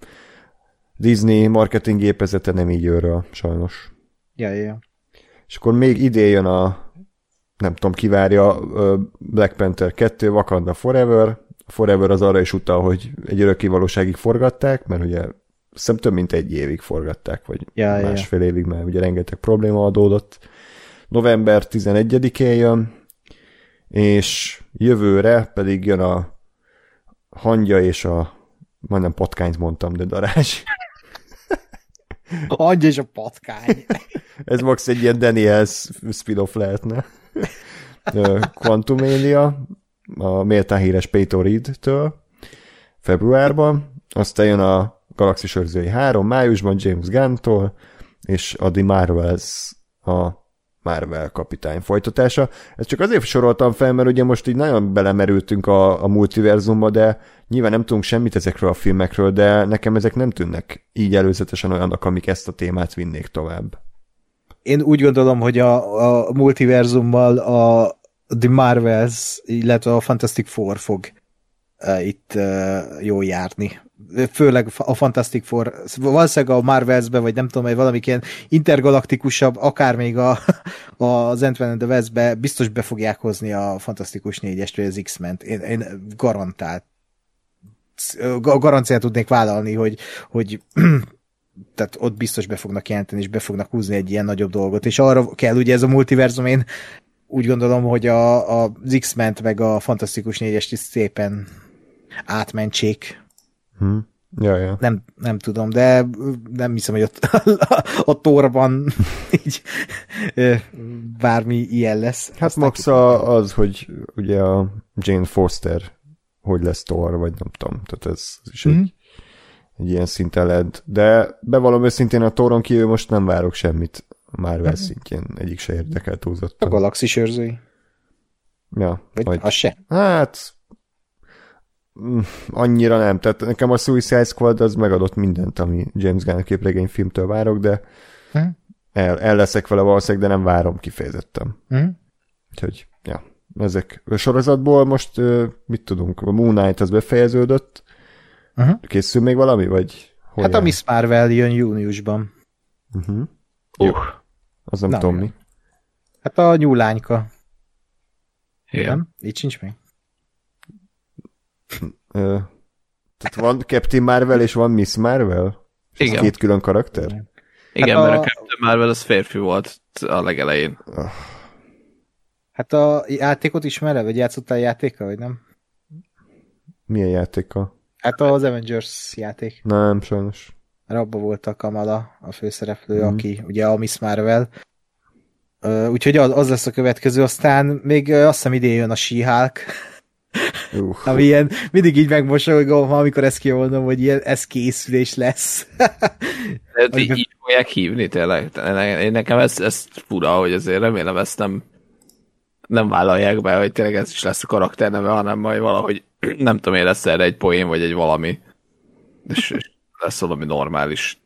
Disney marketing gépezete nem így őről, sajnos. Ja, ja. És akkor még idén jön a nem tudom, kivárja Black Panther 2, Wakanda Forever. Forever az arra is utal, hogy egy örökkévalóságig forgatták, mert ugye hiszem több mint egy évig forgatták, vagy ja, másfél ja. évig, mert ugye rengeteg probléma adódott. November 11-én jön, és jövőre pedig jön a hangya és a majdnem patkányt mondtam, de darás. Adj és a patkány. Ez max egy ilyen Daniels spin-off lehetne. Quantumania, a méltán híres Peyton Reed-től februárban, aztán jön a Galaxis Őrzői 3 májusban James Gunn-tól, és a The Marvels a Marvel kapitány folytatása. Ezt csak azért soroltam fel, mert ugye most így nagyon belemerültünk a, a multiverzumba, de nyilván nem tudunk semmit ezekről a filmekről, de nekem ezek nem tűnnek így előzetesen olyanok, amik ezt a témát vinnék tovább. Én úgy gondolom, hogy a, a multiverzummal a The Marvels, illetve a Fantastic Four fog uh, itt uh, jól járni főleg a Fantastic Four, valószínűleg a Marvelsbe, vagy nem tudom, hogy valami ilyen intergalaktikusabb, akár még a, az Ant-Man and the West-be biztos be fogják hozni a Fantasztikus négyest, vagy az X-ment. Én, én garantált garanciát tudnék vállalni, hogy, hogy tehát ott biztos be fognak jelenteni, és be fognak húzni egy ilyen nagyobb dolgot, és arra kell ugye ez a multiverzum, én úgy gondolom, hogy a, a, X-ment meg a Fantasztikus négyest is szépen átmentsék Hmm. Ja, ja. Nem, nem tudom, de nem hiszem, hogy ott a torban így bármi ilyen lesz. Hát max a, az, hogy ugye a Jane Foster hogy lesz Thor, vagy nem tudom, tehát ez is mm-hmm. egy, mhm. egy ilyen szinten lehet. De bevallom őszintén a Thoron kívül most nem várok semmit a Marvel mm-hmm. szintjén, egyik se érdekel túlzottan. A galaxis őrzői. Ja. Vagy, vagy az se? Hát annyira nem. Tehát nekem a Suicide Squad az megadott mindent, ami James Gunn képregényfilmtől várok, de hm? el, el leszek vele valószínűleg, de nem várom kifejezetten. Hm? Úgyhogy, ja, ezek. A sorozatból most mit tudunk? A Moon Knight az befejeződött. Uh-huh. Készül még valami, vagy? Hol hát jár? a Miss Marvel jön júniusban. Uh-huh. Uh. Az nem Na, tudom mi. Hát a nyúlányka. Igen. Nem? Így sincs még? Tehát van Captain Marvel és van Miss Marvel? És Igen. Két külön karakter? Igen, Hát mert a- a Captain Marvel az férfi volt a legelején. Hát a játékot ismered, vagy játszottál játékkal, vagy nem? Milyen játéka? Hát az Avengers játék. Nem, sajnos. Mert abban volt a Kamala, a főszereplő, mm. aki ugye a Miss Marvel. Úgyhogy az, az lesz a következő, aztán még azt hiszem idén jön a She-Hulk, Uh, ami ilyen, mindig így megmosolygom, amikor ezt kimondom, hogy ilyen, ez készülés lesz. De Hogy így, fogják hívni tényleg. Én nekem ez, ez fura, hogy azért remélem ezt nem nem vállalják be, hogy tényleg ez is lesz a karakterneve, hanem majd valahogy nem tudom én lesz erre egy poén, vagy egy valami és, és lesz valami normális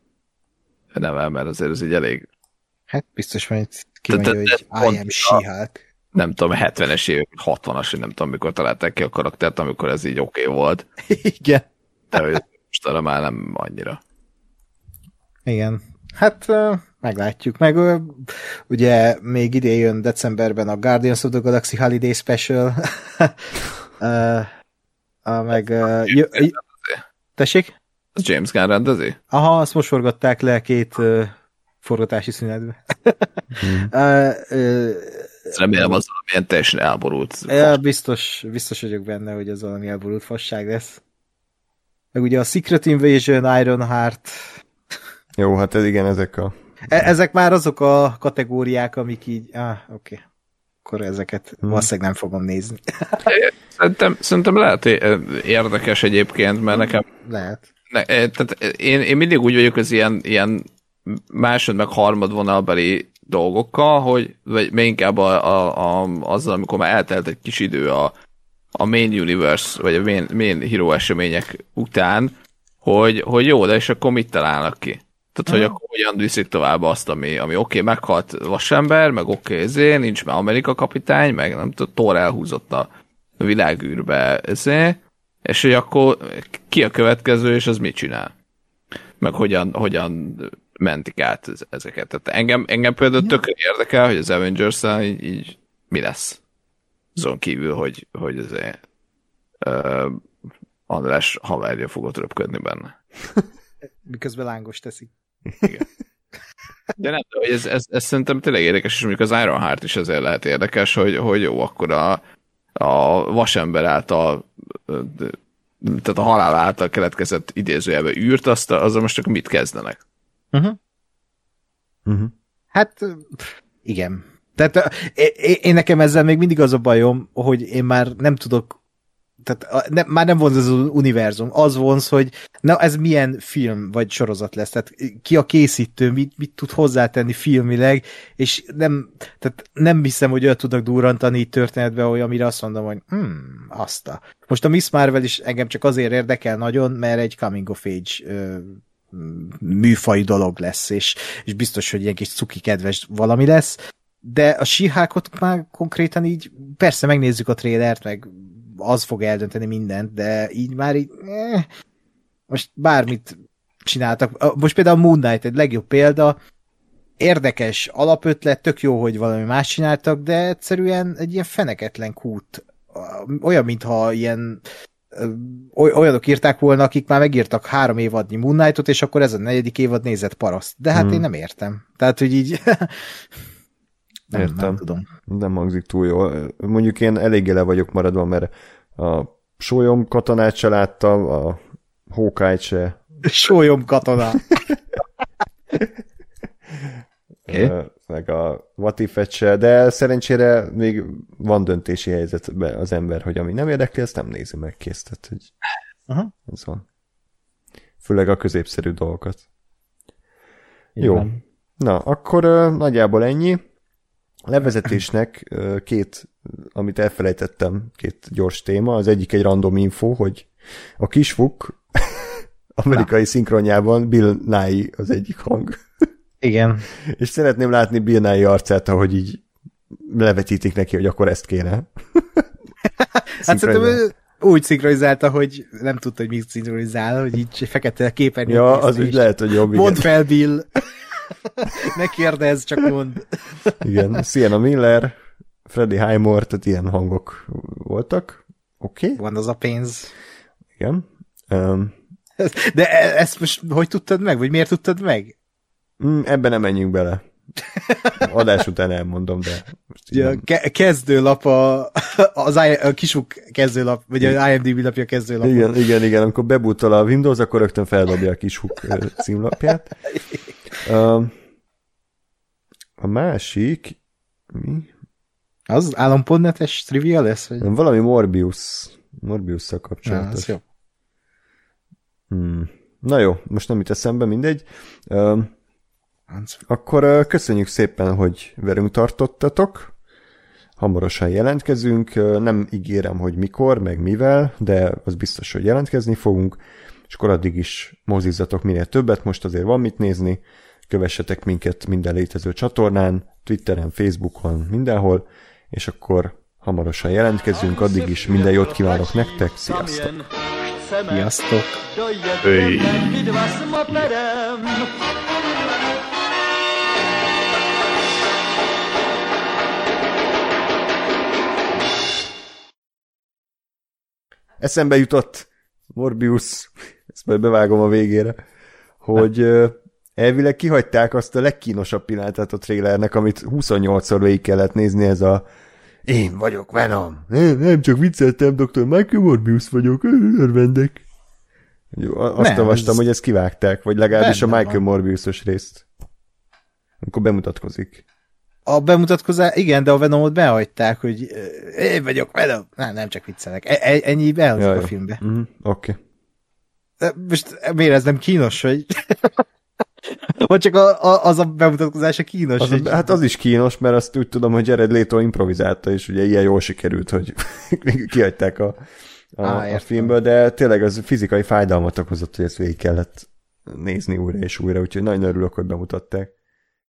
neve, mert azért ez így elég Hát biztos kimondja, te- hogy I am She-Hulk. Nem tudom, 70-es évek, 60-as, vagy nem tudom, mikor találták ki a karaktert, amikor ez így oké okay volt, Igen. de hogy most arra már nem annyira. Igen. Hát meglátjuk. Meg ugye még idén jön decemberben a Guardians of the Galaxy Holiday Special. A, meg jö, jö, tessék? Az James Gunn rendezi? Aha, azt most forgatták le két forgatási szünetbe. Ezt remélem az valamilyen teljesen elborult. Ja, biztos, biztos vagyok benne, hogy ez valami elborult fasság lesz. Meg ugye a Secret Invasion, Ironheart, jó, hát ez igen, ezek a... e- ezek már azok a kategóriák, amik így, ah, oké. Okay. Akkor ezeket hmm. valószínűleg nem fogom nézni. Szerintem, szerintem lehet érdekes egyébként, mert nekem Lehet. ne, eh, tehát én, én mindig úgy vagyok az ilyen, ilyen másod meg harmad vonalbeli dolgokkal, hogy vagy inkább a, a, a, azzal, amikor már eltelt egy kis idő a, a main universe, vagy a main, main hero események után, hogy, hogy jó, de és akkor mit találnak ki? Tehát, hogy akkor hogyan viszik tovább azt, ami, ami oké, okay, meghalt vasember, meg oké, okay, ezért, nincs már Amerika kapitány, meg nem tudom, Thor elhúzott a világűrbe, ezért, és hogy akkor ki a következő, és az mit csinál? Meg hogyan, hogyan mentik át ez- ezeket. Tehát engem, engem például tök érdekel, hogy az avengers így, így mi lesz. Azon kívül, hogy, hogy azért uh, András haverja fogott röpködni benne. Miközben lángos teszik. De nem, hogy ez, ez, ez szerintem tényleg érdekes, és mondjuk az Ironheart is ezért lehet érdekes, hogy, hogy jó, akkor a, a vasember által tehát a halál által keletkezett idézőjelbe űrt, azt, azzal most akkor mit kezdenek? Uh-huh. Uh-huh. Hát igen. Tehát ö, é- é- én nekem ezzel még mindig az a bajom, hogy én már nem tudok tehát ne, már nem vonz az univerzum, az vonz, hogy na ez milyen film vagy sorozat lesz, tehát ki a készítő, mit, mit tud hozzátenni filmileg, és nem, tehát nem hiszem, hogy olyat tudnak durrantani így történetbe, hogy amire azt mondom, hogy hmm, azt a. Most a Miss Marvel is engem csak azért érdekel nagyon, mert egy coming of age ö, műfai dolog lesz, és, és biztos, hogy ilyen kis cuki kedves valami lesz, de a síhákot már konkrétan így, persze megnézzük a trélert, meg az fog eldönteni mindent, de így már így, eh, most bármit csináltak. Most például a Moon Knight egy legjobb példa, érdekes alapötlet, tök jó, hogy valami más csináltak, de egyszerűen egy ilyen feneketlen kút. Olyan, mintha ilyen olyanok írták volna, akik már megírtak három évadnyi Moon Knight-ot, és akkor ez a negyedik évad nézett paraszt. De hát Hmm. én nem értem. Tehát, hogy így nem, Értem. nem tudom. Nem hangzik túl jól. Mondjuk én eléggé le vagyok maradva, mert a sólyom katonát se láttam, a hókájt se, Sólyom katona. Oké. ö, meg a Vatifet se, de szerencsére még van döntési helyzetben az ember, hogy ami nem érdekli, azt nem nézi meg kész. Tehát, hogy Aha. ez van. Főleg a középszerű dolgokat. Jó. Igen. Na, akkor ö, nagyjából ennyi. Levezetésnek ö, két, amit elfelejtettem, két gyors téma. Az egyik egy random info, hogy a kisfuk amerikai szinkronjában Bill Nye az egyik hang. Igen. És szeretném látni Bill Nye arcát, ahogy így levetítik neki, hogy akkor ezt kéne. Hát szerintem ő úgy szinkronizálta, hogy nem tudta, hogy mit szinkronizál, hogy így fekete képen. Ja, az úgy lehet, hogy jobb. Mondd fel, Bill! ne kérdezz, csak mondd. igen. Sienna Miller, Freddie Highmore, tehát ilyen hangok voltak. Oké. Okay. Van az a pénz. Igen. Um, De e- ezt most hogy tudtad meg? Vagy miért tudtad meg? Mm, ebben nem menjünk bele. Adás után elmondom, de most ja, ke- kezdőlap a, az I- a kisuk kezdőlap, vagy a IMDb lapja kezdőlap. Igen, igen, igen, amikor bebútol a Windows, akkor rögtön feldobja a kisuk címlapját. A másik, mi? Az állampodnetes trivia lesz? Vagy? Valami Morbius, Morbius-szal kapcsolatos. Ja, jó. Hmm. Na jó, most nem itt eszembe, mindegy. Uh, akkor uh, köszönjük szépen, hogy velünk tartottatok. Hamarosan jelentkezünk. Uh, nem ígérem, hogy mikor, meg mivel, de az biztos, hogy jelentkezni fogunk. És akkor addig is mozizzatok minél többet, most azért van mit nézni. Kövessetek minket minden létező csatornán, Twitteren, Facebookon, mindenhol, és akkor hamarosan jelentkezünk, addig is minden jót kívánok nektek, sziasztok! Sziasztok! Hey. Eszembe jutott Morbius, ezt majd bevágom a végére, hogy elvileg kihagyták azt a legkínosabb pillanatát a trailernek, amit 28-szor végig kellett nézni, ez a én vagyok Venom. Nem, nem csak vicceltem, Dr. Michael Morbius vagyok, örvendek. Azt nem, olvastam, ez... hogy ezt kivágták, vagy legalábbis a Michael Morbiusos részt. Amikor bemutatkozik. A bemutatkozás, igen, de a Venomot behagyták, hogy én vagyok Venom. Nem, nem csak viccelek. E- e- ennyi behozott a filmbe. Mm, Oké. Okay. Most miért ez nem kínos, hogy... Vagy csak a, a, az a bemutatkozása kínos. Az, hogy... Hát az is kínos, mert azt úgy tudom, hogy Jared Leto improvizálta, és ugye ilyen jól sikerült, hogy kihagyták a, a, Á, a filmből, de tényleg az fizikai fájdalmat okozott, hogy ezt végig kellett nézni újra és újra, úgyhogy nagyon örülök, hogy bemutatták.